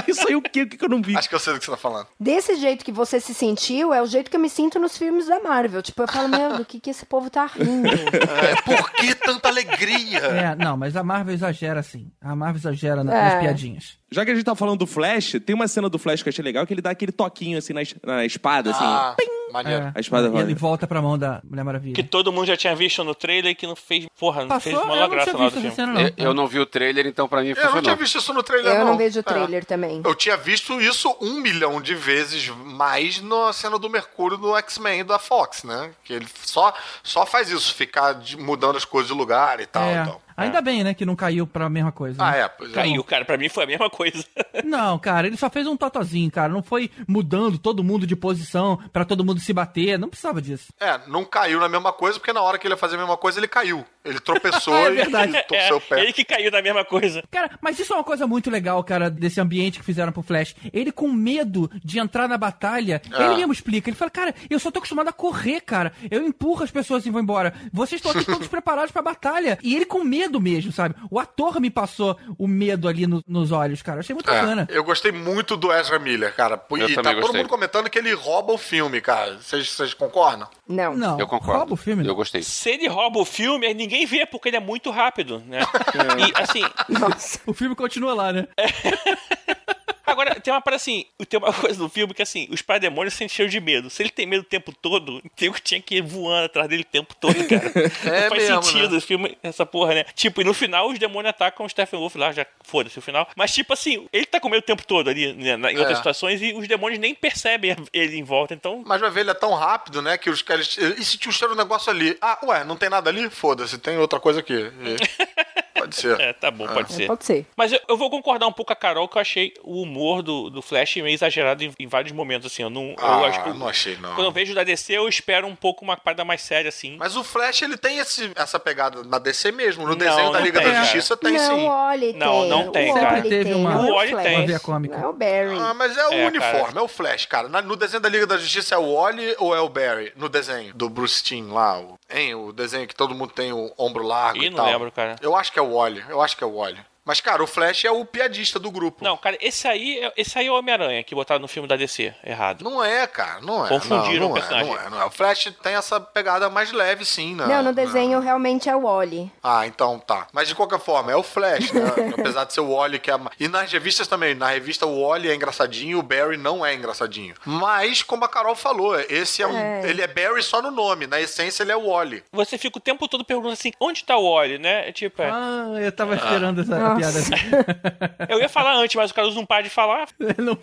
isso aí o quê? O que que eu não vi? Acho que eu sei do que você tá falando. Desse jeito que você se sentiu, é o jeito que eu me sinto nos filmes da Marvel. Tipo, eu falo, meu, do que, que esse povo tá rindo? É, por que tanta alegria? É, não, mas a Marvel exagera assim. A Marvel exagera na- É. nas piadinhas. Já que a gente tá falando do Flash, tem uma cena do Flash que eu achei legal, que ele dá aquele toquinho assim na, es- na espada, assim. Ah, maneiro. É. A espada e ele volta pra mão da Mulher Maravilha. Que todo mundo já tinha visto no trailer e que não fez. Porra, não Passou? fez Eu uma não graça tinha lá do visto essa filme. cena, não. Eu, eu não vi o trailer, então pra mim Eu não funcionou. tinha visto isso no trailer, Eu não. não vejo o É. trailer também. Eu tinha visto isso um milhão de vezes mais na cena do Mercúrio do X-Men da Fox, né? Que ele só, só faz isso, ficar de- mudando as coisas de lugar e tal. É. e tal. Ainda bem, né, que não caiu pra mesma coisa. Ah, né? é, pois é. Caiu, cara. Pra mim foi a mesma coisa. Não, cara, ele só fez um totozinho, cara. Não foi mudando todo mundo de posição pra todo mundo se bater. Não precisava disso. É, não caiu na mesma coisa, porque na hora que ele ia fazer a mesma coisa, ele caiu. Ele tropeçou É e, verdade. e torceu o pé. ele que caiu na mesma coisa. Cara, mas isso é uma coisa muito legal, cara, desse ambiente que fizeram pro Flash. Ele com medo de entrar na batalha, Ah. ele mesmo explica. Ele fala, cara, eu só tô acostumado a correr, cara. Eu empurro as pessoas e vou embora. Vocês estão aqui todos preparados pra batalha. E ele com medo mesmo, sabe? O ator me passou o medo ali no- nos olhos, cara. Eu achei muito bacana. É, eu gostei muito do Ezra Miller, cara. E Eu tá também todo gostei. mundo comentando que ele rouba o filme, cara. Vocês vocês concordam? Não. Não, Eu concordo. rouba o filme. né? Eu gostei. Se ele rouba o filme, ninguém vê porque ele é muito rápido, né? E assim, Nossa. O filme continua lá, né? Agora, tem uma parada assim, tem uma coisa do filme que assim, os parademônios se encheram de medo. Se ele tem medo o tempo todo, tem que tinha que ir voando atrás dele o tempo todo, cara. É não faz mesmo, sentido né? esse filme, essa porra, né? Tipo, e no final os demônios atacam o Stephen Wolf lá, já foda-se o final. Mas tipo assim, ele tá com medo o tempo todo ali, né, em outras É. situações, e os demônios nem percebem ele em volta, então... Mas vai ver, ele é tão rápido, né? Que os caras. E se tinha um negócio ali? Ah, ué, não tem nada ali? Foda-se, tem outra coisa aqui. E- Pode ser. É, tá bom, pode ser. Pode ser. Mas eu, eu vou concordar um pouco com a Carol que eu achei o humor do, do Flash meio exagerado em, em vários momentos, assim. Eu não, Ah, eu acho que- não achei, não. Quando eu vejo da DC, eu espero um pouco uma parada mais séria, assim. Mas o Flash, ele tem esse, essa pegada na DC mesmo. No Não, desenho da não Liga tem, da cara. Justiça tem não, sim. o Oli Não, tem. não tem, o cara. Oli Teve tem, uma- é O Oli Flash. tem. Uma cômica. Não é o Barry. Ah, mas é o É, uniforme, cara. é o Flash, cara. Na- no desenho da Liga da Justiça é o Wally ou é o Barry? No desenho do Bruce Timm lá, o, hein, o desenho que todo mundo tem o ombro largo Ih, e não tal. lembro, cara. Eu acho que é o Wally, eu acho que é o Wally. Mas, cara, o Flash é o piadista do grupo. Não, cara, esse aí, é- esse aí é o Homem-Aranha que botaram no filme da DC, errado. Não é, cara, não é. Confundiram não, não o é, personagem. não é, não é. O Flash tem essa pegada mais leve, sim, né? Não, no desenho realmente é o Wally. Ah, então tá. Mas de qualquer forma, é o Flash, né? Apesar de ser o Wally que é. a- E nas revistas também. Na revista o Wally é engraçadinho, o Barry não é engraçadinho. Mas, como a Carol falou, esse é um. É. Ele é Barry só no nome. Na essência, ele é o Wally. Você fica o tempo todo perguntando assim, onde tá o Wally, né? É Tipo, é, Ah, eu tava esperando essa Nossa. piada. eu ia falar antes, mas o Carlos não para de falar. Não-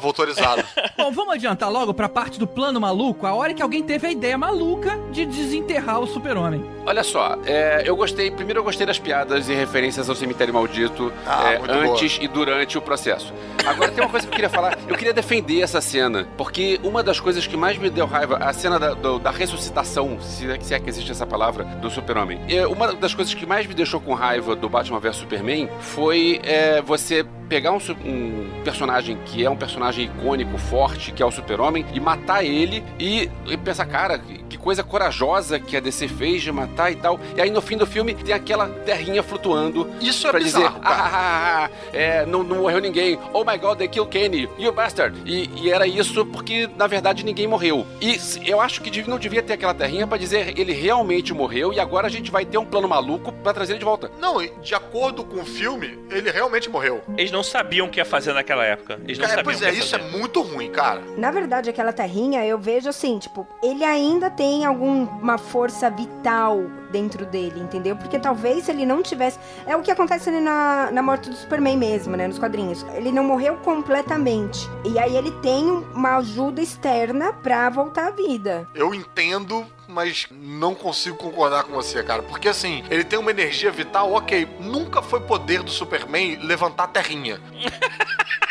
Tô autorizado. Bom, vamos adiantar logo pra parte do plano maluco, a hora que alguém teve a ideia maluca de desenterrar o super-homem. Olha só, é, eu gostei. Primeiro eu gostei das piadas e referências ao cemitério maldito Ah, é, antes e durante o processo. Agora tem uma coisa que eu queria falar. Eu queria defender essa cena, porque uma das coisas que mais me deu raiva, a cena da, do- da ressuscitação, se, é- se é que existe essa palavra, do super-homem. É, Uma das coisas que mais me deixou com raiva do Batman vs Superman foi é, você pegar um, um personagem que é um personagem icônico, forte, que é o super-homem, e matar ele e, e pensar, cara, que coisa corajosa que a DC fez de matar e tal. E aí no fim do filme tem aquela terrinha flutuando. Isso é pra dizer, bizarro, ah, cara. ah, ah, ah, é, não, não morreu ninguém. Oh my god, they killed Kenny, you bastard. E, e era isso porque, na verdade, ninguém morreu. E eu acho que não devia ter aquela terrinha pra dizer ele realmente morreu e agora a gente vai ter um plano maluco pra trazer ele de volta. Não, e de acordo com o filme, ele realmente morreu. Eles não sabiam o que ia fazer naquela época. Eles não Cara, sabiam pois o que é, ia isso é fazer. muito ruim, cara. Na verdade, aquela terrinha, eu vejo assim, tipo, ele ainda tem alguma força vital dentro dele, entendeu? Porque talvez se ele não tivesse. É o que acontece ali na, na morte do Superman mesmo, né? Nos quadrinhos. Ele não morreu completamente. E aí ele tem uma ajuda externa pra voltar à vida. Eu entendo, mas não consigo concordar com você, cara. Porque assim, ele tem uma energia vital, ok. Nunca foi poder do Superman levantar a terrinha.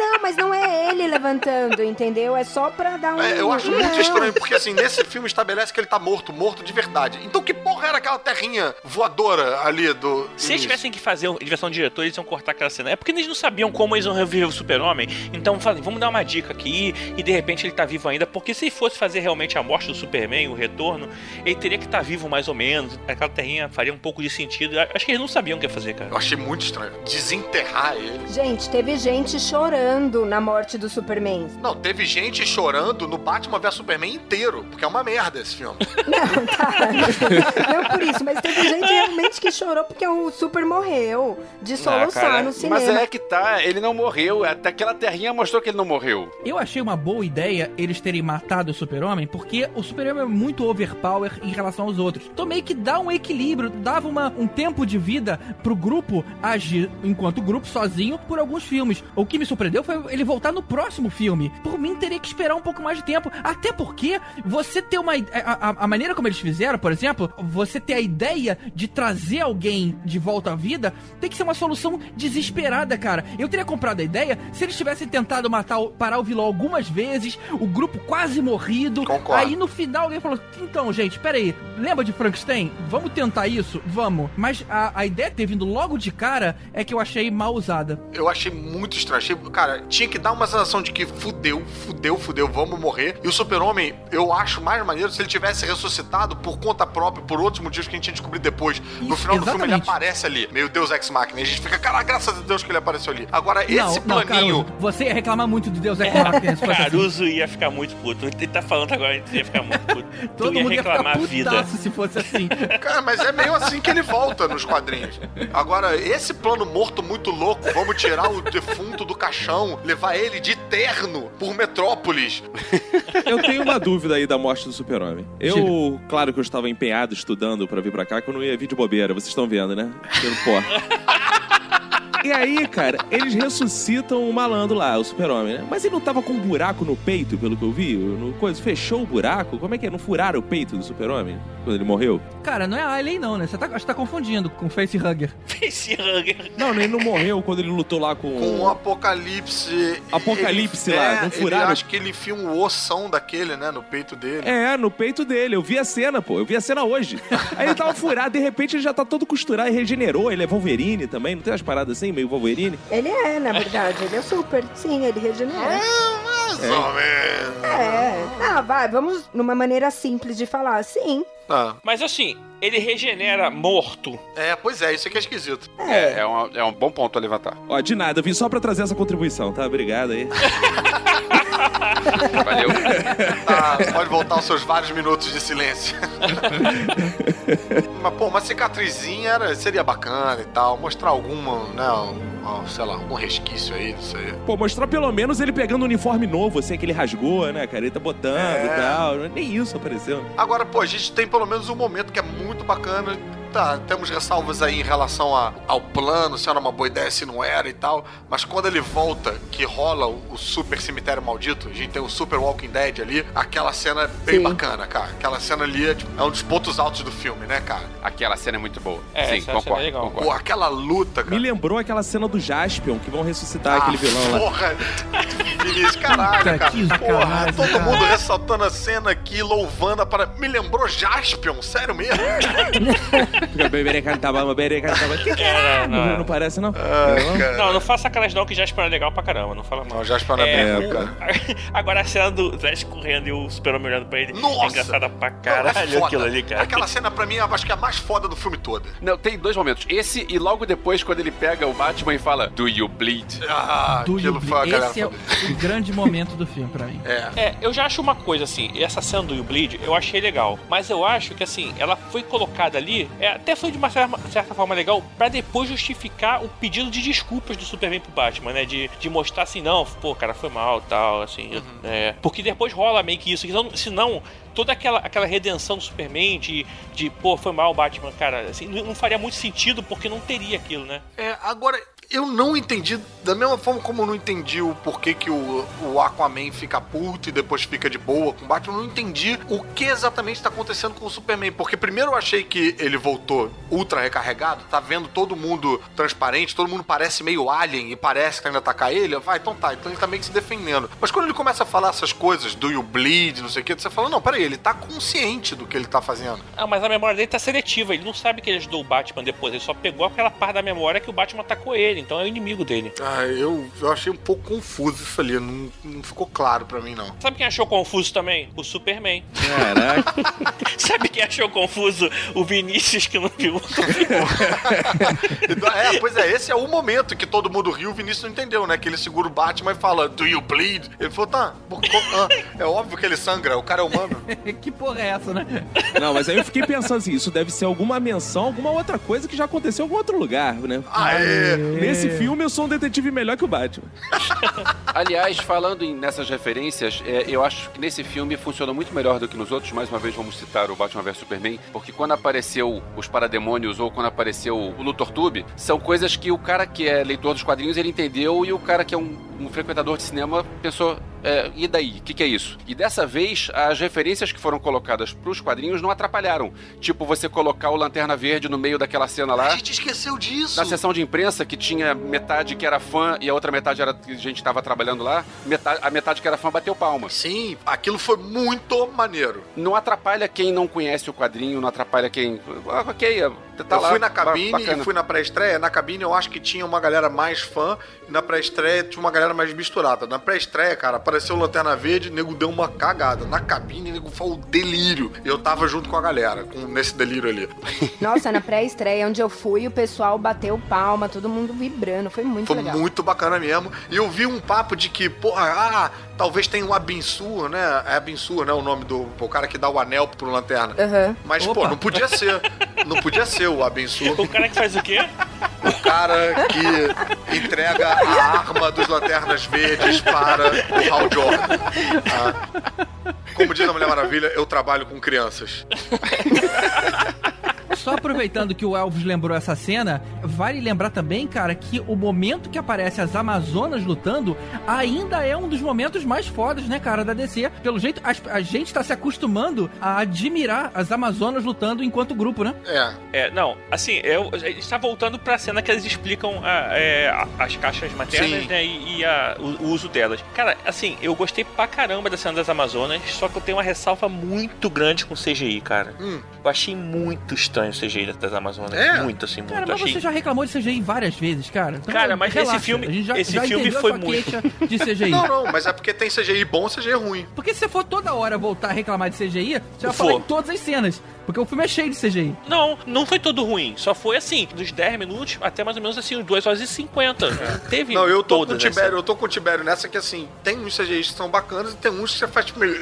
Não, mas não é ele levantando, entendeu? É só pra dar um. É, eu acho muito Não. estranho, porque assim, nesse filme estabelece que ele tá morto, morto de verdade. Então que porra era aquela terrinha voadora ali do. Se eles tivessem que fazer a direção do diretor, eles iam cortar aquela cena. É porque eles não sabiam como eles iam reviver o super-homem. Então, falei, vamos dar uma dica aqui e de repente ele tá vivo ainda. Porque se fosse fazer realmente a morte do Superman, o retorno, ele teria que estar vivo mais ou menos. Aquela terrinha faria um pouco de sentido. Acho que eles não sabiam o que ia fazer, cara. Eu achei muito estranho. Desenterrar ele. Gente, teve gente chorando na morte do Superman. Não, teve gente chorando no Batman vs Superman inteiro, porque é uma merda esse filme. Não, tá. Não por isso, mas teve gente realmente que chorou porque o Super morreu de soluçar Ah, cara, no cinema. Mas é que tá, ele não morreu. Até aquela terrinha mostrou que ele não morreu. Eu achei uma boa ideia eles terem matado o super-homem, porque o super-homem é muito overpower em relação aos outros. Então meio que dá um equilíbrio, dava uma, um tempo de vida pro grupo agir enquanto grupo, sozinho, por alguns filmes. O que me surpreendeu foi ele voltar no próximo filme. Por mim, teria que esperar um pouco mais de tempo. Até porque você ter uma... A, a- a maneira como eles fizeram, por exemplo, você ter a ideia de trazer alguém de volta à vida, tem que ser uma solução desesperada, cara. Eu teria comprado a ideia se eles tivessem tentado matar, o- parar o vilão algumas vezes, o grupo quase morrido. Concordo. Aí no final alguém falou: então, gente, peraí, lembra de Frankenstein? Vamos tentar isso? Vamos. Mas a, a ideia de ter vindo logo de cara é que eu achei mal usada. Eu achei muito estranho. Achei, cara, tinha que dar uma sensação de que fudeu, fudeu, fudeu, vamos morrer. E o super-homem, eu acho mais maneiro se ele tivesse ressuscitado por conta própria, por outros motivos que a gente ia descobrir depois. no final do filme ele exatamente. aparece ali, meio Deus Ex Machina. E a gente fica, cara, graças a Deus que ele apareceu ali. Agora, esse não, não, planinho... Caruso, você ia reclamar muito do Deus Ex Machina fosse assim. Caruso ia ficar muito puto. Ele tá falando agora, ele ia ficar muito puto. Todo tu ia mundo ia reclamar ficar a vida. se fosse assim. Cara, mas é meio assim que ele volta nos quadrinhos. Agora, esse plano morto muito louco, vamos tirar o defunto do caixão, levar ele de terno por Metrópolis. Eu tenho uma dúvida aí da morte do super-homem. Eu, claro que eu estava empenhado estudando pra vir pra cá, que eu não ia vir de bobeira. Vocês estão vendo, né? Pelo pó. E aí, cara, eles ressuscitam o malandro lá, o super-homem, né? Mas ele não tava com um buraco no peito, pelo que eu vi? No coisa, fechou o buraco? Como é que é? Não furaram o peito do super-homem quando ele morreu? Cara, não é Alien não, né? Você tá, que tá confundindo com Facehugger. Facehugger. Não, ele não morreu quando ele lutou lá com... Com o Apocalipse. Apocalipse ele, lá, é, não ele- furaram? acho que ele enfia um ossão daquele, né, no peito dele. É, no peito dele. Eu vi a cena, pô. Eu vi a cena hoje. Aí ele tava furado, de repente ele já tá todo costurado e regenerou. Ele é Wolverine também. Não tem umas paradas assim, meio Wolverine? Ele é, na verdade, ele é super. Sim, ele regenera. É, mais Mais ou menos. É. Ah, vai, vamos numa maneira simples de falar. Sim. Ah, Mas assim, ele regenera morto. é, pois é, isso aqui é esquisito. É, é, um, é um bom ponto a levantar. Ó, de nada, eu vim só pra trazer essa contribuição, tá? Obrigado aí. Valeu. Tá, pode voltar aos seus vários minutos de silêncio. Mas, pô, uma cicatrizinha era, seria bacana e tal. Mostrar alguma, né? um- um, sei lá, algum resquício aí, não sei. Pô, mostrar pelo menos ele pegando um uniforme novo, assim, que ele rasgou, né, cara? Ele tá botando É. e tal. Nem isso apareceu. Agora, pô, a gente tem pelo menos um momento que é muito bacana. Tá, temos ressalvas aí em relação a- ao plano, se era uma boa ideia, se não era e tal. Mas quando ele volta, que rola o, o super cemitério maldito, a gente tem o Super Walking Dead ali, aquela cena é bem Sim. bacana, cara. Aquela cena ali é, tipo, é um dos pontos altos do filme, né, cara? Aquela cena é muito boa. É, Sim, é concordo, legal. concordo. Pô, aquela luta, cara. Me lembrou aquela cena do Jaspion, que vão ressuscitar Ah, aquele vilão lá. Porra! Vinícius, caralho, cara. que Porra, sacanagem, todo cara. mundo ressaltando a cena aqui, louvando a para. Me lembrou Jaspion, sério mesmo? Fica bebê cantava, bebê cantava. Que que É, é? não, Não, é. não parece, não? Ai. Não, não faça aquelas não que já é legal pra caramba, não fala mal. Não, Jaspion não é, bem cara. Agora a cena do Flash correndo e o super-homem olhando pra ele Nossa! é engraçada pra Não, é caralho aquilo ali, cara. Aquela cena, pra mim, eu acho que é a mais foda do filme todo. Não, tem dois momentos. Esse e logo depois, quando ele pega o Batman e fala Do you bleed? Ah, Do aquilo You Bleed. Esse é o, o grande momento do filme pra mim. É. É, eu já acho uma coisa assim, essa cena do You Bleed, eu achei legal. Mas eu acho que assim, ela foi colocada ali, é, até foi de uma certa, forma legal, pra depois justificar o pedido de desculpas do Superman pro Batman, né? De, de mostrar assim, não, pô, cara, foi mal tal, assim. eu- é, porque depois rola meio que isso, senão, senão toda aquela, aquela redenção do Superman de, de, pô, foi mal, Batman, cara, assim, não, não faria muito sentido porque não teria aquilo, né? É, agora, eu não entendi, da mesma forma como eu não entendi o porquê que o, o Aquaman fica puto e depois fica de boa com o Batman, eu não entendi o que exatamente está acontecendo com o Superman. Porque primeiro eu achei que ele voltou ultra recarregado, tá vendo todo mundo transparente, todo mundo parece meio alien e parece que tá indo atacar ele. Vai, então tá, então ele tá meio que se defendendo. Mas quando ele começa a falar essas coisas do you bleed, não sei o que, você fala, não, peraí, ele tá consciente do que ele tá fazendo. Ah, mas a memória dele tá seletiva, ele não sabe que ele ajudou o Batman depois, ele só pegou aquela parte da memória que o Batman atacou ele, então é o inimigo dele. Ah, eu, eu achei um pouco confuso isso ali, não, não ficou claro pra mim, não. Sabe quem achou confuso também? O Superman. Caraca. Sabe quem achou confuso? O Vinícius que não viu. É, pois é, esse é o momento que todo mundo riu, o Vinícius não entendeu, né? Que ele segura o Batman e fala, do you bleed? Ele falou, tá, ah, é óbvio que ele sangra, o cara é humano. que porra é essa, né? Não, mas aí eu fiquei pensando assim, isso deve ser alguma menção, alguma outra coisa que já aconteceu em algum outro lugar, né? Aê! Nesse filme eu sou um detetive melhor que o Batman. Aliás, falando em- nessas referências, é, eu acho que nesse filme funcionou muito melhor do que nos outros. Mais uma vez, vamos citar o Batman vs Superman, porque quando apareceu os parademônios ou quando apareceu o Luthor Tube, são coisas que o cara que é leitor dos quadrinhos ele entendeu e o cara que é um, um frequentador de cinema pensou. É, e daí? O que, que é isso? E dessa vez, as referências que foram colocadas pros quadrinhos não atrapalharam. Tipo, você colocar o Lanterna Verde no meio daquela cena lá. A gente esqueceu disso. Na sessão de imprensa, que tinha metade que era fã e a outra metade era que a gente estava trabalhando lá, metade- a metade que era fã bateu palma. Sim, aquilo foi muito maneiro. Não atrapalha quem não conhece o quadrinho, não atrapalha quem. Ah, ok, tá eu lá. fui na cabine bacana. e fui na pré-estreia. Na cabine eu acho que tinha uma galera mais fã e na pré-estreia tinha uma galera mais misturada. Na pré-estreia, cara, apareceu o Lanterna Verde, o nego deu uma cagada. Na cabine, o nego foi o delírio. E eu tava junto com a galera, com, nesse delírio ali. Nossa, na pré-estreia, onde eu fui, o pessoal bateu palma, todo mundo vibrando. Foi muito Foi legal. muito bacana mesmo. E eu vi um papo de que, porra, ah, talvez tenha um Abinsur, né? É Abinsur, né? O nome do o cara que dá o anel pro Lanterna. Aham. Mas, Opa. pô, não podia ser. Não podia ser o Abinsur. O cara que faz o quê? O cara que entrega a arma dos Lanternas Verdes para o Jordan. tá? Como diz a Mulher Maravilha, eu trabalho com crianças. Só aproveitando que o Elvis lembrou essa cena, vale lembrar também, cara, que o momento que aparece as Amazonas lutando ainda é um dos momentos mais fodas, né, cara, da DC. Pelo jeito, as- a, gente tá se acostumando a admirar as Amazonas lutando enquanto grupo, né? É. É, não, assim, eu, a gente tá voltando pra cena que eles explicam a- é, a- as caixas maternas, Sim. né, e, e a- o, o uso delas. Cara, assim, eu gostei pra caramba da cena das Amazonas, só que eu tenho uma ressalva muito grande com CGI, cara. Hum. Eu achei muito estranho o CGI das- das Amazonas. É? Muito, assim, muito. Cara, mas Achei... você já reclamou de CGI várias vezes, cara. Então, Cara, mas esse relaxa. filme- a gente já, esse já filme foi muito- de CGI. Não, não, mas é porque tem CGI bom e CGI ruim. Porque se você for toda hora voltar a reclamar de CGI, você vai For. falar em todas as cenas. Porque o filme é cheio de CGI. Não, não foi todo ruim. Só foi assim, dos 10 minutos até mais ou menos assim, 2 horas e 50. Não teve Não, eu tô com o Tibério, assim. eu tô com o Tibério nessa que assim, tem uns CGIs que são bacanas e tem uns que você faz tipo meio.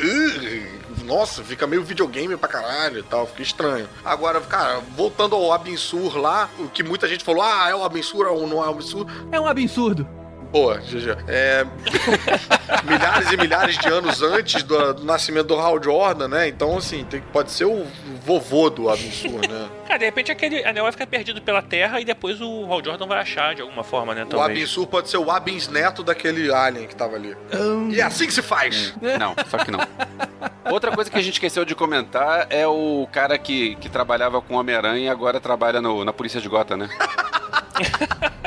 Nossa, fica meio videogame pra caralho e tal, fica estranho. Agora, cara, voltando ao Abensur lá, o que muita gente falou, ah, é o Abensur ou não é o Abensur. É um absurdo. Boa, GG. É, milhares e milhares de anos antes do, do nascimento do Hal Jordan, né? Então, assim, tem, pode ser o vovô do Abensur, né? Cara, de repente aquele anel vai ficar perdido pela Terra e depois o Hal Jordan vai achar de alguma forma, né? O Talvez. Abensur pode ser o Abens neto daquele alien que tava ali. E é assim que se faz. Não, só que não. Outra coisa que a gente esqueceu de comentar é o cara que, que trabalhava com Homem-Aranha e agora trabalha no- na polícia de Gotham, né?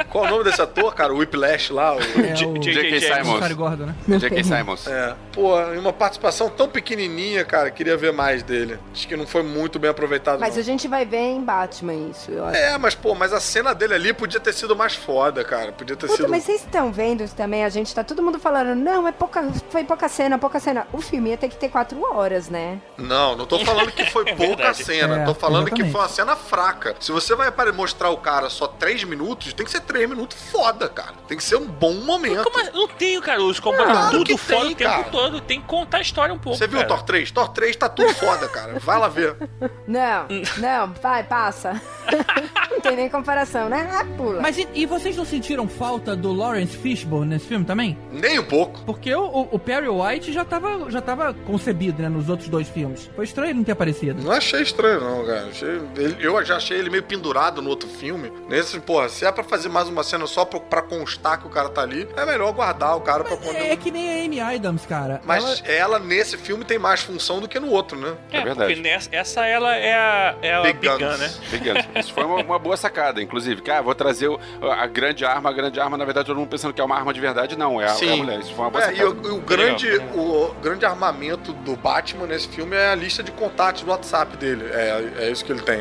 Qual é o nome desse ator, cara? O Whiplash lá, o... É o J.K. Simons. Gordon, né? J.K. Simons. É, pô, em uma participação tão pequenininha, cara, queria ver mais dele. Acho que não foi muito bem aproveitado, Mas não. a gente vai ver em Batman isso, eu acho. É, mas pô, mas a cena dele ali podia ter sido mais foda, cara. Podia ter Puta, sido. mas vocês estão vendo isso também? A gente tá todo mundo falando, não, é pouca, foi pouca cena, pouca cena. O filme ia ter que ter quatro horas, né? Não, não tô falando que foi pouca verdade. cena. É, tô falando que exatamente. foi uma cena fraca. Se você vai para mostrar o cara só três minutos, tem que ser três minutos foda, cara. Tem que ser um bom momento. Como é? Não tem, cara. Os combatem Claro tudo fora tem, o tempo cara. todo. Tem que contar a história um pouco. Você viu o cara. Thor 3? Thor 3 tá tudo foda, cara. Vai lá ver. Não, não, vai, passa. não tem nem comparação, né? Ah, pula. Mas e, e vocês não sentiram falta do Lawrence Fishburne nesse filme também? Nem um pouco. Porque o, o- o Perry White já tava, já tava concebido, né, nos outros dois filmes. Foi estranho ele não ter aparecido. Não achei estranho, não, cara. Achei- ele- eu já achei ele meio pendurado no outro filme. Nesse, porra, se é pra fazer mais uma cena só pra, constar que o cara tá ali, é melhor guardar o cara pra quando. É que nem a Amy Adams, cara. Mas ela... nesse filme, tem mais função do que no outro, né? É, É verdade. Porque nessa, essa ela é a, é a Big Big, Gun, né? Big Guns. Isso foi uma, uma boa sacada, inclusive. Cara, vou trazer o- a grande arma, a grande arma, na verdade, todo mundo pensando que é uma arma de verdade. Não, é a, é a mulher. Isso foi uma boa É, e sacada. o, o grande, o grande armamento do Batman nesse filme é a lista de contatos do WhatsApp dele. É, é isso que ele tem.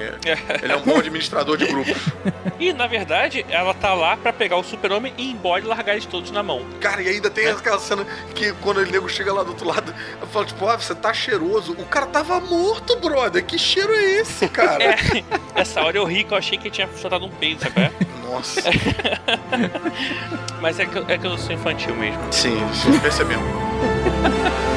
Ele é um bom administrador de grupos. E, na verdade, ela tá lá pra pegar o super-homem e ir embora e largar eles todos na mão. Cara, e ainda tem aquela cena que quando o nego chega lá do outro lado, eu falo, tipo, ah, você tá cheiroso. O cara tava morto, brother. Que cheiro é esse, cara? É, essa hora eu ri que eu achei que tinha soltado um peido, sabe? é? Nossa. Mas é que, eu- é que eu sou infantil mesmo. Sim, sim, percebemos.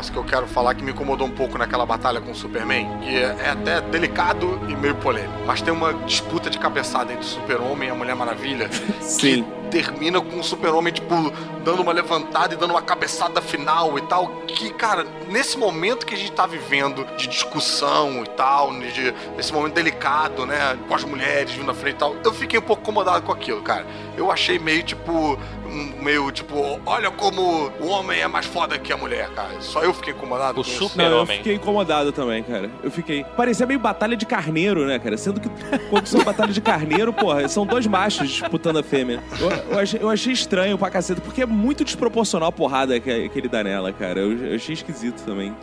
negócio que eu quero falar que me incomodou um pouco naquela batalha com o Superman, que é, é até delicado e meio polêmico. Mas tem uma disputa de cabeçada entre o Super-Homem e a Mulher Maravilha. Sim. termina com o super-homem, tipo, dando uma levantada e dando uma cabeçada final e tal. Que, cara, nesse momento que a gente tá vivendo de discussão e tal, de, esse momento delicado, né? Com as mulheres vindo na frente e tal, eu fiquei um pouco incomodado com aquilo, cara. Eu achei meio, tipo, meio, tipo, olha como o homem é mais foda que a mulher, cara. Só eu fiquei incomodado O com isso. super- Não, eu Super-Homem. fiquei incomodado também, cara. Eu fiquei. Parecia meio batalha de carneiro, né, cara? Sendo que quando são batalha de carneiro, porra, são dois machos disputando a fêmea. Eu, eu achei, eu achei estranho pra caceta, porque é muito desproporcional a porrada que, que ele dá nela, cara. Eu, eu achei esquisito também.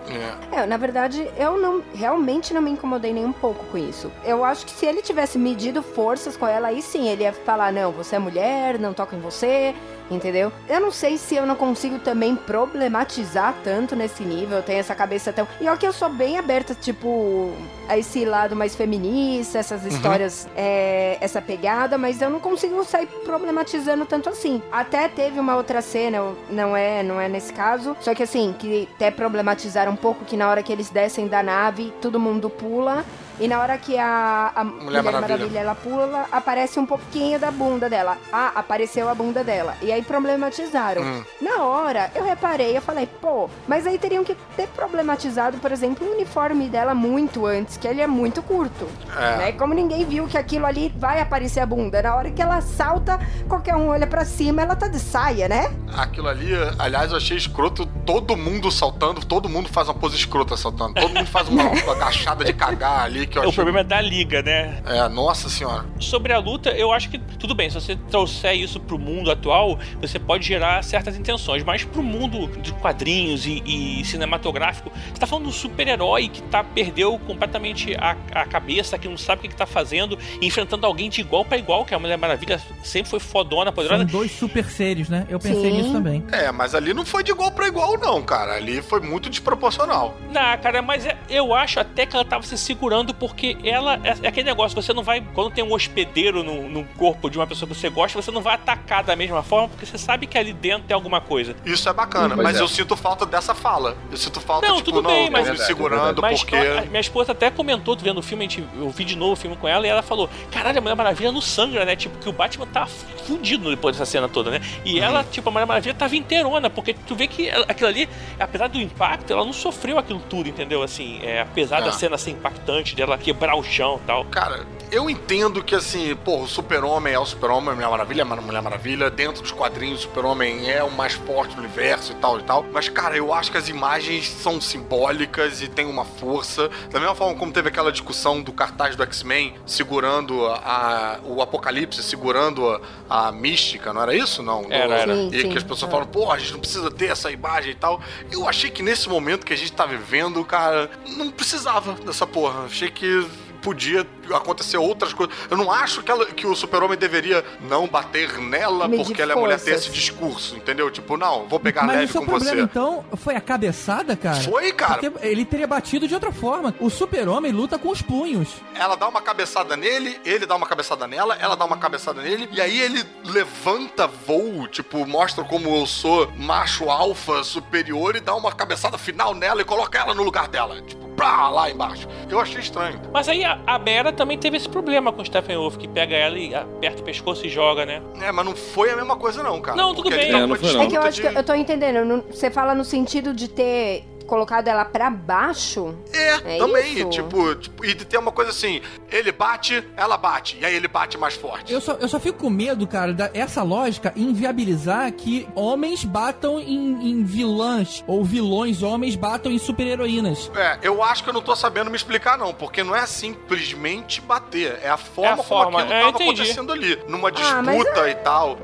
É. É, na verdade, eu não realmente não me incomodei nem um pouco com isso. Eu acho que se ele tivesse medido forças com ela, aí sim ele ia falar: não, você é mulher, não toca em você, entendeu? Eu não sei se eu não consigo também problematizar tanto nesse nível, eu tenho essa cabeça tão. E olha que eu sou bem aberta, tipo, a esse lado mais feminista, essas histórias, é, essa pegada, mas eu não consigo sair problematizando tanto assim. Até teve uma outra cena, não é, não é nesse caso, só que assim, que até problematizaram um pouco que na hora que eles descem da nave, todo mundo pula e na hora que a, a Mulher, Maravilha. Maravilha. ela pula, aparece um pouquinho da bunda dela. Ah, apareceu a bunda dela. E aí problematizaram. Hum. Na hora, eu reparei, eu falei, pô, mas aí teriam que ter problematizado, por exemplo, o uniforme dela muito antes, que ele é muito curto. É. Né? Como ninguém viu que aquilo ali vai aparecer a bunda. Na hora que ela salta, qualquer um olha pra cima, ela tá de saia, né? Aquilo ali, aliás, eu achei escroto. Todo mundo saltando, todo mundo faz uma pose escrota saltando. Todo mundo faz uma, uma agachada de cagar ali que eu O achei. problema é da liga, né? É, nossa senhora. Sobre a luta, eu acho que tudo bem, se você trouxer isso pro mundo atual, você pode gerar certas intenções, mas pro mundo de quadrinhos e, e cinematográfico, você tá falando de um super-herói que tá, perdeu completamente a, a cabeça, que não sabe o que, que tá fazendo, enfrentando alguém de igual pra igual, que a Mulher Maravilha sempre foi fodona, São poderosa. dois super seres, né? Eu pensei Sim. nisso também. É, mas ali não foi de igual pra igual, não, cara. Ali foi muito desproporcional. Não, cara, mas é- eu acho até que ela tava se segurando porque ela. É, é aquele negócio, você não vai. Quando tem um hospedeiro no, no corpo de uma pessoa que você gosta, você não vai atacar da mesma forma, porque você sabe que ali dentro tem alguma coisa. Isso é bacana, Pois mas é. eu sinto falta dessa fala. Eu sinto falta, Não, tipo, tudo não, bem, mas- me É segurando Mas porque. a minha esposa até comentou, tu vendo o filme, a gente, eu vi de novo o filme com ela e ela falou: Caralho, a Mulher Maravilha não sangra, né? Tipo, que o Batman tá fudido depois dessa cena toda, né? E ela, tipo, a Mulher Maravilha tava inteirona, porque tu vê que ela- aquilo ali, apesar do impacto, ela não sofreu aquilo tudo, entendeu? Assim, é, apesar da É. cena ser impactante, dela quebrar o chão e tal. Cara, eu entendo que assim, pô, o Super-Homem é o Super-Homem, Mulher Maravilha é a Mulher Maravilha. Dentro dos quadrinhos, o Super-Homem é o mais forte do universo e tal e tal. Mas, cara, eu acho que as imagens são simbólicas e tem uma força. Da mesma forma como teve aquela discussão do cartaz do X-Men segurando a, o Apocalipse, segurando a, a mística, não era isso? Não. Era, era. Sim, e sim. que as pessoas É. falam, pô, a gente não precisa ter essa imagem e tal. Eu achei que nesse momento que a gente tá vivendo, cara, não precisava dessa porra. Achei que podia acontecer outras coisas. Eu não acho que, ela- que o super-homem deveria não bater nela Medir porque ela é mulher ter esse discurso, entendeu? Tipo, não, vou pegar Mas o leve seu com problema, você. então, foi a cabeçada, cara? Foi, cara. Porque ele teria batido de outra forma. O super-homem luta com os punhos. Ela dá uma cabeçada nele, ele dá uma cabeçada nela, ela dá uma cabeçada nele, e aí ele levanta voo, tipo, mostra como eu sou macho alfa superior e dá uma cabeçada final nela e coloca ela no lugar dela. Tipo, pá, lá embaixo. Eu achei estranho. Mas aí a, a Mera também teve esse problema com o Steppenwolf, que pega ela e aperta o pescoço e joga, né? É, mas não foi a mesma coisa, não, cara. Não, tudo bem. tá É, não foi, não. É que eu acho que eu tô entendendo. Você fala no sentido de ter colocado ela pra baixo? É, É também. isso? Tipo, tipo, e tem uma coisa assim: ele bate, ela bate, e aí ele bate mais forte. Eu só, eu só fico com medo, cara, dessa lógica inviabilizar que homens batam em, em vilãs ou vilões homens batam em super-heroínas. É, eu acho que eu não tô sabendo me explicar, não, porque não é simplesmente bater, é a forma, É a forma, como aquilo é, tava entendi. acontecendo ali, numa Ah, disputa e tal.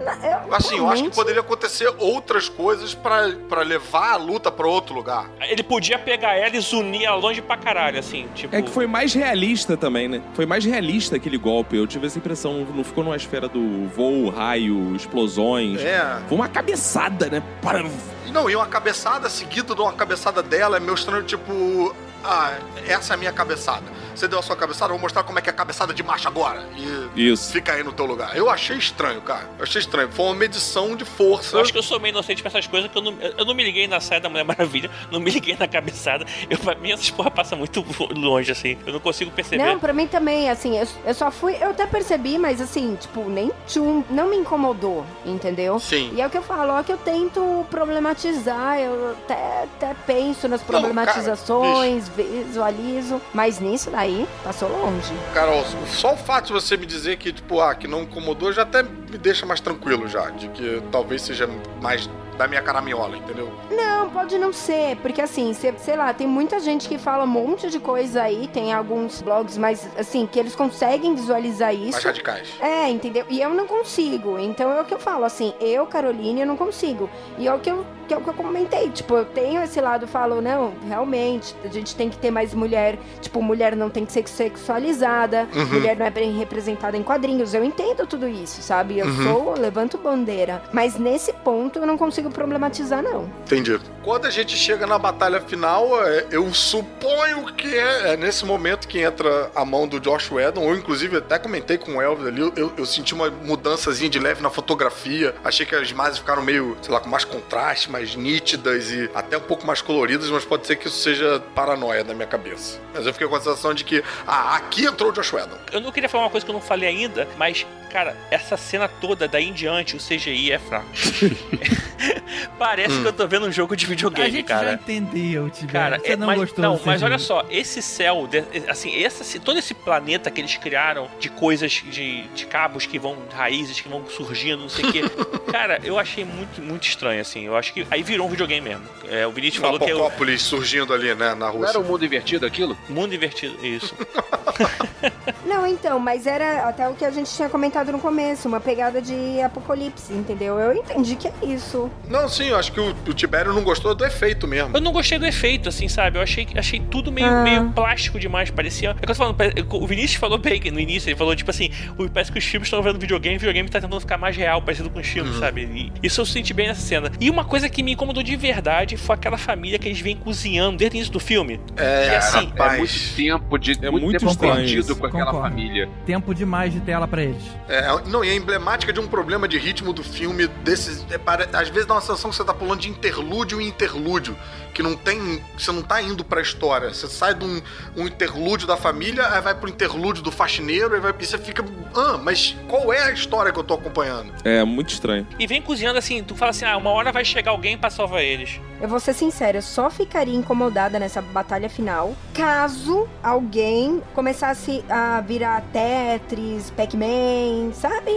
Eu, Assim, eu acho que poderia acontecer outras coisas pra, pra levar a luta pra outro lugar. Ele podia pegar ela e zunir ela longe pra caralho, assim, tipo... É que foi mais realista também, né? Foi mais realista aquele golpe. Eu tive essa impressão. Não ficou numa esfera do voo, raio, explosões. É. Foi uma cabeçada, né? Para... Não, e uma cabeçada seguida de uma cabeçada dela é mostrando, tipo. Ah, essa é a minha cabeçada. Você deu a sua cabeçada, eu vou mostrar como é que é a cabeçada de macho agora. E Isso. fica aí no teu lugar. Eu achei estranho, cara. Eu achei estranho. Foi uma medição de força. Eu acho que eu sou meio inocente pra essas coisas, que eu não, eu não me liguei na saia da Mulher Maravilha, não me liguei na cabeçada. Eu, pra mim, essas porra passam muito longe, assim. Eu não consigo perceber. Não, pra mim também, assim, eu, eu só fui. Eu até percebi, mas assim, tipo, nem tchum, não me incomodou, entendeu? Sim. E é o que eu falo, ó, que eu tento problematizar, eu até, até penso nas problematizações, visualizo, mas nisso daí, passou longe. Carol, só o fato de você me dizer que, tipo, ah, que não incomodou já até me deixa mais tranquilo já. De que talvez seja mais da minha caraminhola, entendeu? Não, pode não ser, porque assim, cê- sei lá, tem muita gente que fala um monte de coisa aí, tem alguns blogs, mas assim, que eles conseguem visualizar isso. Mais radicais. É, entendeu? E eu não consigo. Então é o que eu falo, assim, eu, Caroline, eu não consigo. E é o que eu, que é o que eu comentei. Tipo, eu tenho esse lado, falo, não, realmente, a gente tem que ter mais mulher. Tipo, mulher não tem que ser sexualizada, Uhum. mulher não é bem representada em quadrinhos. Eu entendo tudo isso, sabe? Eu Uhum. sou, levanto bandeira. Mas nesse ponto eu não consigo problematizar, não. Entendi. Quando a gente chega na batalha final, é, eu suponho que é, é nesse momento que entra a mão do Josh Whedon, ou inclusive até comentei com o Elvis ali, eu, eu senti uma mudançazinha de leve na fotografia. Achei que as imagens ficaram meio, sei lá, com mais contraste, mais nítidas e até um pouco mais coloridas, mas pode ser que isso seja paranoia da minha cabeça. Mas eu fiquei com a sensação de que, ah, aqui entrou o Josh Whedon. Eu não queria falar uma coisa que eu não falei ainda, mas, cara, essa cena toda daí em diante, o CGI é fraco. Parece que eu tô vendo um jogo de A videogame, gente cara. já entendeu, Tibério. Cara, Você é- não mas, gostou não, mas olha só, esse céu, de- assim, essa, todo esse planeta que eles criaram de coisas, de, de cabos que vão, raízes que vão surgindo, não sei o quê. cara, eu achei muito, muito estranho, assim. Eu acho que aí virou um videogame mesmo. É, o Vinícius falou que é o Apocópolis surgindo ali, né, na Não era Rússia. o mundo invertido aquilo? mundo invertido. Isso. Não, então, mas era até o que a gente tinha comentado no começo, uma pegada de apocalipse, entendeu? Eu entendi que é isso. Não, sim, eu acho que o, o Tibério não gostou do efeito mesmo. Eu não gostei do efeito, assim, sabe? Eu achei, achei tudo meio, Ah. meio plástico demais. Parecia. É que eu tô falando, o Vinícius falou bem no início, ele falou, tipo assim, o- parece que os filmes estão vendo videogame, o videogame tá tentando ficar mais real, parecido com os filmes, sabe? E isso eu senti bem nessa cena. E uma coisa que me incomodou de verdade foi aquela família que eles vêm cozinhando desde o início do filme. É, E assim, É rapaz. muito tempo de É muito, muito tempo estranho perdido isso. com aquela Concordo. família. Tempo demais de tela pra eles. É, não, e é emblemática de um problema de ritmo do filme, desses. é, pare- às vezes dá uma sensação que você tá pulando de interlúdio em interlúdio. Que não tem. Você não tá indo pra história. Você sai de um, um interlúdio da família, aí vai pro interlúdio do faxineiro, aí vai, e você fica. Ah, mas qual é a história que eu tô acompanhando? É muito estranho. E vem cozinhando assim, tu fala assim, ah, uma hora vai chegar alguém pra salvar eles. Eu vou ser sincera, eu só ficaria incomodada nessa batalha final caso alguém começasse a virar Tetris, Pac-Man, sabe?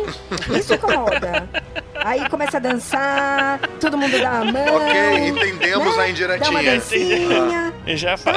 Isso incomoda. Aí começa a dançar, todo mundo dá a mão. ok, entendemos né? a indiretinha. Dá uma dancinha. E já. Tá.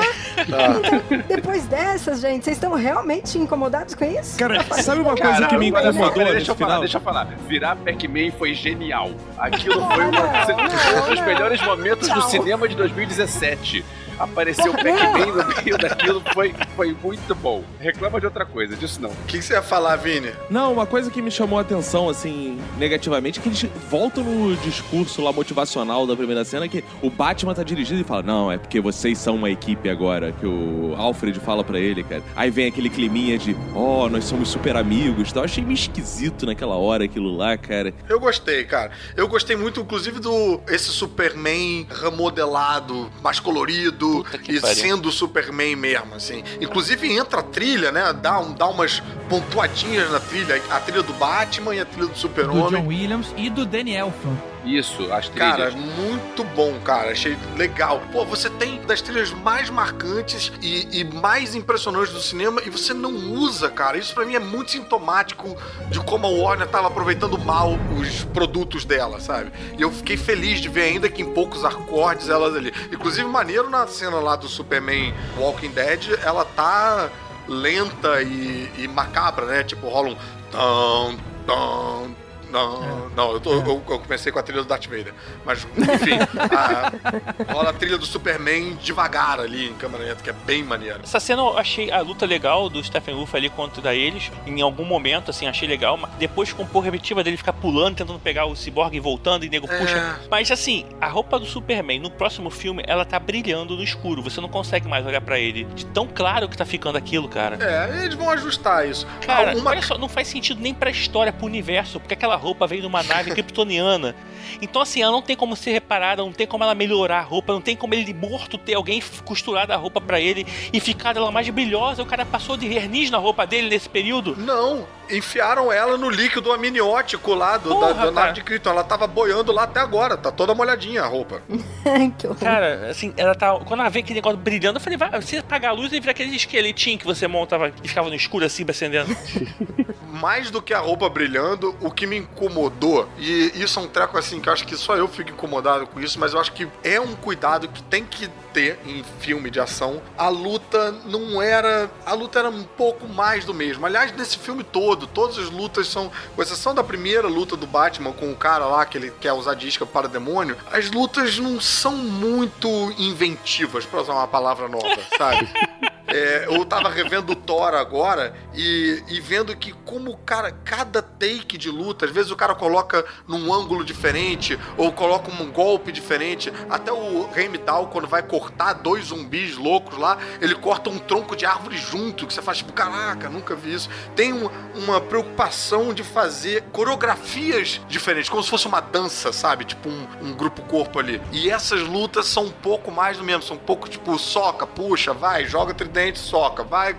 Depois dessas, gente, vocês estão realmente incomodados com isso? Cara, sabe uma coisa que me incomodou nesse deixa eu falar, final? deixa eu falar. Virar Pac-Man foi genial. Aquilo foi uma- um dos melhores momentos do Tchau. cinema de 2017. Apareceu o Pac-Man no meio daquilo, foi, foi muito bom. Reclama de outra coisa, disso não. O que, que você ia falar, Vini? Não, uma coisa que me chamou a atenção, assim, negativamente, é que eles voltam no discurso lá motivacional da primeira cena, que o Batman tá dirigindo e fala, não, é porque vocês são uma equipe agora, que o Alfred fala pra ele, cara. Aí vem aquele climinha de, ó, nós somos super amigos e tal. Achei meio esquisito naquela hora aquilo lá, cara. Eu gostei, cara. Eu gostei muito, inclusive, do esse Superman remodelado, mais colorido E pariu. sendo Superman mesmo, assim. Inclusive entra a trilha, né? Dá, um, dá umas pontuadinhas na trilha. A trilha do Batman e a trilha do Do John Super-Homem. Williams e do Danny Elfman. Isso, as Cara, trilhas. muito bom, cara. Achei legal. Pô, você tem das trilhas mais marcantes e, e mais impressionantes do cinema e você não usa, cara. Isso pra mim é muito sintomático de como a Warner tava aproveitando mal os produtos dela, sabe? E eu fiquei feliz de ver ainda que em poucos acordes elas ali. Inclusive, maneiro na cena lá do Superman Walking Dead, ela tá lenta e, e macabra, né? Tipo, rola um. Tão, tão, não, não, eu, tô- eu- eu comecei com a trilha do Darth Vader. Mas, enfim, a- rola a trilha do Superman devagar ali em câmera lenta, que é bem maneiro. Essa cena eu achei a luta legal do Stephen Wolf ali contra eles. Em algum momento, assim, achei legal. Mas depois com a repetitiva dele ficar pulando, tentando pegar o Cyborg e voltando, e nego É. puxa. Mas assim, a roupa do Superman no próximo filme, ela tá brilhando no escuro. Você não consegue mais olhar pra ele. De tão claro que tá ficando aquilo, cara. É, eles vão ajustar isso. Cara, Uma- olha só, não faz sentido nem pra história, pro universo, porque aquela roupa veio de uma nave kryptoniana. Então, assim, ela não tem como ser reparada, não tem como ela melhorar a roupa, não tem como ele morto ter alguém costurado a roupa pra ele e ficar ela mais brilhosa. O cara passou de verniz na roupa dele nesse período. Não, enfiaram ela no líquido amniótico lá do, Porra, da, cara. nave de Krypton. Ela tava boiando lá até agora, tá toda molhadinha a roupa. que horror. Cara, assim, ela tá. Quando ela vê aquele negócio brilhando, eu falei, vai, você apagar a luz e vira aquele esqueletinho que você montava e ficava no escuro assim, acendendo. mais do que a roupa brilhando, o que me incomodou, e isso é um treco assim, que eu acho que só eu fico incomodado com isso, mas eu acho que é um cuidado que tem que ter em filme de ação. A luta não era. A luta era um pouco mais do mesmo. Aliás, nesse filme todo, todas as lutas são. Com exceção da primeira luta do Batman com o cara lá que ele quer usar disca para demônio, as lutas não são muito inventivas, pra usar uma palavra nova, sabe? É, eu tava revendo o Thor agora e, e vendo que como o cara, cada take de luta, às vezes o cara coloca num ângulo diferente ou coloca um golpe diferente. Até o Heimdall, quando vai cortar dois zumbis loucos lá, ele corta um tronco de árvore junto, que você faz tipo, caraca, nunca vi isso. Tem um- uma preocupação de fazer coreografias diferentes, como se fosse uma dança, sabe? Tipo um, um grupo corpo ali. E essas lutas são um pouco mais do mesmo, são um pouco tipo soca, puxa, vai, joga soca, vai.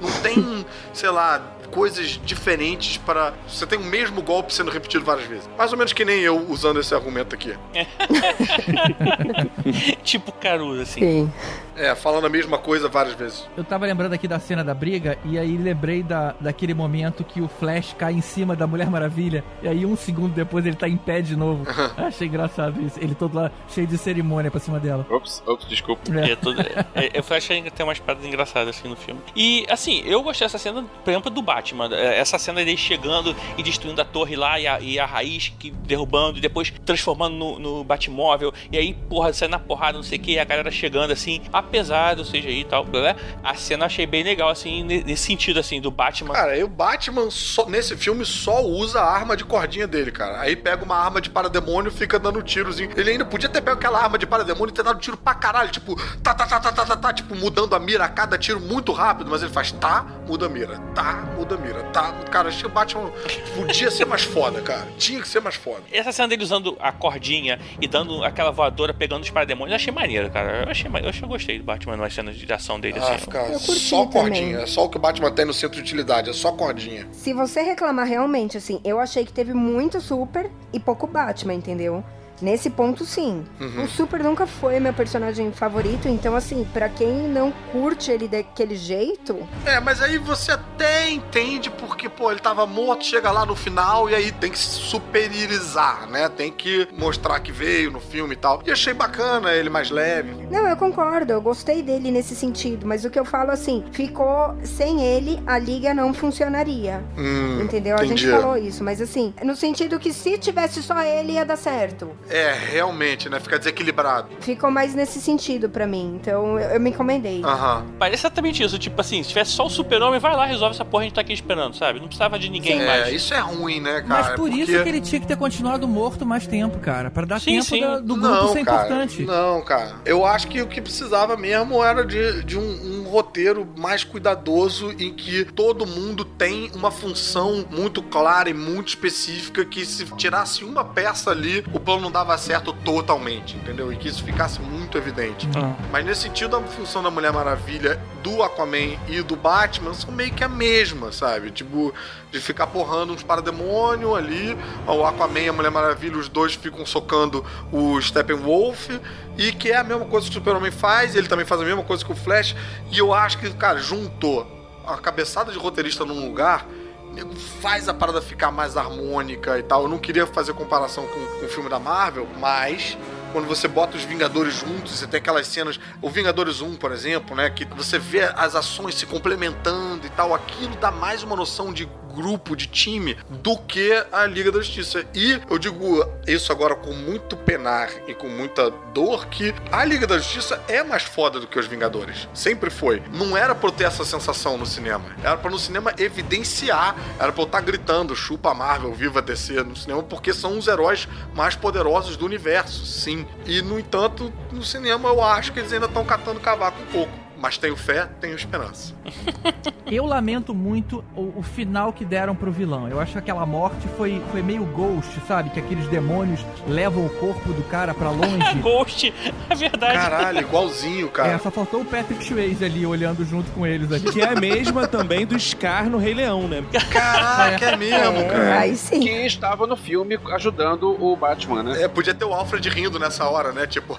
Não tem, sei lá, coisas diferentes para. Você tem o mesmo golpe sendo repetido várias vezes. Mais ou menos que nem eu usando esse argumento aqui. tipo Caruso, assim. Sim. É, falando a mesma coisa várias vezes. Eu tava lembrando aqui da cena da briga e aí lembrei da, daquele momento que o Flash cai em cima da Mulher Maravilha e aí um segundo depois ele tá em pé de novo. Achei engraçado isso. Ele todo lá cheio de cerimônia pra cima dela. Ops, ops, desculpa. É, tudo, é, é, o Flash ainda tem umas paradas engraçadas assim no filme. E assim, eu gostei dessa cena, por exemplo, do Batman. É, Essa cena dele chegando e destruindo a torre lá e a, e a raiz que derrubando e depois transformando no, no Batmóvel. E aí, porra, saindo na porrada, não sei o que, a galera chegando assim, apesar do CGI e tal, blá, a cena eu achei bem legal, assim, ne- nesse sentido, assim, do Batman. Cara, e o Batman só- nesse filme só usa a arma de cordinha dele, cara. Aí pega uma arma de parademônio e fica dando tirozinho. Ele ainda podia ter pego aquela arma de parademônio e ter dado tiro pra caralho, tipo, tá, tá, tá, tá, tá, tá, tá, tipo, mudando a mira a cada tiro muito rápido, mas ele faz tá, muda a mira, tá, muda a mira, tá. Cara, achei que o Batman podia ser mais foda, cara. Tinha que ser mais foda. Essa cena dele usando a cordinha e dando aquela voadora pegando os parademônios, eu achei maneiro, cara. Eu achei, eu achei eu gostei do Batman nas cenas de ação dele, Ah, assim. fica só cordinha. também. É só o que o Batman tem no centro de utilidade, é só cordinha. Se você reclamar realmente, assim, eu achei que teve muito Super e pouco Batman, entendeu? Nesse ponto, sim. Uhum. O Super nunca foi meu personagem favorito, então, assim, pra quem não curte ele daquele jeito, É, mas aí você até entende porque, pô, ele tava morto, chega lá no final e aí tem que se superiorizar, né? Tem que mostrar que veio no filme e tal. E achei bacana ele mais leve. Não, eu concordo, eu gostei dele nesse sentido, mas o que eu falo assim, ficou sem ele, a liga não funcionaria. Hum, Entendeu? A entendi. gente falou isso, mas assim, no sentido que se tivesse só ele ia dar certo. É, realmente, né? Fica desequilibrado. Ficou mais nesse sentido pra mim, então eu, eu me encomendei. Aham. Mas é exatamente isso, tipo assim, se tivesse só o super-homem, vai lá, resolve essa porra, a gente tá aqui esperando, sabe? Não precisava de ninguém É, mais. isso é ruim, né, cara? Mas por Porque- isso que ele tinha que ter continuado morto mais tempo, cara. Pra dar Sim, tempo sim. da- do grupo não, ser cara, importante. Não, cara. Eu acho que o que precisava mesmo era de, de um, um roteiro mais cuidadoso em que todo mundo tem uma função muito clara e muito específica que se tirasse uma peça ali, o plano não dava certo totalmente, entendeu? E que isso ficasse muito evidente. Ah. Mas nesse sentido, a função da Mulher Maravilha, do Aquaman e do Batman são meio que a mesma, sabe? Tipo, de ficar porrando uns parademônios ali. O Aquaman e a Mulher Maravilha, os dois ficam socando o Steppenwolf. E que é a mesma coisa que o Super-Homem faz, ele também faz a mesma coisa que o Flash. E eu acho que, cara, juntou a cabeçada de roteirista num lugar. Nego Faz a parada ficar mais harmônica e tal. Eu não queria fazer comparação com, com o filme da Marvel, mas quando você bota os Vingadores juntos, você tem aquelas cenas, o Vingadores 1, por exemplo, né, que você vê as ações se complementando e tal, aquilo dá mais uma noção de grupo, de time, do que a Liga da Justiça. E eu digo isso agora com muito penar e com muita dor, que a Liga da Justiça é mais foda do que os Vingadores. Sempre foi. Não era pra eu ter essa sensação no cinema. Era pra no cinema evidenciar, era pra eu estar gritando, chupa Marvel, viva DC no cinema, porque são os heróis mais poderosos do universo, sim. E, no entanto, no cinema eu acho que eles ainda estão catando cavaco um pouco. Mas tenho fé, tenho esperança. Eu lamento muito o, o final que deram pro vilão. Eu acho que aquela morte foi, foi meio ghost, sabe? Que aqueles demônios levam o corpo do cara pra longe. Ghost, é verdade. Caralho, igualzinho, É, cara. só faltou o Patrick Swayze ali olhando junto com eles ali. Que é a mesma também do Scar no Rei Leão, né? Caraca, é mesmo, É, cara. aí sim. Que estava no filme ajudando o Batman, né? É, podia ter o Alfred rindo nessa hora, né? Tipo,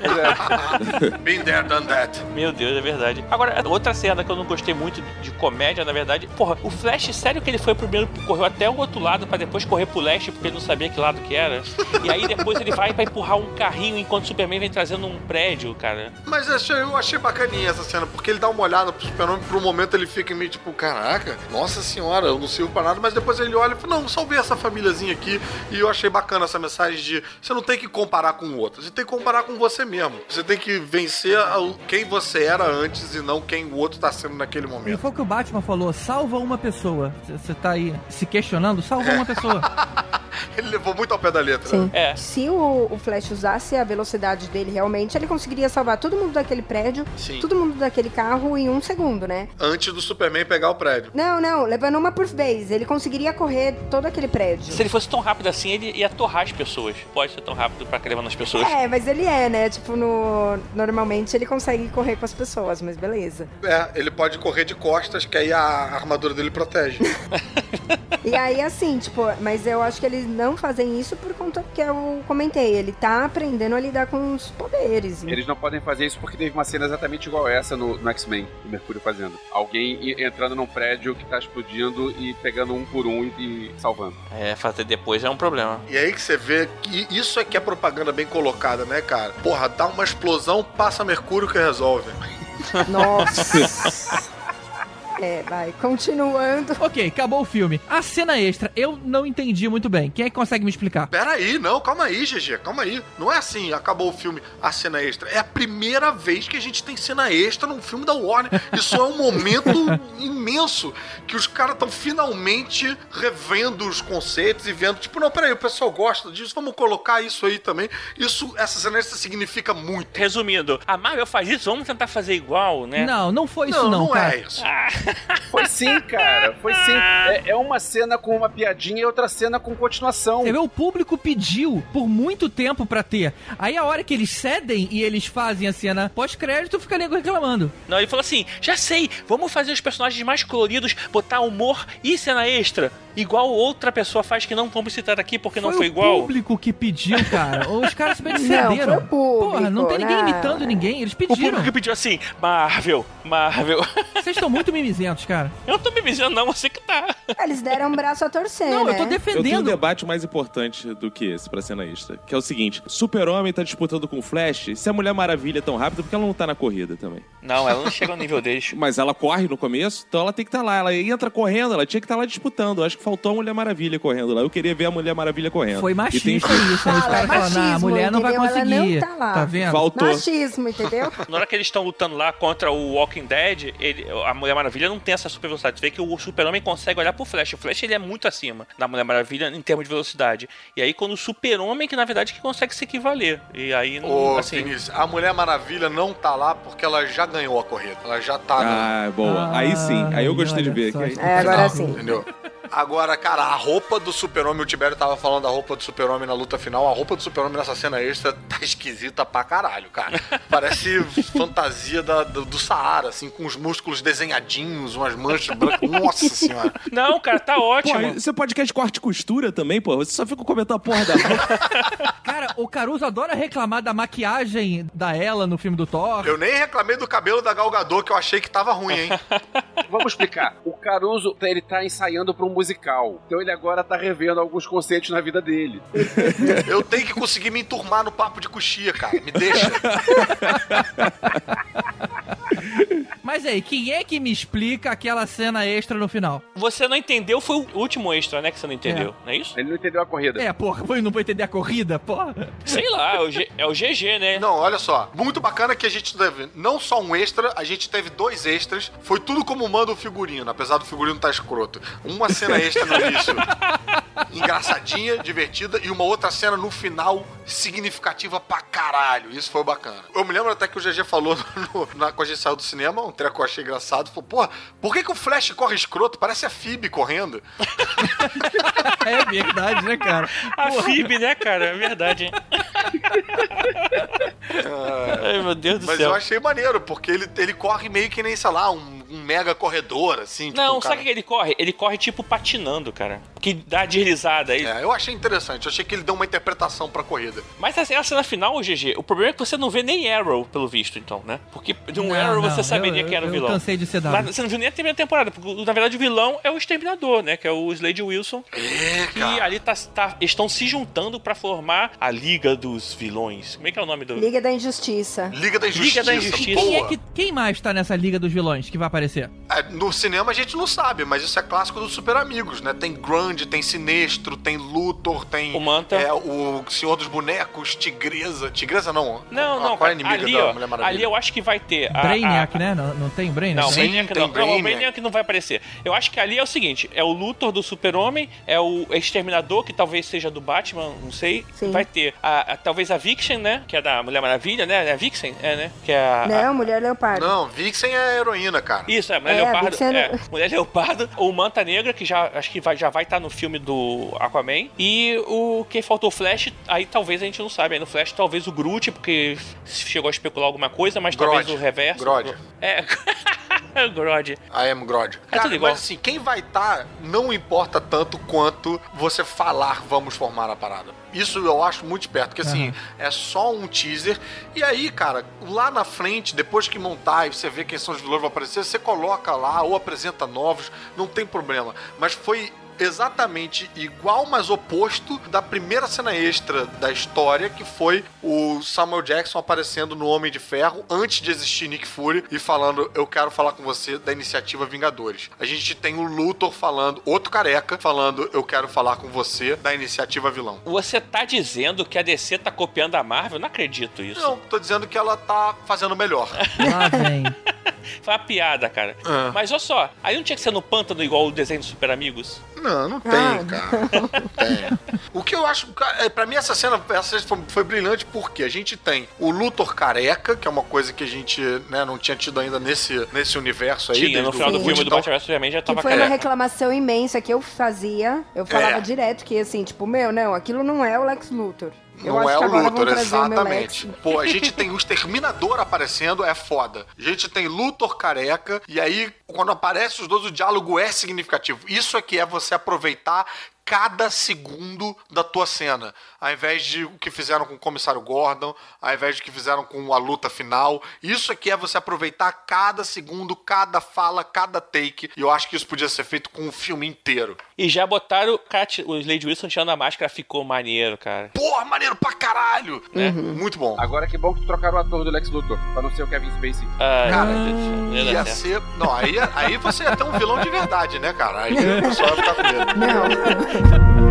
been there, done that. Meu Deus, é verdade. Agora, outra cena que eu não gostei muito de comédia, na verdade, porra, o Flash, sério que ele foi primeiro, correu até o outro lado pra depois correr pro leste, porque ele não sabia que lado que era. E aí depois ele vai pra empurrar um carrinho enquanto o Superman vem trazendo um prédio, cara. Mas eu achei, bacaninha essa cena, porque ele dá uma olhada pro super-homem, por um momento ele fica meio tipo, caraca, nossa senhora, eu não sirvo pra nada, mas depois ele olha e fala, não, salvei essa famíliazinha aqui, e eu achei bacana essa mensagem de, você não tem que comparar com o outro, você tem que comparar com você mesmo, você tem que vencer quem você era antes e e não quem o outro tá sendo naquele E momento. foi o que o Batman falou: salva uma pessoa. Você tá aí se questionando, salva uma pessoa. Ele levou muito ao pé da letra. Sim. né? É. Se o, o Flash usasse a velocidade dele realmente, ele conseguiria salvar todo mundo daquele prédio, Sim. todo mundo daquele carro em um segundo, né? Antes do Superman pegar o prédio. Não, não, levando uma por vez. Ele conseguiria correr todo aquele prédio. Se ele fosse tão rápido assim, ele ia torrar as pessoas. Pode ser tão rápido pra levando as pessoas. É, mas ele é, né? Tipo, no... normalmente ele consegue correr com as pessoas, mas beleza. É, ele pode correr de costas, que aí a armadura dele protege. E aí, assim, tipo, mas eu acho que eles não fazem isso por conta que eu comentei. Ele tá aprendendo a lidar com os poderes. Eles não podem fazer isso porque teve uma cena exatamente igual essa no, no X-Men, o Mercúrio fazendo. Alguém entrando num prédio que tá explodindo e pegando um por um e, e salvando. É, fazer depois é um problema. E aí que você vê que isso é que é propaganda bem colocada, né, cara? Porra, dá uma explosão, passa Mercúrio que resolve. Nossa. é, vai. Continuando. ok, acabou o filme. A cena extra, eu não entendi muito bem. Quem é que consegue me explicar? Pera aí, não, calma aí, GG, calma aí. Não é assim, acabou o filme, a cena extra. É a primeira vez que a gente tem cena extra num filme da Warner. Isso é um momento imenso que os caras estão finalmente revendo os conceitos e vendo, tipo, não, peraí, o pessoal gosta disso, vamos colocar isso aí também. Isso, essa cena extra significa muito. Resumindo, a Marvel faz isso, vamos tentar fazer igual, né? Não, não foi isso não, não cara. é isso. Foi sim, cara. Foi sim. É, é uma cena com uma piadinha e outra cena com continuação. Você vê, o público pediu por muito tempo pra ter. Aí a hora que eles cedem e eles fazem a cena pós-crédito, fica nego reclamando. Não, ele falou assim: já sei, vamos fazer os personagens mais coloridos, botar humor e cena extra. Igual outra pessoa faz que não vamos citar aqui porque não foi o igual. público que pediu, cara. Os caras simplesmente cederam. foi o público, Porra, não tem ninguém não. imitando ninguém, eles O público pediram. que pediu assim, Marvel, Marvel. Vocês estão muito mimizentos, cara. Eu não tô me dizendo, não, você que tá. Eles deram um braço a torcer, Não, né? eu tô Eu tenho um defendendo. debate mais importante do que esse pra cena extra, que é o seguinte: Super-Homem tá disputando com o Flash, se a Mulher Maravilha é tão rápida, porque ela não tá na corrida também. Não, ela não chega ao nível deles. Mas ela corre no começo, então ela tem que estar lá. Ela entra correndo, ela tinha que estar lá disputando. Eu acho que faltou a Mulher Maravilha correndo lá. Eu queria ver a Mulher Maravilha correndo. Foi E tem- machista isso, né? Os caras ah, a mulher não vai entendeu? Conseguir. não tá lá. Tá vendo? Faltou. Machismo, entendeu? Na hora que eles estão lutando lá contra o Walking Dead, ele- a Mulher Maravilha não tem essa super velocidade. Você vê que o Super-Homem consegue olhar pro Flash. O Flash ele é muito acima da Mulher Maravilha em termos de velocidade. E aí quando o Super-Homem que na verdade que consegue se equivaler. E aí não, Ô, assim, Vinícius, a Mulher Maravilha não tá lá porque ela já ganhou a corrida. Ela já tá. Ah, boa. aí sim. Aí eu gostei de ver. só, aí- isso É, agora Não, sim. Entendeu? Agora, cara, a roupa do Super-Homem, o Tibério tava falando da roupa do Super-Homem na luta final. A roupa do Super-Homem nessa cena extra tá esquisita pra caralho, cara. Parece fantasia da- do, do Saara, assim, com os músculos desenhadinhos, umas manchas brancas. Nossa senhora. Não, cara, tá Pô, ótimo. você podcast corte e costura também, pô. Você só fica comentando a porra da. Cara, o Caruso adora reclamar da maquiagem da ela no filme do Thor. Eu nem reclamei do cabelo da Galgador, que eu achei que tava ruim, hein? Vamos explicar. O Caruso, ele tá ensaiando pra um musical. Então ele agora tá revendo alguns conceitos na vida dele. Eu tenho que conseguir me enturmar no papo de coxia, cara. Me deixa. Mas aí, quem é que me explica aquela cena extra no final? Você não entendeu, foi o último extra, né? Que você não entendeu, não é isso? Ele não entendeu a corrida. É, porra, foi, não vou entender a corrida, porra. Sei lá, é o, G- é o GG, né? Não, olha só. Muito bacana que a gente teve não só um extra, a gente teve dois extras. Foi tudo como manda o figurino, apesar do figurino tá escroto. Uma cena extra no início, engraçadinha, divertida, e uma outra cena no final, significativa pra caralho. Isso foi bacana. Eu me lembro até que o GG falou no, na, quando a gente saiu do cinema, um treco eu achei engraçado. Falou, porra, por que, que o Flash corre escroto? Parece a Phoebe correndo. É verdade, né, cara? A FIB, né, cara? É verdade, hein? Ai, meu Deus do Mas céu. eu achei maneiro, porque ele, ele corre meio que nem, sei lá, um, um mega corredor, assim. tipo, Não, um sabe cara- o que ele corre? Ele corre tipo patinando, cara. Que dá deslizada aí. É, eu achei interessante. Eu achei que ele deu uma interpretação pra corrida. Mas assim, a cena final, GG, o problema é que você não vê nem Arrow, pelo visto, então, né? Porque de um Não, Arrow não, você saberia eu- quem era o eu vilão. cansei de ser dado. Mas você não viu nem a primeira temporada, porque na verdade o vilão é o Exterminador, né? Que é o Slade Wilson. É, Que cara. ali tá, tá- estão se juntando pra formar a Liga dos Vilões. Como é que é o nome do. Liga da Injustiça. Liga da Injustiça. Liga da Injustiça. Quem, é que, quem mais tá nessa liga dos vilões que vai aparecer? É, no cinema a gente não sabe, mas isso é clássico dos Super Amigos, né? Tem Grande, tem Sinestro, tem Luthor, tem O Manta. é, o Senhor dos Bonecos, Tigresa. Tigresa não. Não, a, não, Qual é a cara, inimiga ali, da ó, Mulher Maravilha? ali eu acho que vai ter. a- Brainiac, a- né? Não, não tem Brainiac? Não, Sim, Brainiac tem não. Não, o Brainiac. Brainiac não vai aparecer. Eu acho que ali é o seguinte: é o Luthor do Super-Homem, é o Exterminador, que talvez seja do Batman, não sei. Sim. Vai ter a, a- talvez a Vixen, né? Que é da Mulher Maravilha, né? É a Vixen? É, né? Que é a. a- Não, Mulher Leopardo. Não, Vixen é a heroína, cara. Isso, é, Mulher É, Leopardo. Vixen É, Mulher Leopardo, o Manta Negra, que já acho que vai, já vai estar no filme do Aquaman. E o quem faltou o Flash, aí talvez a gente não sabe. Aí no Flash, talvez o Groot, porque chegou a especular alguma coisa, mas Grodd. talvez o reverso. Grodd. É. o Grodd. I am Grodd. É Cara, tudo igual. mas assim, quem vai estar não importa tanto quanto você falar vamos formar a parada. Isso eu acho muito esperto, porque assim, é só um teaser. E aí, cara, lá na frente, depois que montar e você vê quem são os vilões que vão aparecer, você coloca lá ou apresenta novos, não tem problema. Mas foi exatamente igual, mas oposto da primeira cena extra da história, que foi o Samuel Jackson aparecendo no Homem de Ferro antes de existir Nick Fury e falando: Eu quero falar com você da iniciativa Vingadores. A gente tem o Luthor falando, outro careca, falando: Eu quero falar com você da iniciativa Vilão. Você tá dizendo que a DC tá copiando a Marvel? Eu não acredito isso. Não, tô dizendo que ela tá fazendo melhor. Lá vem. Foi uma piada, cara. É. Mas olha só, aí não tinha que ser no pântano igual o desenho dos Super Amigos? Não, não tem, Ah. cara. Não tem. O que eu acho. é, Pra mim, essa cena, essa cena foi, foi brilhante porque a gente tem o Luthor careca, que é uma coisa que a gente né, não tinha tido ainda nesse, nesse universo aí. Tinha, no final o do filme do então- Batman Superman já Que tava foi uma careca. reclamação imensa que eu fazia. Eu falava É. direto que, assim, tipo, meu, não, aquilo não é o Lex Luthor. Não é o Luthor, exatamente. Pô, a gente tem o Exterminador aparecendo, é foda. A gente tem Luthor careca, e aí, quando aparece os dois, o diálogo é significativo. Isso é que é você aproveitar cada segundo da tua cena. Ao invés de o que fizeram com o Comissário Gordon, ao invés de o que fizeram com a luta final. Isso aqui é você aproveitar cada segundo, cada fala, cada take. E eu acho que isso podia ser feito com o filme inteiro. E já botaram o, Cat, o Slade Wilson tirando a máscara, ficou maneiro, cara. Porra, maneiro pra caralho! Né? Muito bom. Agora que bom que trocaram o ator do Lex Luthor, pra não ser o Kevin Spacey. Ah, Cara, não ia Ia ser. Não, aí, aí você ia ter um vilão de verdade, né, cara? Aí o pessoal ia ficar com medo. Não.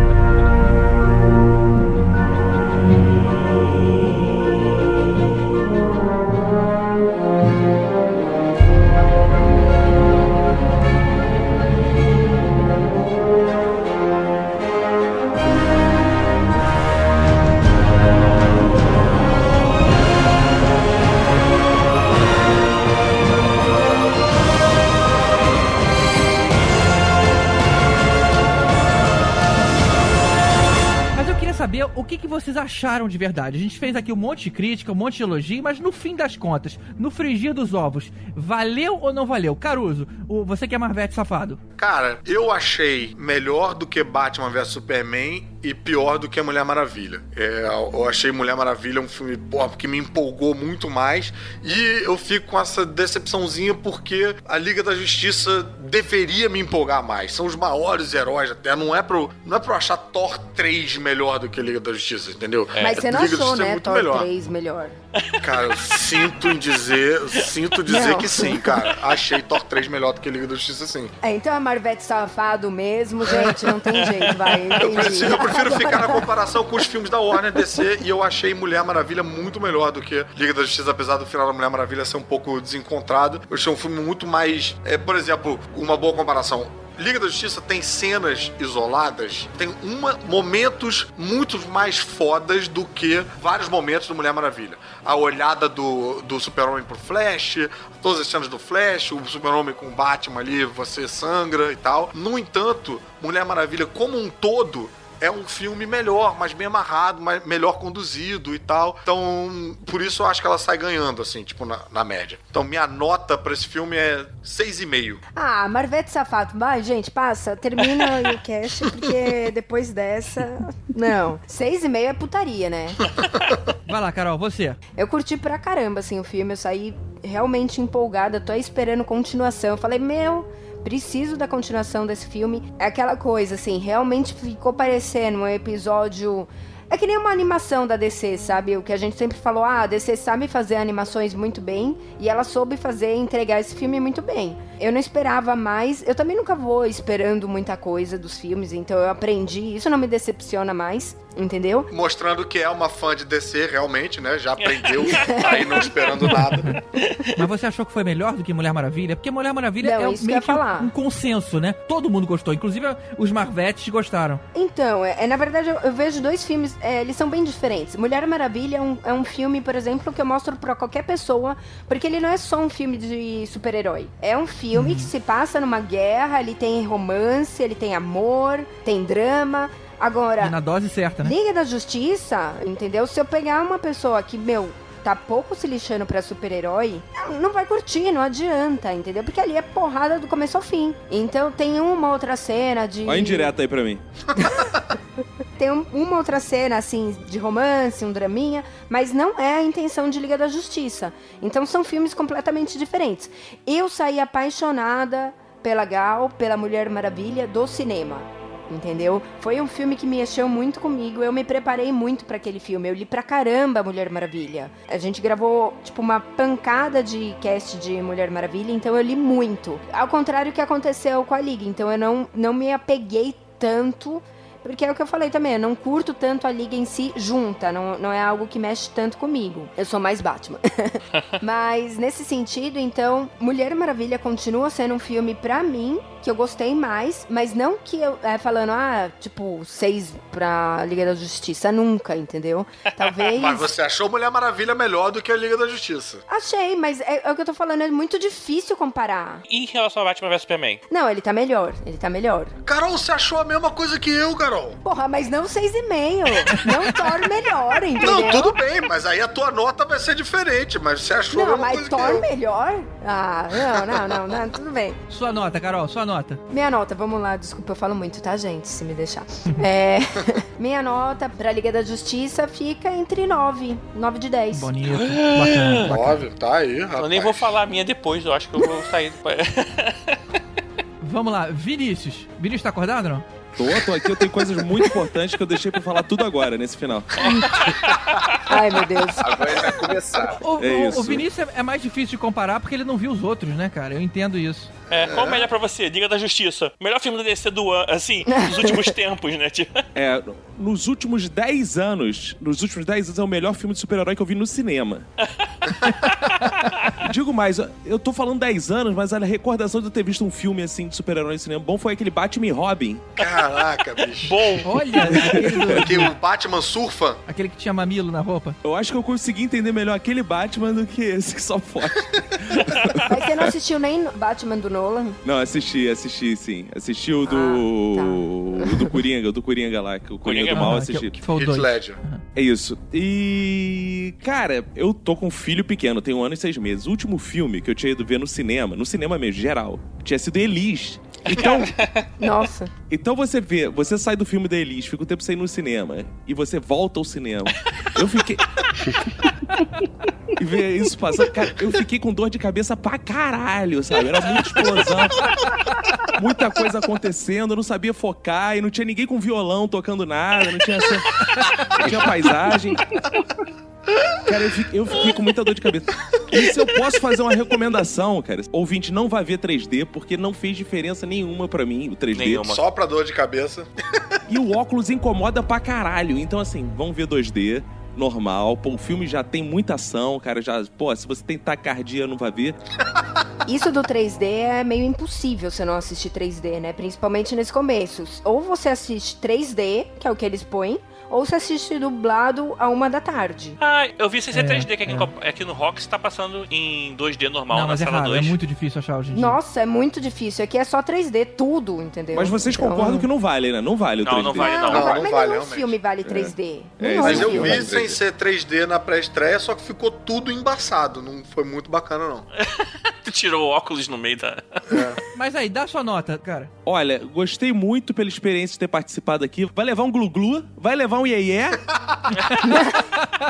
vocês acharam de verdade. A gente fez aqui um monte de crítica, um monte de elogio, mas no fim das contas, no frigir dos ovos, valeu ou não valeu? Caruso, o, você que é Marvete safado. Cara, eu achei melhor do que Batman vs Superman e pior do que Mulher Maravilha. É, eu achei Mulher Maravilha um filme pô, que me empolgou muito mais e eu fico com essa decepçãozinha porque a Liga da Justiça deveria me empolgar mais. São os maiores heróis até. Não é pro, não é pro achar Thor 3 melhor do que a Liga da Justiça, entendeu? Mas você não Liga achou, é né? Thor melhor. 3 melhor. Cara, eu sinto em dizer, eu sinto dizer Não. que sim, cara. Achei Thor 3 melhor do que Liga da Justiça, sim. É, então é Marvete safado mesmo, gente, não tem jeito, vai. Eu prefiro, eu prefiro ficar na comparação com os filmes da Warner DC e eu achei Mulher Maravilha muito melhor do que Liga da Justiça, apesar do final da Mulher Maravilha ser um pouco desencontrado. Eu achei um filme muito mais. É, por exemplo, uma boa comparação. Liga da Justiça tem cenas isoladas, tem uma, momentos muito mais fodas do que vários momentos do Mulher Maravilha. A olhada do, do Super-Homem pro Flash, todas as cenas do Flash, o Super-Homem com o Batman ali, você sangra e tal. No entanto, Mulher Maravilha como um todo é um filme melhor, mais bem amarrado, mais, melhor conduzido e tal. Então, por isso eu acho que ela sai ganhando, assim, tipo, na, na média. Então, minha nota pra esse filme é 6,5. Ah, Marvete safado. Vai, gente, passa. Termina aí o cast, porque depois dessa. Não. Seis e meio é putaria, né? Vai lá, Carol, você. Eu curti pra caramba, assim, o filme. Eu saí realmente empolgada. Tô esperando continuação. Eu falei, meu. Preciso da continuação desse filme. É aquela coisa, assim, realmente ficou parecendo um episódio. É que nem uma animação da DC, sabe? O que a gente sempre falou, ah, a DC sabe fazer animações muito bem e ela soube fazer entregar esse filme muito bem. eu não esperava mais. Eu também nunca vou esperando muita coisa dos filmes, então eu aprendi. Isso não me decepciona mais, entendeu? Mostrando que é uma fã de DC, realmente, né? Já aprendeu, aí não esperando nada. Mas você achou que foi melhor do que Mulher Maravilha? Porque Mulher Maravilha Não, é meio que falar. um consenso, né? Todo mundo gostou, inclusive os Marvetes gostaram. Então, é, é, na verdade, eu, eu vejo dois filmes, é, eles são bem diferentes. Mulher Maravilha é um, é um filme, por exemplo, que eu mostro pra qualquer pessoa, porque ele não é só um filme de super-herói. É um filme que se passa numa guerra, ele tem romance, ele tem amor, tem drama. Agora, E na dose certa, né? Liga da Justiça, entendeu? Se eu pegar uma pessoa que, meu, tá pouco se lixando pra super-herói, não- vai curtir, não adianta, entendeu? Porque ali é porrada do começo ao fim. Então tem uma outra cena de. Olha indireta aí pra mim. Tem um- uma outra cena, assim, de romance, um draminha, mas não é a intenção de Liga da Justiça. Então são filmes completamente diferentes. Eu saí apaixonada pela Gal, pela Mulher Maravilha do cinema. Entendeu? Foi um filme que mexeu muito comigo. Eu me preparei muito pra aquele filme. Eu li pra caramba Mulher Maravilha. A gente gravou, tipo, uma pancada de cast de Mulher Maravilha, então eu li muito. Ao contrário do que aconteceu com a Liga. Então eu não, não me apeguei tanto porque é o que eu falei também, eu não curto tanto a liga em si junta, não, não é algo que mexe tanto comigo. Eu sou mais Batman. Mas nesse sentido, então, Mulher Maravilha continua sendo um filme pra mim que eu gostei mais, mas não que eu é, falando, ah, tipo, seis pra Liga da Justiça, nunca, entendeu? Talvez. Mas você achou Mulher Maravilha melhor do que a Liga da Justiça. Achei, mas é, é o que eu tô falando, é muito difícil comparar. E em relação ao Batman vs Superman? Não, ele tá melhor, ele tá melhor. Carol, você achou a mesma coisa que eu, Carol. Porra, mas não seis e meio. Não Thor melhor, entendeu? Não, tudo bem, mas aí a tua nota vai ser diferente, mas você achou a Não, mesma mas coisa que Thor eu. melhor? Ah, não, não, não, não, tudo bem. Sua nota, Carol, sua nota. Minha nota, vamos lá, desculpa, eu falo muito, tá, gente, se me deixar. É, minha nota pra Liga da Justiça fica entre 9, 9 de 10. Bonito, bacana. bacana. Óbvio, tá aí, rapaz. Eu nem vou falar a minha depois, eu acho que eu vou sair. Vamos lá, Vinícius. Vinícius tá acordado ou não? Tô, tô aqui, eu tenho coisas muito importantes que eu deixei pra falar tudo agora, nesse final. Ai, meu Deus. Agora ele vai começar. O, É o- o Vinícius é, é mais difícil de comparar porque ele não viu os outros, né, cara? Eu entendo isso. É, qual o melhor pra você? Liga da Justiça. Melhor filme do DC do ano, assim, dos últimos tempos, né? Tipo, É, nos últimos 10 anos, nos últimos 10 anos é o melhor filme de super-herói que eu vi no cinema. Digo mais, eu tô falando 10 anos, mas a recordação de eu ter visto um filme assim de super-herói no cinema bom foi aquele Batman e Robin. Caraca, bicho. bom. Olha, aquele, Que o Batman surfa. aquele que tinha mamilo na roupa. Eu acho que eu consegui entender melhor aquele Batman do que esse que só foge. Mas você não assistiu nem Batman do Nolan? Não, assisti, assisti sim. Assisti o do. Ah, O do Coringa, o do Coringa lá, que o Coringa, Coringa do mal Ah, assisti. que, que foi o dois. Ledger. É isso. E. Cara, eu tô com um filho pequeno, tenho um ano e seis meses. O último filme que eu tinha ido ver no cinema, no cinema mesmo, geral, tinha sido Elis. Então, Nossa. então você vê, você sai do filme da Elis, fica um tempo sem ir no cinema, e você volta ao cinema. Eu fiquei. e ver isso passando, cara, eu fiquei com dor de cabeça pra caralho, sabe? Era muita explosão, muita coisa acontecendo, eu não sabia focar, e não tinha ninguém com violão tocando nada, não tinha, não tinha paisagem. Cara, eu fiquei, eu fiquei com muita dor de cabeça. E se eu posso fazer uma recomendação, cara, ouvinte, não vai ver 3D, porque não fez diferença nenhuma pra mim o 3D. Nenhuma. Só pra dor de cabeça. E o óculos incomoda pra caralho. Então, assim, vamos ver 2D, normal. Pô, o filme já tem muita ação, cara. Já, pô, se você tem tacardia, não vai ver. Isso do 3D é meio impossível você não assistir 3D, né? Principalmente nesse começo. Ou você assiste 3D, que é o que eles põem, ou você assiste dublado a uma da tarde. Ah, eu vi sem ser É, 3D, que aqui, é. aqui no Rocks tá passando em 2D normal, não, na mas é sala raro, 2. é muito difícil achar hoje em dia. Nossa, é muito difícil. Aqui é só 3D, tudo, entendeu? Mas vocês Então- concordam que não vale, né? Não vale o Não, 3D. não vale, Não, não. Não, mas não vale, nenhum filme vale 3D. É, Mas eu vi sem ser 3D na pré-estreia, só que ficou tudo embaçado. Não foi muito bacana, não. Tu tirou o óculos no meio da. Mas aí, dá sua nota, cara. Olha, gostei muito pela experiência de ter participado aqui. Vai levar um glu-glu, vai levar um iê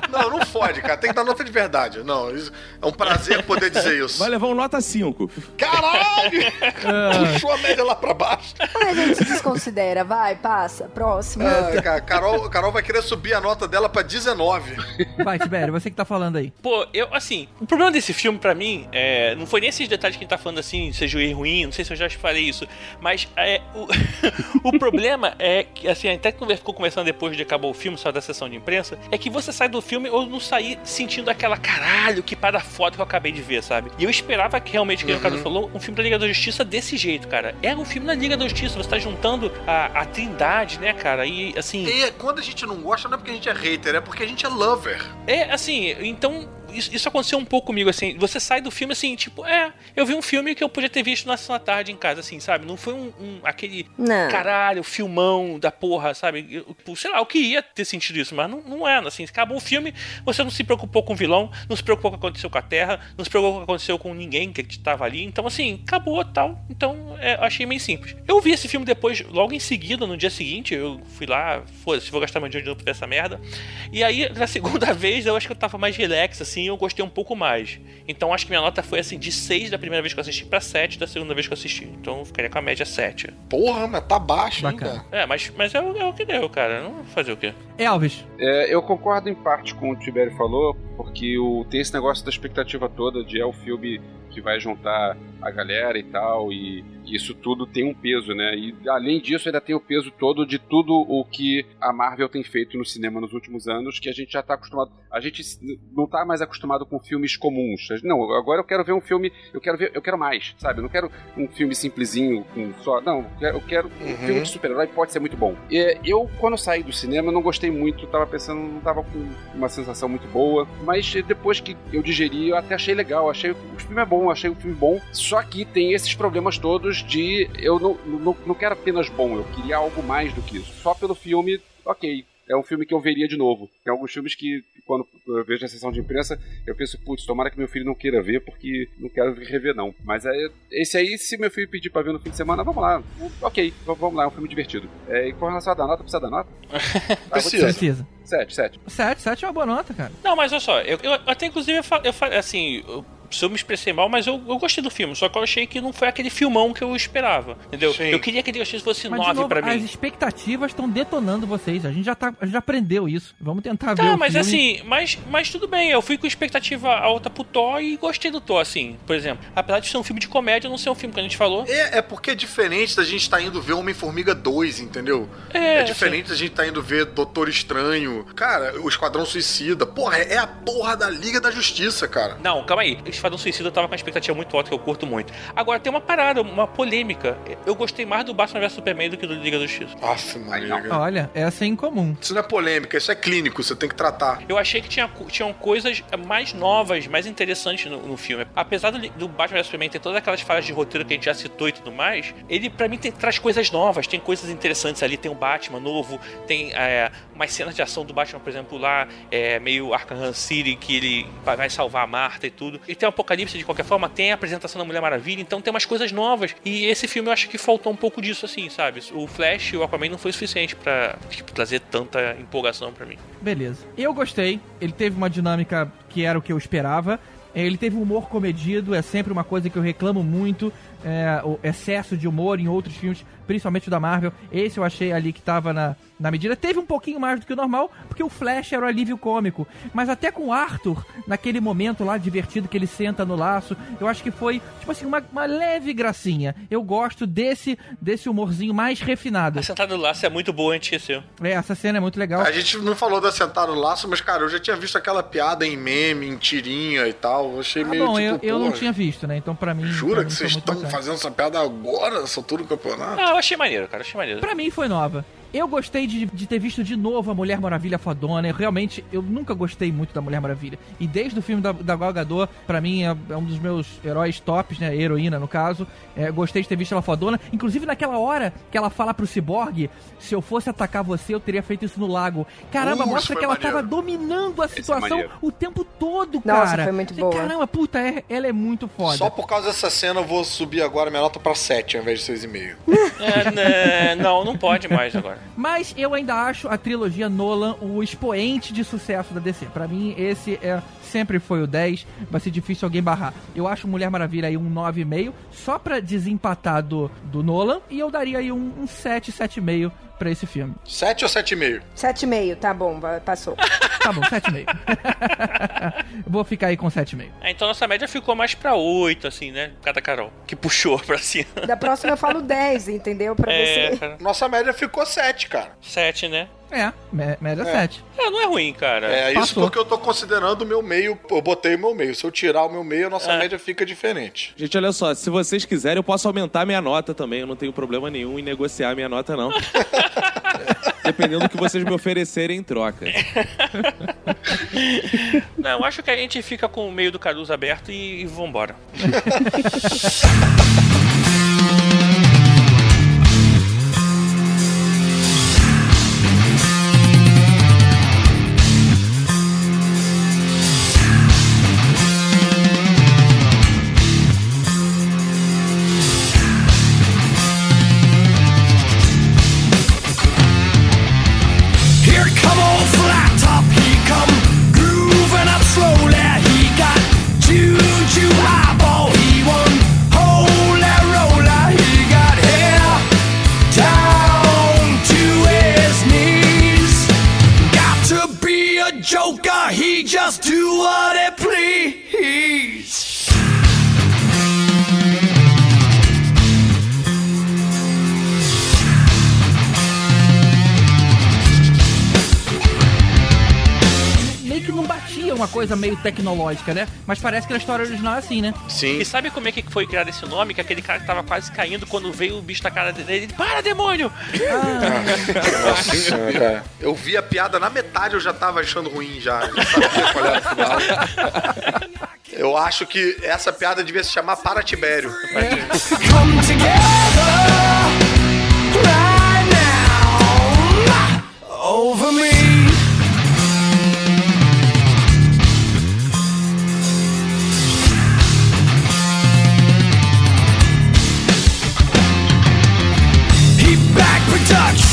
Não, não fode, cara. Tem que dar nota de verdade. Não, isso- é um prazer poder dizer isso. Vai levar um nota 5. Caralho! Ah. Puxou a média lá pra baixo. Mas a gente desconsidera, vai, passa, próximo. Ah, cara, Carol, Carol vai querer subir a nota dela pra 19. Vai, Tibério, você que tá falando aí. Pô, eu, assim, o problema desse filme, pra mim, é, não foi nem esses detalhes que a gente tá falando assim, seja ruim, não sei se eu já falei isso, mas é, o, o problema é que, assim, até que ficou conversando depois de acabar o filme, só da sessão de imprensa, é que você sai do filme ou não sair sentindo aquela caralho, que para foda que eu acabei de ver, sabe? E eu esperava que realmente, que o Ricardo falou, um filme da Liga da Justiça desse jeito, cara. É um filme da Liga da Justiça, você tá juntando a, a trindade, né, cara? E, assim... E quando a gente não gosta, não é porque a gente é hater, é porque a gente é lover. É, assim, então. Isso, isso aconteceu um pouco comigo, assim. Você sai do filme assim, tipo, é, eu vi um filme que eu podia ter visto na sessão da tarde em casa, assim, sabe? Não foi um, um- aquele Não. caralho, filmão da porra, sabe? Eu, eu- sei lá, eu queria ter sentido isso, mas não, não é, assim. Acabou o filme, você não se preocupou com o vilão, não se preocupou com o que aconteceu com a Terra, não se preocupou com o que aconteceu com ninguém que tava ali. Então, assim, acabou tal. Então, é, eu achei meio simples. Eu vi esse filme depois, logo em seguida, no dia seguinte, eu fui lá, foda-se, vou gastar meu dinheiro de novo pra essa merda. E aí, na segunda vez, eu acho que eu tava mais relax, assim, eu gostei um pouco mais. Então, acho que minha nota foi, assim, de 6 da primeira vez que eu assisti pra 7 da segunda vez que eu assisti. Então, eu ficaria com a média 7. Porra, mas tá baixo Bacana. ainda. É, mas, mas é, o- é o que deu, cara. Não vou fazer o quê? Elvis, É, eu concordo em parte com o que o Tibério falou, porque o, tem esse negócio da expectativa toda de é o filme que vai juntar a galera e tal, e isso tudo tem um peso, né? E além disso, ainda tem o peso todo de tudo o que a Marvel tem feito no cinema nos últimos anos, que a gente já tá acostumado. A gente não tá mais acostumado com filmes comuns. Não, agora eu quero ver um filme, eu quero ver, eu quero mais, sabe? Eu não quero um filme simplesinho com só. Não, eu quero, quero um Uhum. filme de super-herói pode ser muito bom. E, eu, quando saí do cinema, não gostei muito, tava pensando, não tava com uma sensação muito boa, mas depois que eu digeri, eu até achei legal, achei o filme é bom, achei o filme bom, só que tem esses problemas todos de eu não, não, não quero apenas bom, eu queria algo mais do que isso. Só pelo filme, ok. É um filme que eu veria de novo. Tem alguns filmes que, quando eu vejo na sessão de imprensa, eu penso, putz, tomara que meu filho não queira ver, porque não quero rever, não. Mas é, esse aí, se meu filho pedir pra ver no fim de semana, vamos lá. Ok, vamos lá, é um filme divertido. É, e com relação a dar nota, precisa dar nota? Ah, dizer precisa. Sete, sete. 7, 7 é uma boa nota, cara. Não, mas olha só, eu, eu até inclusive eu, eu assim, eu, se eu me expressei mal, mas eu, eu gostei do filme, só que eu achei que não foi aquele filmão que eu esperava, entendeu? Sim. Eu queria que ele fosse Mas, de 9 novo, pra as mim. expectativas estão detonando vocês. A gente já, tá, a gente já aprendeu isso. Vamos tentar ver Tá, o mas filme. assim, mas, mas tudo bem, eu fui com expectativa alta pro Thor e gostei do Thor, assim, por exemplo. Apesar de ser um filme de comédia, não ser um filme que a gente falou. É, é porque é diferente da gente estar indo ver Homem-Formiga 2, entendeu? É, É diferente da gente estar indo ver Doutor Estranho. Cara, o Esquadrão Suicida. Porra, é a porra da Liga da Justiça, cara. Não, calma aí. Esquadrão Suicida eu tava com uma expectativa muito alta que eu curto muito. Agora tem uma parada, uma polêmica. Eu gostei mais do Batman vs Superman do que do Liga da Justiça. Aff, Maria. Olha, essa é incomum. Isso não é polêmica, isso é clínico, você tem que tratar. Eu achei que tinha, tinham coisas mais novas, mais interessantes no, no filme. Apesar do, do Batman vs Superman ter todas aquelas falhas de roteiro que a gente já citou e tudo mais, ele pra mim tem- traz coisas novas, tem coisas interessantes ali. Tem um Batman novo, tem é, umas cenas de ação do Batman, por exemplo, lá, é, meio Arkham City, que ele vai salvar a Marta e tudo. E tem o Apocalipse de qualquer forma, tem a apresentação da Mulher Maravilha, então tem umas coisas novas. E esse filme eu acho que faltou um pouco disso, assim, sabe? O Flash e o Aquaman não foi suficiente pra tipo, trazer tanta empolgação pra mim. Beleza. Eu gostei. Ele teve uma dinâmica que era o que eu esperava. Ele teve um humor comedido, é sempre uma coisa que eu reclamo muito. é, o excesso de humor em outros filmes, principalmente o da Marvel. Esse eu achei ali que tava na, na medida. Teve um pouquinho mais do que o normal, porque o Flash era o alívio cômico. Mas até com o Arthur, naquele momento lá divertido que ele senta no laço, eu acho que foi, tipo assim, uma, uma leve gracinha. Eu gosto desse, desse humorzinho mais refinado. A sentada do laço é muito boa, a gente esqueceu. É, essa cena é muito legal. A gente não falou da Sentada no Laço, mas, cara, eu já tinha visto aquela piada em meme, em tirinha e tal. Eu achei Ah, meio bom, tipo, eu, eu não tinha visto, né? Então pra mim. Jura pra que mim foi vocês estão fazendo essa piada agora, nessa altura do campeonato? Ah, eu achei maneiro, cara, achei maneiro. Pra mim foi nova. Eu gostei de, de ter visto de novo a Mulher Maravilha fodona. Eu realmente, eu nunca gostei muito da Mulher Maravilha. E desde o filme da, da Gal Gadot, pra mim é, é um dos meus heróis tops, né? Heroína, no caso. É, gostei de ter visto ela fodona. Inclusive naquela hora que ela fala pro Cyborg, se eu fosse atacar você, eu teria feito isso no lago. Caramba, isso mostra que ela maneiro. tava dominando a situação maneiro. o tempo todo, Nossa, cara. foi muito boa. Caramba, puta, é- ela é muito foda. Só por causa dessa cena eu vou subir agora minha nota pra 7 ao invés de 6,5. É, né, não, não pode mais agora. Mas eu ainda acho a trilogia Nolan o expoente de sucesso da DC. Pra mim, esse é sempre foi o 10. Vai ser difícil alguém barrar. Eu acho Mulher Maravilha aí um 9,5, só pra desempatar do, do Nolan. E eu daria aí um, um 7, 7,5 pra esse filme. 7 ou 7,5? 7,5, tá bom, passou. Tá bom, 7,5. Vou ficar aí com 7,5. É, então nossa média ficou mais pra 8, assim, né? Cada Carol. Que puxou pra cima. Da próxima eu falo 10, entendeu? Pra É, cara. Nossa média ficou 7, cara. 7, né? É, mé- média 7. É, não é ruim, cara. É, isso Passou. porque eu tô considerando o meu meio, eu botei o meu meio. Se eu tirar o meu meio, a nossa É. média fica diferente. Gente, olha só, se vocês quiserem, eu posso aumentar minha nota também. Eu não tenho problema nenhum em negociar minha nota, não. Dependendo do que vocês me oferecerem em troca. Não, acho que a gente fica com o meio do Caruso aberto e, e vambora. coisa meio tecnológica, né? Mas parece que na história original é assim, né? Sim. E sabe como é que foi criado esse nome? Que aquele cara que tava quase caindo quando veio o bicho na cara dele. Ele, para, demônio! Nossa senhora. Eu vi a piada na metade, eu já tava achando ruim já. Já sabia qual era o final. Eu acho que essa piada devia se chamar Para Tibério. come together right now over me. touch.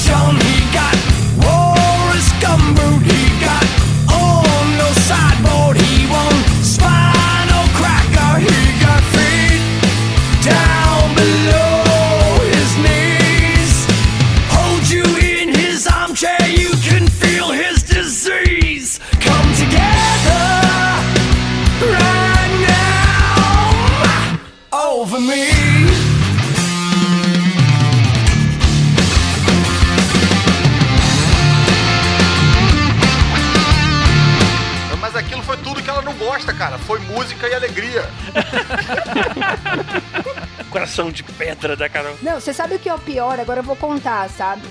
Gosta, cara. Foi música e alegria. Coração de pedra da Carol. Não, você sabe o que é o pior? Agora eu vou contar, sabe?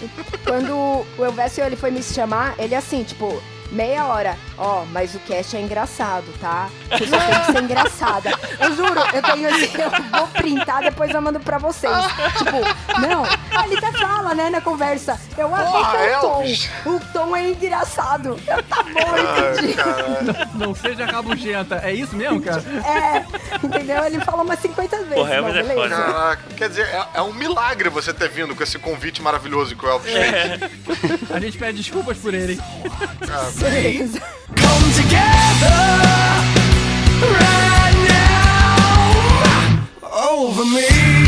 Quando o Elvésio ele foi me chamar, ele assim, tipo, meia hora. Ó, mas o cast é engraçado, tá? Você só tem que ser engraçada. Eu juro, eu tenho esse, eu vou printar, depois eu mando pra vocês. Tipo, não. Ah, ele até fala, né, na conversa. Eu acho Porra, que o tom. O tom é engraçado. Eu, tá bom, eu entendi. Não seja rabugenta. É isso mesmo, cara? É, entendeu? Ele falou umas 50 vezes. Porra, Bom, Elvis é beleza. foda. Caraca, quer dizer, é, é um milagre você ter vindo com esse convite maravilhoso que o Elvis fez. A gente pede desculpas por ele. hein? Beleza. come together right now over me.